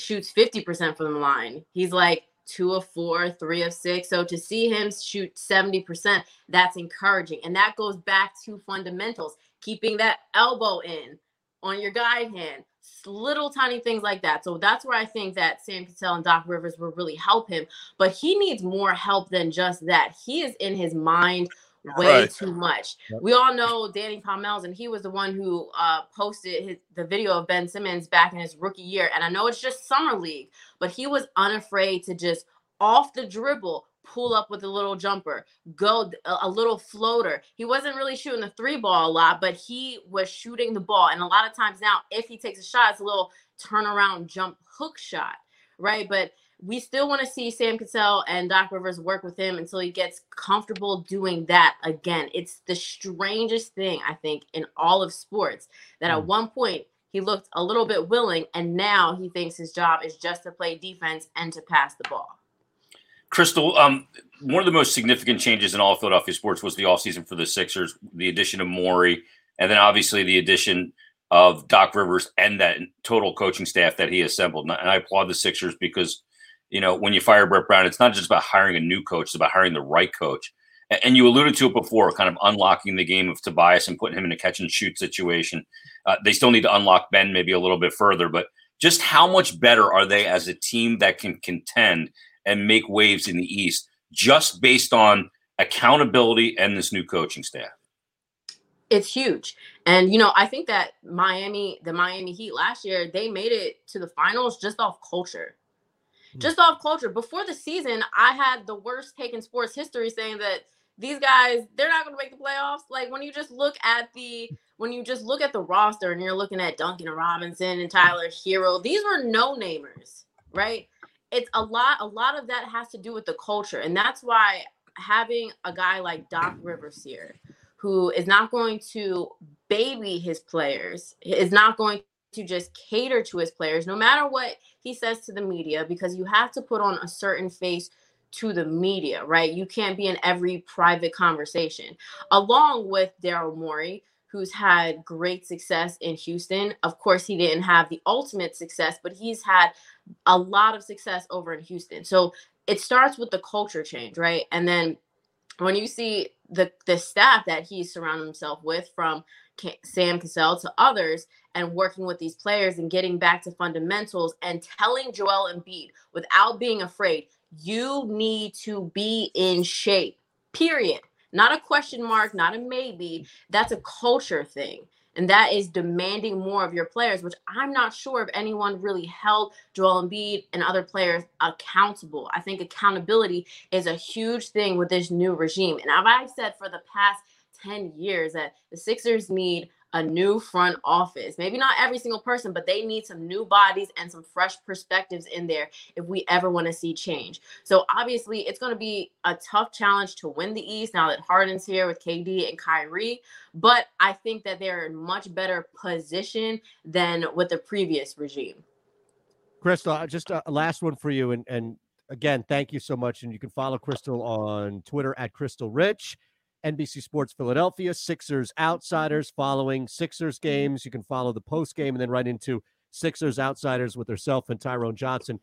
shoots 50% from the line. He's like two of four, three of six. So to see him shoot 70%, that's encouraging. And that goes back to fundamentals, keeping that elbow in on your guide hand, little tiny things like that. So that's where I think that Sam Cassell and Doc Rivers will really help him. But he needs more help than just that. He is in his mind way right. too much. Yep. We all know Danny Pommells, and he was the one who uh, posted his, the video of Ben Simmons back in his rookie year. And I know it's just summer league, but he was unafraid to just off the dribble pull up with a little jumper, go a little floater. He wasn't really shooting the three ball a lot, but he was shooting the ball. And a lot of times now, if he takes a shot, it's a little turnaround jump hook shot, right? But we still want to see Sam Cassell and Doc Rivers work with him until he gets comfortable doing that again. It's the strangest thing, I think, in all of sports that at hmm. one point he looked a little bit willing, and now he thinks his job is just to play defense and to pass the ball. Krystle, um, one of the most significant changes in all of Philadelphia sports was the offseason for the Sixers, the addition of Morey, and then obviously the addition of Doc Rivers and that total coaching staff that he assembled. And I applaud the Sixers because, you know, when you fire Brett Brown, it's not just about hiring a new coach, it's about hiring the right coach. And you alluded to it before, kind of unlocking the game of Tobias and putting him in a catch and shoot situation. Uh, they still need to unlock Ben maybe a little bit further, but just how much better are they as a team that can contend and make waves in the East just based on accountability and this new coaching staff? It's huge. And you know, I think that Miami, the Miami Heat last year, they made it to the finals just off culture. Hmm. Just off culture. Before the season, I had the worst take in sports history saying that these guys, they're not going to make the playoffs. Like when you just look at the when you just look at the roster and you're looking at Duncan Robinson and Tyler Herro, these were no namers, right? it's a lot a lot of that has to do with the culture and that's why having a guy like Doc Rivers here who is not going to baby his players is not going to just cater to his players no matter what he says to the media because you have to put on a certain face to the media, right? You can't be in every private conversation. Along with Daryl Morey, who's had great success in Houston. Of course, he didn't have the ultimate success, but he's had a lot of success over in Houston. So it starts with the culture change, right? And then when you see the the staff that he's surrounded himself with, from Sam Cassell to others, and working with these players and getting back to fundamentals and telling Joel Embiid without being afraid, you need to be in shape. Period not a question mark, not a maybe. That's a culture thing. And that is demanding more of your players, which I'm not sure if anyone really held Joel Embiid and other players accountable. I think accountability is a huge thing with this new regime. And I've said for the past 10 years that the Sixers need a new front office. Maybe not every single person, but they need some new bodies and some fresh perspectives in there if we ever want to see change. So obviously, it's going to be a tough challenge to win the East now that Harden's here with KD and Kyrie. But I think that they're in much better position than with the previous regime. Krystle, uh, just uh, a last one for you, and and again, thank you so much. And you can follow Krystle on Twitter at Krystle Rich. NBC Sports Philadelphia, Sixers Outsiders following Sixers mm-hmm. games. You can follow the post game and then right into Sixers Outsiders with herself and Tyrone Johnson.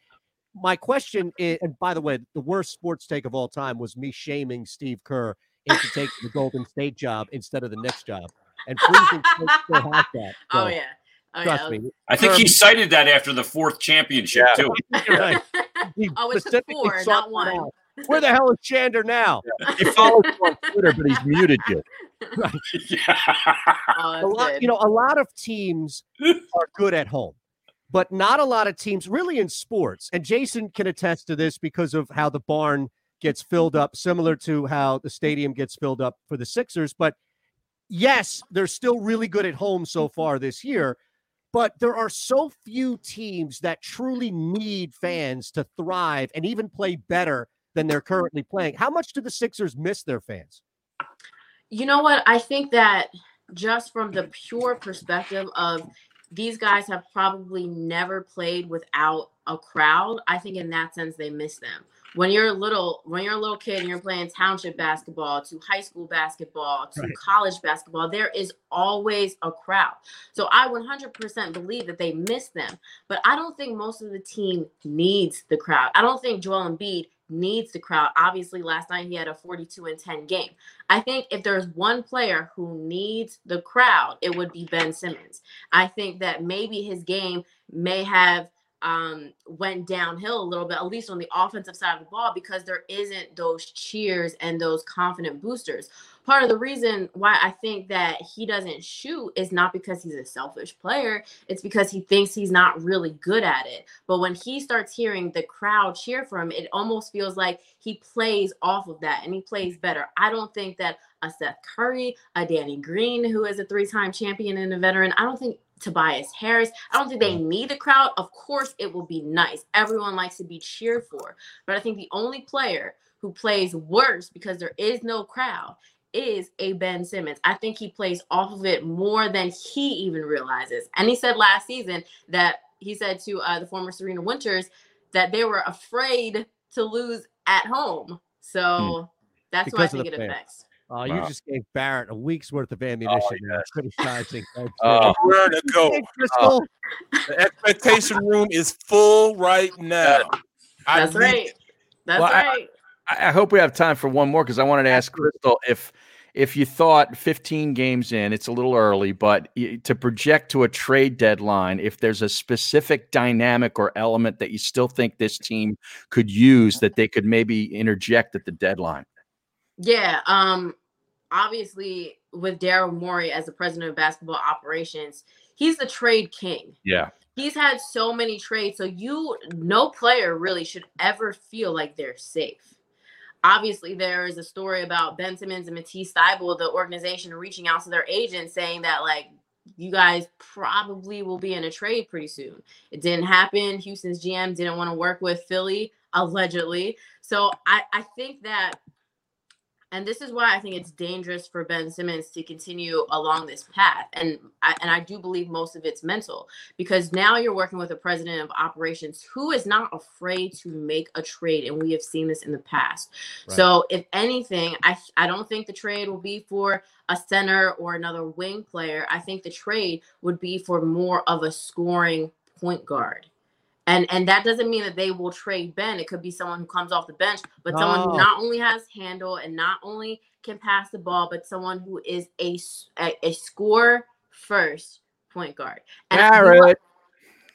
My question is, and by the way, the worst sports take of all time was me shaming Steve Kerr into taking the Golden State job instead of the Knicks job. And freezing still has that. Oh yeah. Oh, trust yeah. me. I think Kerr- he cited that after the fourth championship too. Right. He Oh, it's the four, not one. out. Where the hell is Shander now? He follows you on Twitter, but he's muted you. Oh, a lot, you know, a lot of teams are good at home, but not a lot of teams really in sports. And Jason can attest to this because of how the barn gets filled up, similar to how the stadium gets filled up for the Sixers. But yes, they're still really good at home so far this year. But there are so few teams that truly need fans to thrive and even play better than they're currently playing. How much do the Sixers miss their fans? You know what? I think that just from the pure perspective of these guys have probably never played without a crowd. I think in that sense they miss them. When you're a little when you're a little kid and you're playing township basketball to high school basketball to Right. college basketball, there is always a crowd. So I 100% believe that they miss them, but I don't think most of the team needs the crowd. I don't think Joel Embiid needs the crowd. Obviously, last night he had a 42 and 10 game. I think if there's one player who needs the crowd, it would be Ben Simmons. I think that maybe his game may have um went downhill a little bit at least on the offensive side of the ball because there isn't those cheers and those confident boosters part of the reason why i think that he doesn't shoot is not because he's a selfish player it's because he thinks he's not really good at it but when he starts hearing the crowd cheer for him it almost feels like he plays off of that and he plays better i don't think that a Seth Curry, a Danny Green, who is a three-time champion and a veteran. I don't think Tobias Harris. I don't think they mm. need the crowd. Of course, it will be nice. Everyone likes to be cheered for, but I think the only player who plays worse because there is no crowd is a Ben Simmons. I think he plays off of it more than he even realizes. And he said last season that he said to uh, the former Serena Winters that they were afraid to lose at home. So that's who I Because think it fans. affects. Uh, You Wow. just gave Barrett a week's worth of ammunition. and criticizing. Thanks, Oh. man. Where to go? Hey, Krystle. The expectation room is full right now. That's need right. That's Well, I- right. I I hope we have time for one more because I wanted to ask Krystle if if you thought 15 games in, it's a little early, but to project to a trade deadline, if there's a specific dynamic or element that you still think this team could use that they could maybe interject at the deadline. Yeah. Um. Obviously, with Daryl Morey as the president of basketball operations, he's the trade king. Yeah. He's had so many trades, so you no player really should ever feel like they're safe. Obviously, there is a story about Ben Simmons and Matisse Thybulle, the organization reaching out to their agent saying that like you guys probably will be in a trade pretty soon. It didn't happen. Houston's GM didn't want to work with Philly, allegedly. So I, I think that and this is why I think it's dangerous for Ben Simmons to continue along this path. And I, and I do believe most of it's mental because now you're working with a president of operations who is not afraid to make a trade. And we have seen this in the past. Right. So if anything, I, I don't think the trade will be for a center or another wing player. I think the trade would be for more of a scoring point guard. And and that doesn't mean that they will trade Ben. It could be someone who comes off the bench, but someone who not only has handle and not only can pass the ball, but someone who is a a score first point guard. And I- Barrett.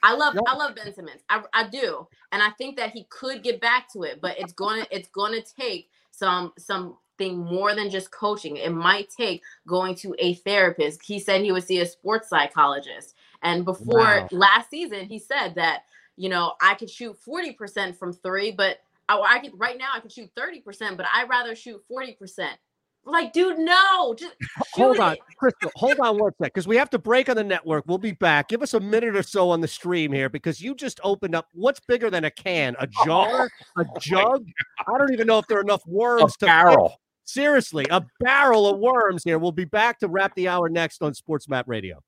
I love I love Ben Simmons. I, I do, and I think that he could get back to it, but it's gonna it's gonna take some something more than just coaching. It might take going to a therapist. He said he would see a sports psychologist, and before Wow. last season, he said that you know I could shoot forty percent from three, but I, I could right now I can shoot thirty percent, but I'd rather shoot forty percent. Like, dude, no, just Hold on, it. Krystle. Hold on one sec, because we have to break on the network. We'll be back. Give us a minute or so on the stream here, because you just opened up. What's bigger than a can? A jar? a oh jug? I don't even know if there are enough worms to fit- barrel. Seriously, a barrel of worms here. We'll be back to wrap the hour next on SportsMap Radio.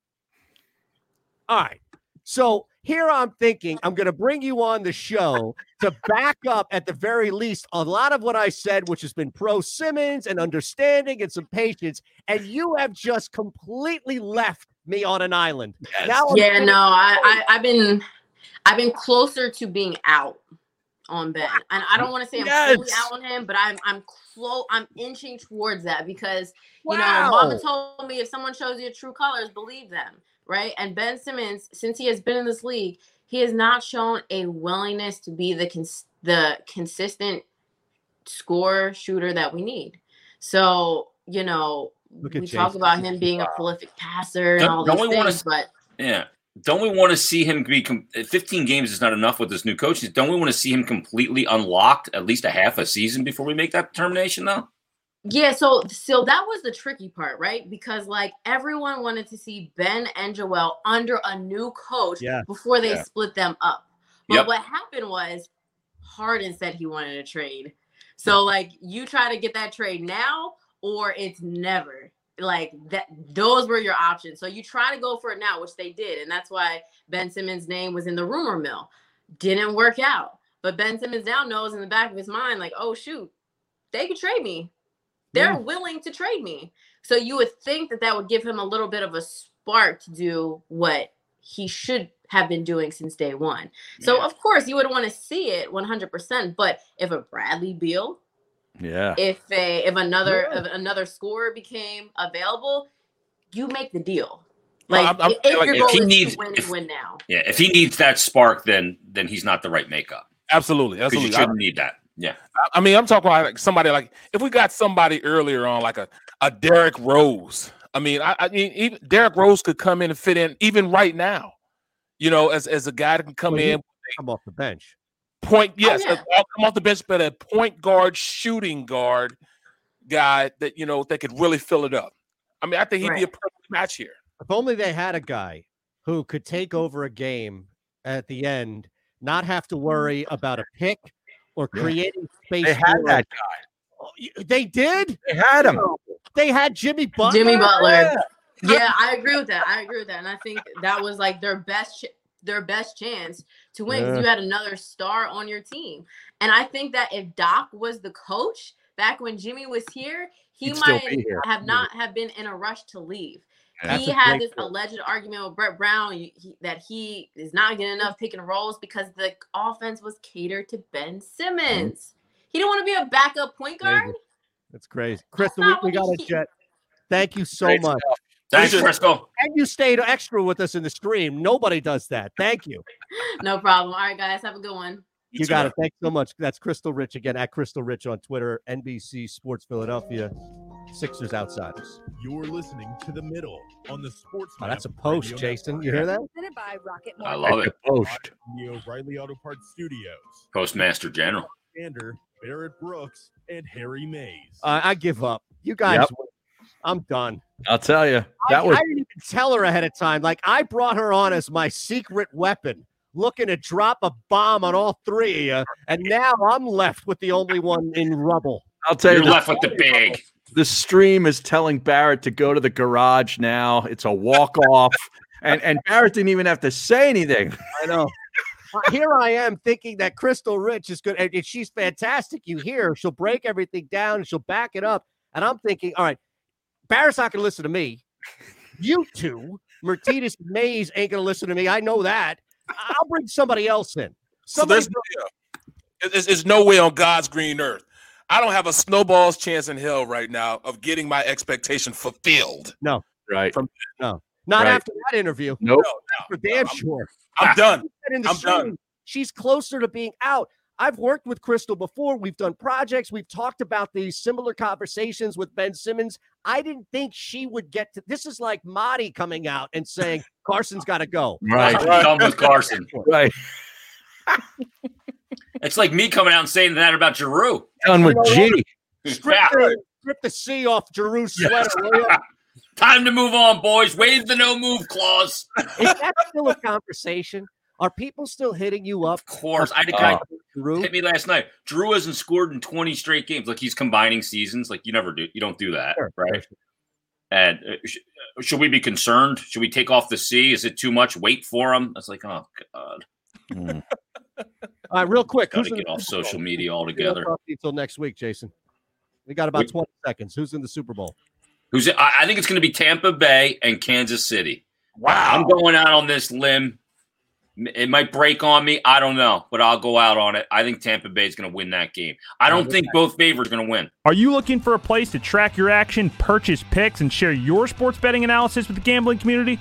All right. So Here I'm thinking I'm going to bring you on the show to back up, at the very least, a lot of what I said, which has been pro Simmons and understanding and some patience. And you have just completely left me on an island. Now yeah, thinking- no, I, I I've been I've been closer to being out on Ben. And I don't want to say I'm fully out on him, but I'm I'm close I'm inching towards that because you Wow. know, Mama told me if someone shows you true colors, believe them, right? And Ben Simmons, since he has been in this league, he has not shown a willingness to be the cons- the consistent score shooter that we need. So, you know, Look at we talk about him being a prolific passer and Don't- all don't these we wanna things, s- but Yeah. Don't we want to see him be com- 15 games is not enough with this new coach? Don't we want to see him completely unlocked at least a half a season before we make that determination though? Yeah, so so that was the tricky part, right? Because like everyone wanted to see Ben and Joel under a new coach Yeah. before they Yeah. split them up. But Yep. what happened was Harden said he wanted a trade. So like you try to get that trade now or it's never. Like that those were your options. So you try to go for it now, which they did. And that's why Ben Simmons' name was in the rumor mill. Didn't work out. But Ben Simmons now knows in the back of his mind, like, oh shoot, they could trade me. They're Yeah. willing to trade me. So you would think that that would give him a little bit of a spark to do what he should have been doing since day one. So of course you would want to see it 100%. But if a Bradley Beal, Yeah. if a if another if another scorer became available, you make the deal. Well, Like I'm- I'm- if, if like, your if goal he is needs- to win, if- win now. Yeah, if he needs that spark, then then he's not the right makeup. Absolutely, absolutely. you shouldn't need that. Yeah. I mean, I'm talking about like somebody like if we got somebody earlier on, like a, a Derrick Rose. I mean, I, I mean, even Derrick Rose could come in and fit in even right now. You know, as as a guy that can come Well, in, come off the bench. point yes, yeah. uh, come off the bench, but a point guard, shooting guard guy that you know that could really fill it up. I mean, I think he'd be a perfect match here. If only they had a guy who could take over a game at the end, not have to worry about a pick or Yeah. creating space. They had for- that guy. Oh, They did. They had him. They had Jimmy Butler. Jimmy Butler. Yeah. Yeah, I agree with that. I agree with that, and I think that was like their best ch- their best chance to win 'cause Yeah. you had another star on your team. And I think that if Doc was the coach back when Jimmy was here, he He'd might here. have not have been in a rush to leave. Yeah. he had great this point. alleged argument with Brett Brown he- he- that he is not getting enough pick and rolls because the offense was catered to Ben mm-hmm. Simmons. He didn't want to be a backup point guard. That's crazy. Krystle, we, we got he- a jet. Thank you so Great much. stuff. Thanks, You- Krystle. And you stayed extra with us in the stream. Nobody does that. Thank you. No problem. All right, guys, have a good one. You got it. Thanks so much. That's Krystle Rich again at Krystle Rich on Twitter, NBC Sports Philadelphia, Sixers Outsiders. You're listening to the middle on the Sports. Oh, that's a post, Jason. You hear that? Presented by Rocket I love it. Post. The O'Reilly Auto Parts Studios. Postmaster General. Shander, Barrett Brooks, and Harry Mayes. Uh, I give up. You guys, Yep. I'm done. I'll tell you. I, That was I didn't even tell her ahead of time. Like I brought her on as my secret weapon, looking to drop a bomb on all three of you, and now I'm left with the only one in rubble. I'll tell You're you. the- left with the big. The stream is telling Barrett to go to the garage now. It's a walk off. and and Barrett didn't even have to say anything. I know. Here I am thinking that Krystle Rich is good, and and she's fantastic. You hear she'll break everything down, and she'll back it up. And I'm thinking, all right, Barrett's not going to listen to me. You two, Myrtetus Mayes ain't going to listen to me. I know that. I'll bring somebody else in. So there's, yeah, there's, there's no way on God's green earth. I don't have a snowball's chance in hell right now of getting my expectation fulfilled. No, Right. From no, not Right. after that interview. Nope. For damn sure. I'm done. said in the I'm stream, done. She's closer to being out. I've worked with Krystle before. We've done projects. We've talked about these similar conversations with Ben Simmons. I didn't think she would get to this. Is like Marty coming out and saying Carson's got to go. Right. I'm done with Carson. Right. It's like me coming out and saying that about Giroux. Done with G. Strip, Yeah. the, strip the C off Giroux's sweater. will? Time to move on, boys. Wave the no move clause. Is that still a conversation? Are people still hitting you up? Of course. I had a guy Giroux? hit me last night. Drew hasn't scored in 20 straight games. Like he's combining seasons. Like you never do. You don't do that, Sure, right? And uh, sh- should we be concerned? Should we take off the C? Is it too much? Wait for him. That's like, oh god. All right, real quick. Got who's to get off Super Bowl? social media altogether. talk to you Until next week, Jason. We got about We- 20 seconds. Who's in the Super Bowl? Who's? I, I think it's going to be Tampa Bay and Kansas City. Wow. I'm going out on this limb. It might break on me. I don't know, but I'll go out on it. I think Tampa Bay is going to win that game. I don't think both favorites are going to win. Are you looking for a place to track your action, purchase picks, and share your sports betting analysis with the gambling community?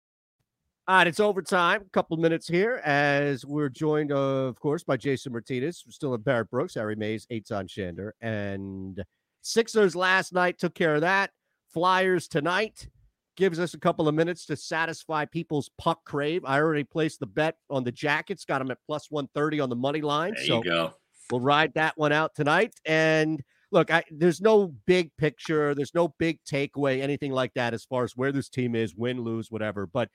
All right, it's overtime. A couple minutes here as we're joined, of course, by Jason Myrtetus. We're still in Barrett Brooks, Harry Mayes, Eytan Shander, and Sixers last night took care of that. Flyers tonight gives us a couple of minutes to satisfy people's puck crave. I already placed the bet on the Jackets, got them at plus 130 on the money line. There so you go. We'll ride that one out tonight. And look, I, there's no big picture, there's no big takeaway, anything like that as far as where this team is, win, lose, whatever. But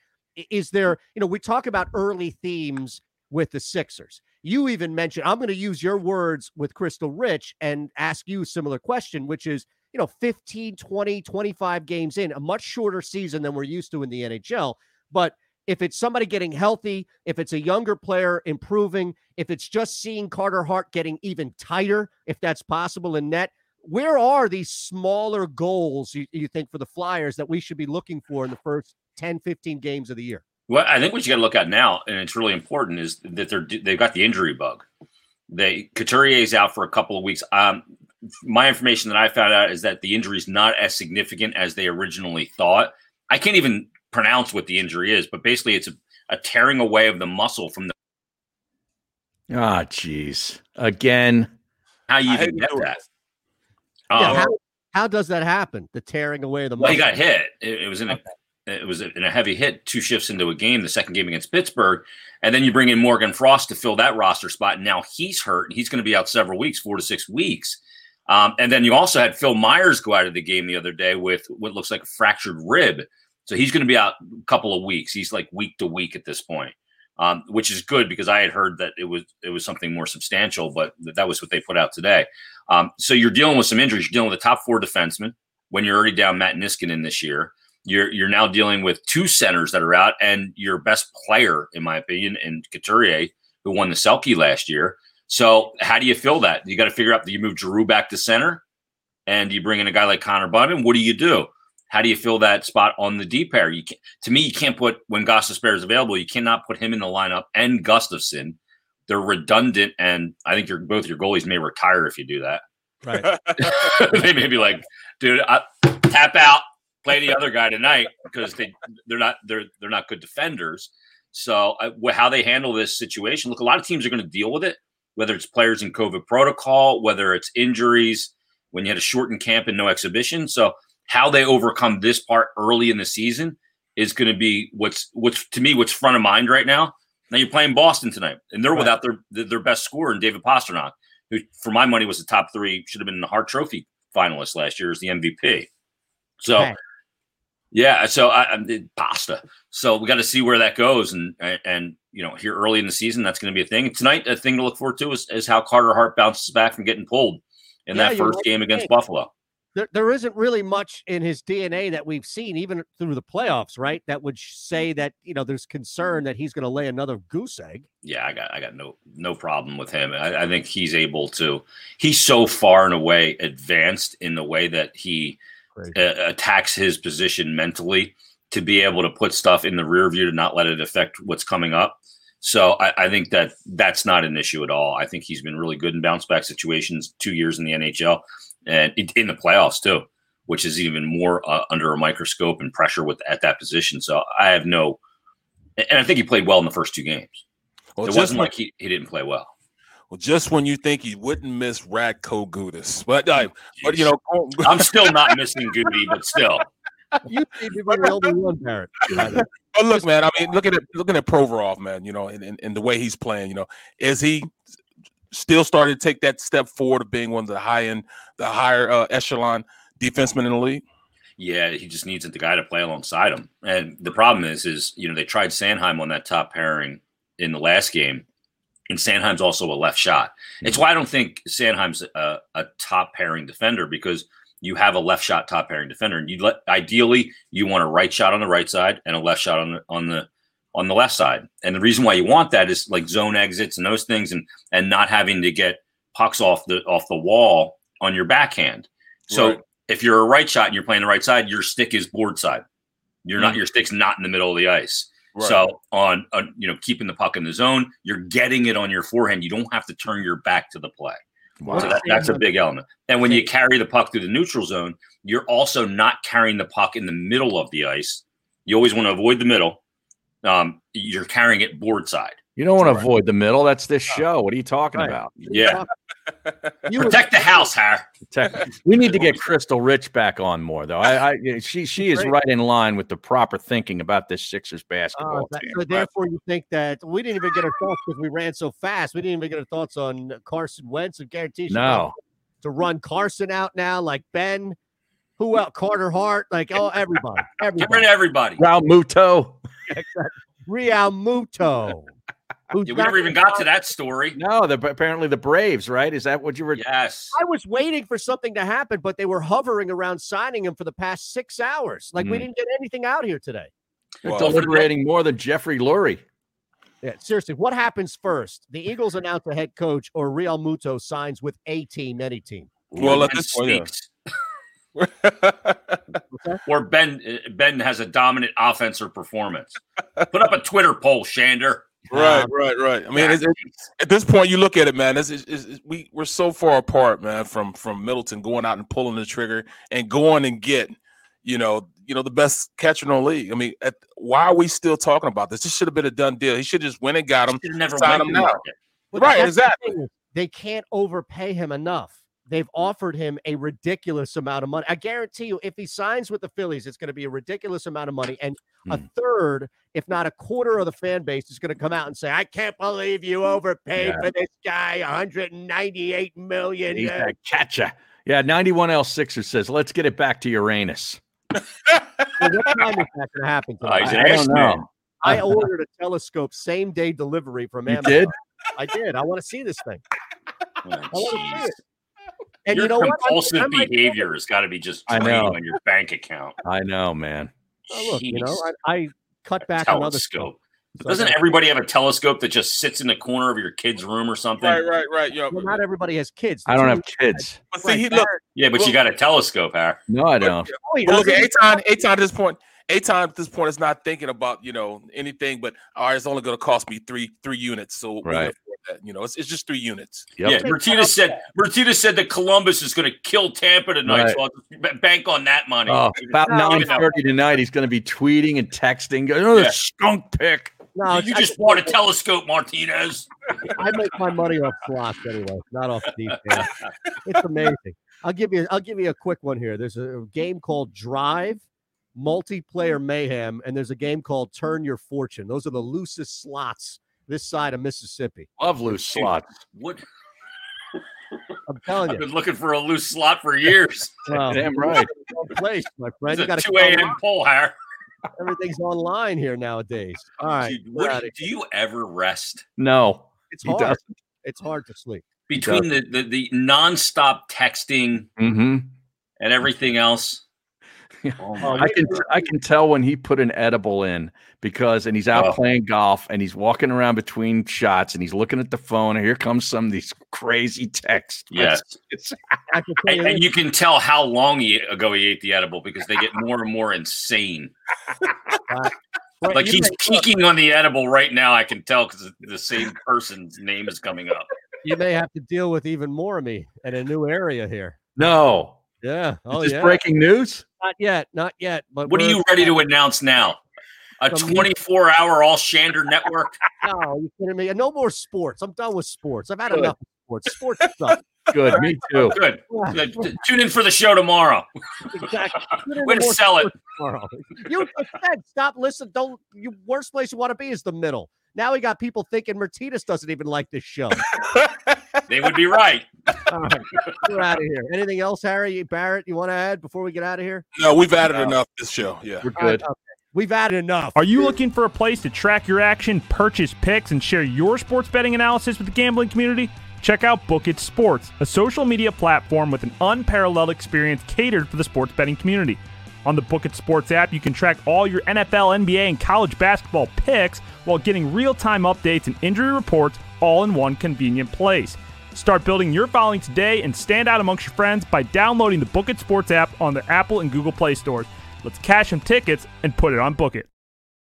is there, you know, we talk about early themes with the Sixers. You even mentioned, I'm going to use your words with Krystle Rich and ask you a similar question, which is, you know, 15, 20, 25 games in, a much shorter season than we're used to in the NHL. But if it's somebody getting healthy, if it's a younger player improving, if it's just seeing Carter Hart getting even tighter, if that's possible in net, where are these smaller goals you, you think for the Flyers that we should be looking for in the first 10, 15 games of the year? Well, I think what you got to look at now, and it's really important, is that they're they've got the injury bug. They Couturier is out for a couple of weeks. Um, my information that I found out is that the injury is not as significant as they originally thought. I can't even pronounce what the injury is, but basically, it's a, a tearing away of the muscle from the. Ah, jeez. Again. How you even get do it. that? Yeah, Um, how, how does that happen? The tearing away of the Well, he got hit. It, it was in a it was in a heavy hit two shifts into a game, the second game against Pittsburgh, and then you bring in Morgan Frost to fill that roster spot. And now he's hurt. And he's going to be out several weeks, four to six weeks. Um, and then you also had Phil Myers go out of the game the other day with what looks like a fractured rib. So he's going to be out a couple of weeks. He's like week to week at this point, um, which is good because I had heard that it was it was something more substantial, but that was what they put out today. Um, so you're dealing with some injuries. You're dealing with the top four defensemen when you're already down Matt Niskanen this year. You're you're now dealing with two centers that are out, and your best player, in my opinion, in Couturier, who won the Selke last year. So how do you fill that? You got to figure out. Do you move Giroux back to center, and you bring in a guy like Connor Bunnaman? What do you do? How do you fill that spot on the D pair? You can, to me, you can't put when Gostisbehere is available. You cannot put him in the lineup and Gustafsson. They're redundant, and I think your both your goalies may retire if you do that. Right. they may be like, dude, I, tap out, play the other guy tonight because they they're not they're they're not good defenders. So uh, wh- how they handle this situation? Look, a lot of teams are going to deal with it, whether it's players in COVID protocol, whether it's injuries when you had a shortened camp and no exhibition. So how they overcome this part early in the season is going to be what's what's to me what's front of mind right now. Now you're playing Boston tonight, and they're without their their best scorer in David Pastrnak, who for my money was the top three, should have been the Hart Trophy finalist last year as the MVP. So. Yeah, so I, I did pasta. So we got to see where that goes, and, and you know here early in the season that's going to be a thing. Tonight, a thing to look forward to is, is how Carter Hart bounces back from getting pulled in Yeah, that first right. game against Hey. Buffalo. There, there isn't really much in his DNA that we've seen, even through the playoffs, right? That would say mm-hmm. that you know there's concern that he's going to lay another goose egg. Yeah, I got I got no no problem with him. I, I think he's able to. He's so far and away advanced in the way that he uh, attacks his position mentally to be able to put stuff in the rear view to not let it affect what's coming up. So I, I think that that's not an issue at all. I think he's been really good in bounce back situations two years in the NHL and in, in the playoffs too, which is even more uh, under a microscope and pressure with at that position. So I have no, and I think he played well in the first two games. Well, it wasn't when- like he, he didn't play well. Well, just when you think he wouldn't miss Radko Gudas, but uh, but you know, I'm still not missing Goody, but still. You seem to be the one, Barrett. But look, man. I mean, looking at it looking at Provorov, man. You know, and, and, and the way he's playing. You know, is he still starting to take that step forward of being one of the high end, the higher uh, echelon defensemen in the league? Yeah, he just needs the guy to play alongside him. And the problem is, is you know they tried Sanheim on that top pairing in the last game, and Sanheim's also a left shot. It's why I don't think Sanheim's a, a top pairing defender because you have a left shot top pairing defender, and you let ideally you want a right shot on the right side and a left shot on the on the on the left side. And the reason why you want that is like zone exits and those things, and and not having to get pucks off the off the wall on your backhand. So Right. if you're a right shot and you're playing the right side, your stick is board side. You're not Mhm. your stick's not in the middle of the ice. Right. So on, on you know keeping the puck in the zone, you're getting it on your forehand. You don't have to turn your back to the play. Wow. So that, that's a big element. And when you carry the puck through the neutral zone, you're also not carrying the puck in the middle of the ice. You always want to avoid the middle. Um, you're carrying it board side. You don't want to avoid the middle. That's this show. What are you talking Right. about? Yeah. You Protect the house, Har. Protect- We need to get Krystle Rich back on more, though. I, I she she is right in line with the proper thinking about this Sixers oh, basketball Oh, that- team. so therefore, you think that we didn't even get our thoughts because we ran so fast. We didn't even get our thoughts on Carson Wentz and guarantee No. to run Carson out now, like Ben. Who else? Carter Hart, like oh everybody, Get rid everybody. of everybody. Raul Muto. Realmuto. Who's we never even got to that story. No, the apparently the Braves, right? Is that what you were? Yes. I was waiting for something to happen, but they were hovering around signing him for the past six hours. Like we Hmm. didn't get anything out here today. You're deliberating more than Jeffrey Lurie. Yeah, seriously, what happens first? The Eagles announce a head coach, or Realmuto signs with a team, any team. Well, at this point, or Ben uh, Ben has a dominant offensive performance. Put up a Twitter poll, Shander. Right, um, right, right. I mean, it's, it's- at this point, you look at it, man. It's, it's, it's, we we're so far apart, man, from from Middleton going out and pulling the trigger and going and get, you know, you know, the best catcher in the league. I mean, at, why are we still talking about this? This should have been a done deal. He should have just went and got him, never sign went him now. Right, that's the exactly. They can't overpay him enough. They've offered him a ridiculous amount of money. I guarantee you, if he signs with the Phillies, it's going to be a ridiculous amount of money. And a Hmm. third, if not a quarter of the fan base is going to come out and say, I can't believe you overpaid Yeah. for this guy 198 million. He's Yeah. a catcher. Yeah, 91L Sixer says, let's get it back to Uranus. So what time is that going to happen? Uh, he's tonight? an I don't know. I ordered a telescope same day delivery from You Amazon. did? I did. I want to see this thing. Oh, I want to see it. And Your you know what? Compulsive I might- behavior has got to be just I draining know. on your bank account. I know, man. Oh, look, you know, I, I cut back on other stuff. telescope. So Doesn't everybody have a telescope that just sits in the corner of your kid's room or something? Right, right, right. Yeah, Well, not everybody has kids. I don't have kids. but see, he look. Yeah, but you got a telescope, Har. No, I don't. He But look at doesn't? Eytan. Eytan at this point. Eytan at this point is not thinking about you know anything, but all right, it's only going to cost me three three units, so Right. Afford that. You know, it's, it's just three units. Yep. Yeah, Myrtetus said Myrtetus said that Columbus is going to kill Tampa tonight, Right. so I'll bank on that money. Oh, about No, nine even though- thirty tonight, he's going to be tweeting and texting. Oh, the Yeah. skunk pick. No, you I, just bought a telescope, Myrtetus. I make my money off slots anyway, not off defense. It's amazing. I'll give you. I'll give you a quick one here. There's a game called Drive, multiplayer mayhem, and there's a game called Turn Your Fortune. Those are the loosest slots this side of Mississippi. Love loose slots. What? I'm telling I've you. been looking for a loose slot for years. Well, Damn right. place, my friend. It's You a got two a.m. poll, Har. Everything's online here nowadays. All right, Dude, what- do you ever rest No, it's hard. doesn't. It's hard to sleep. between the, the the nonstop texting Mm-hmm. and everything else? Oh I can I can tell when he put an edible in because and he's out Oh. playing golf and he's walking around between shots and he's looking at the phone and here comes some of these crazy texts. Yes. It's, I you And, and you can tell how long he, ago he ate the edible because they get more and more insane. Well, Like he's may- peeking on the edible right now. I can tell because the same person's name is coming up. you may have to deal with even more of me in a new area here. no. Yeah. Oh, Is this yeah. breaking news? Not yet. Not yet. But What are you ready to announce now? A 24 hour all Shander network? No, you kidding me? No more sports. I'm done with sports. I've had Good. enough of sports. Sports suck. Good. Me too. Good. Good. Tune in for the show tomorrow. Exactly. Tune in Way to sell it. tomorrow. You said stop. Listen. Don't. You worst place you want to be is the middle. Now we got people thinking Myrtetus doesn't even like this show. They would be right. All right, we're out of here. Anything else, Harry Barrett? You want to add before we get out of here? No, we've added enough this show. Yeah. We're All right, okay. We've added enough. Are you looking for a place to track your action, purchase picks, and share your sports betting analysis with the gambling community? Check out Book It Sports, a social media platform with an unparalleled experience catered for the sports betting community. On the Book It Sports app, you can track all your NFL, NBA, and college basketball picks while getting real time updates and injury reports all in one convenient place. Start building your following today and stand out amongst your friends by downloading the Book It Sports app on the Apple and Google Play stores. Let's cash some tickets and put it on Book It.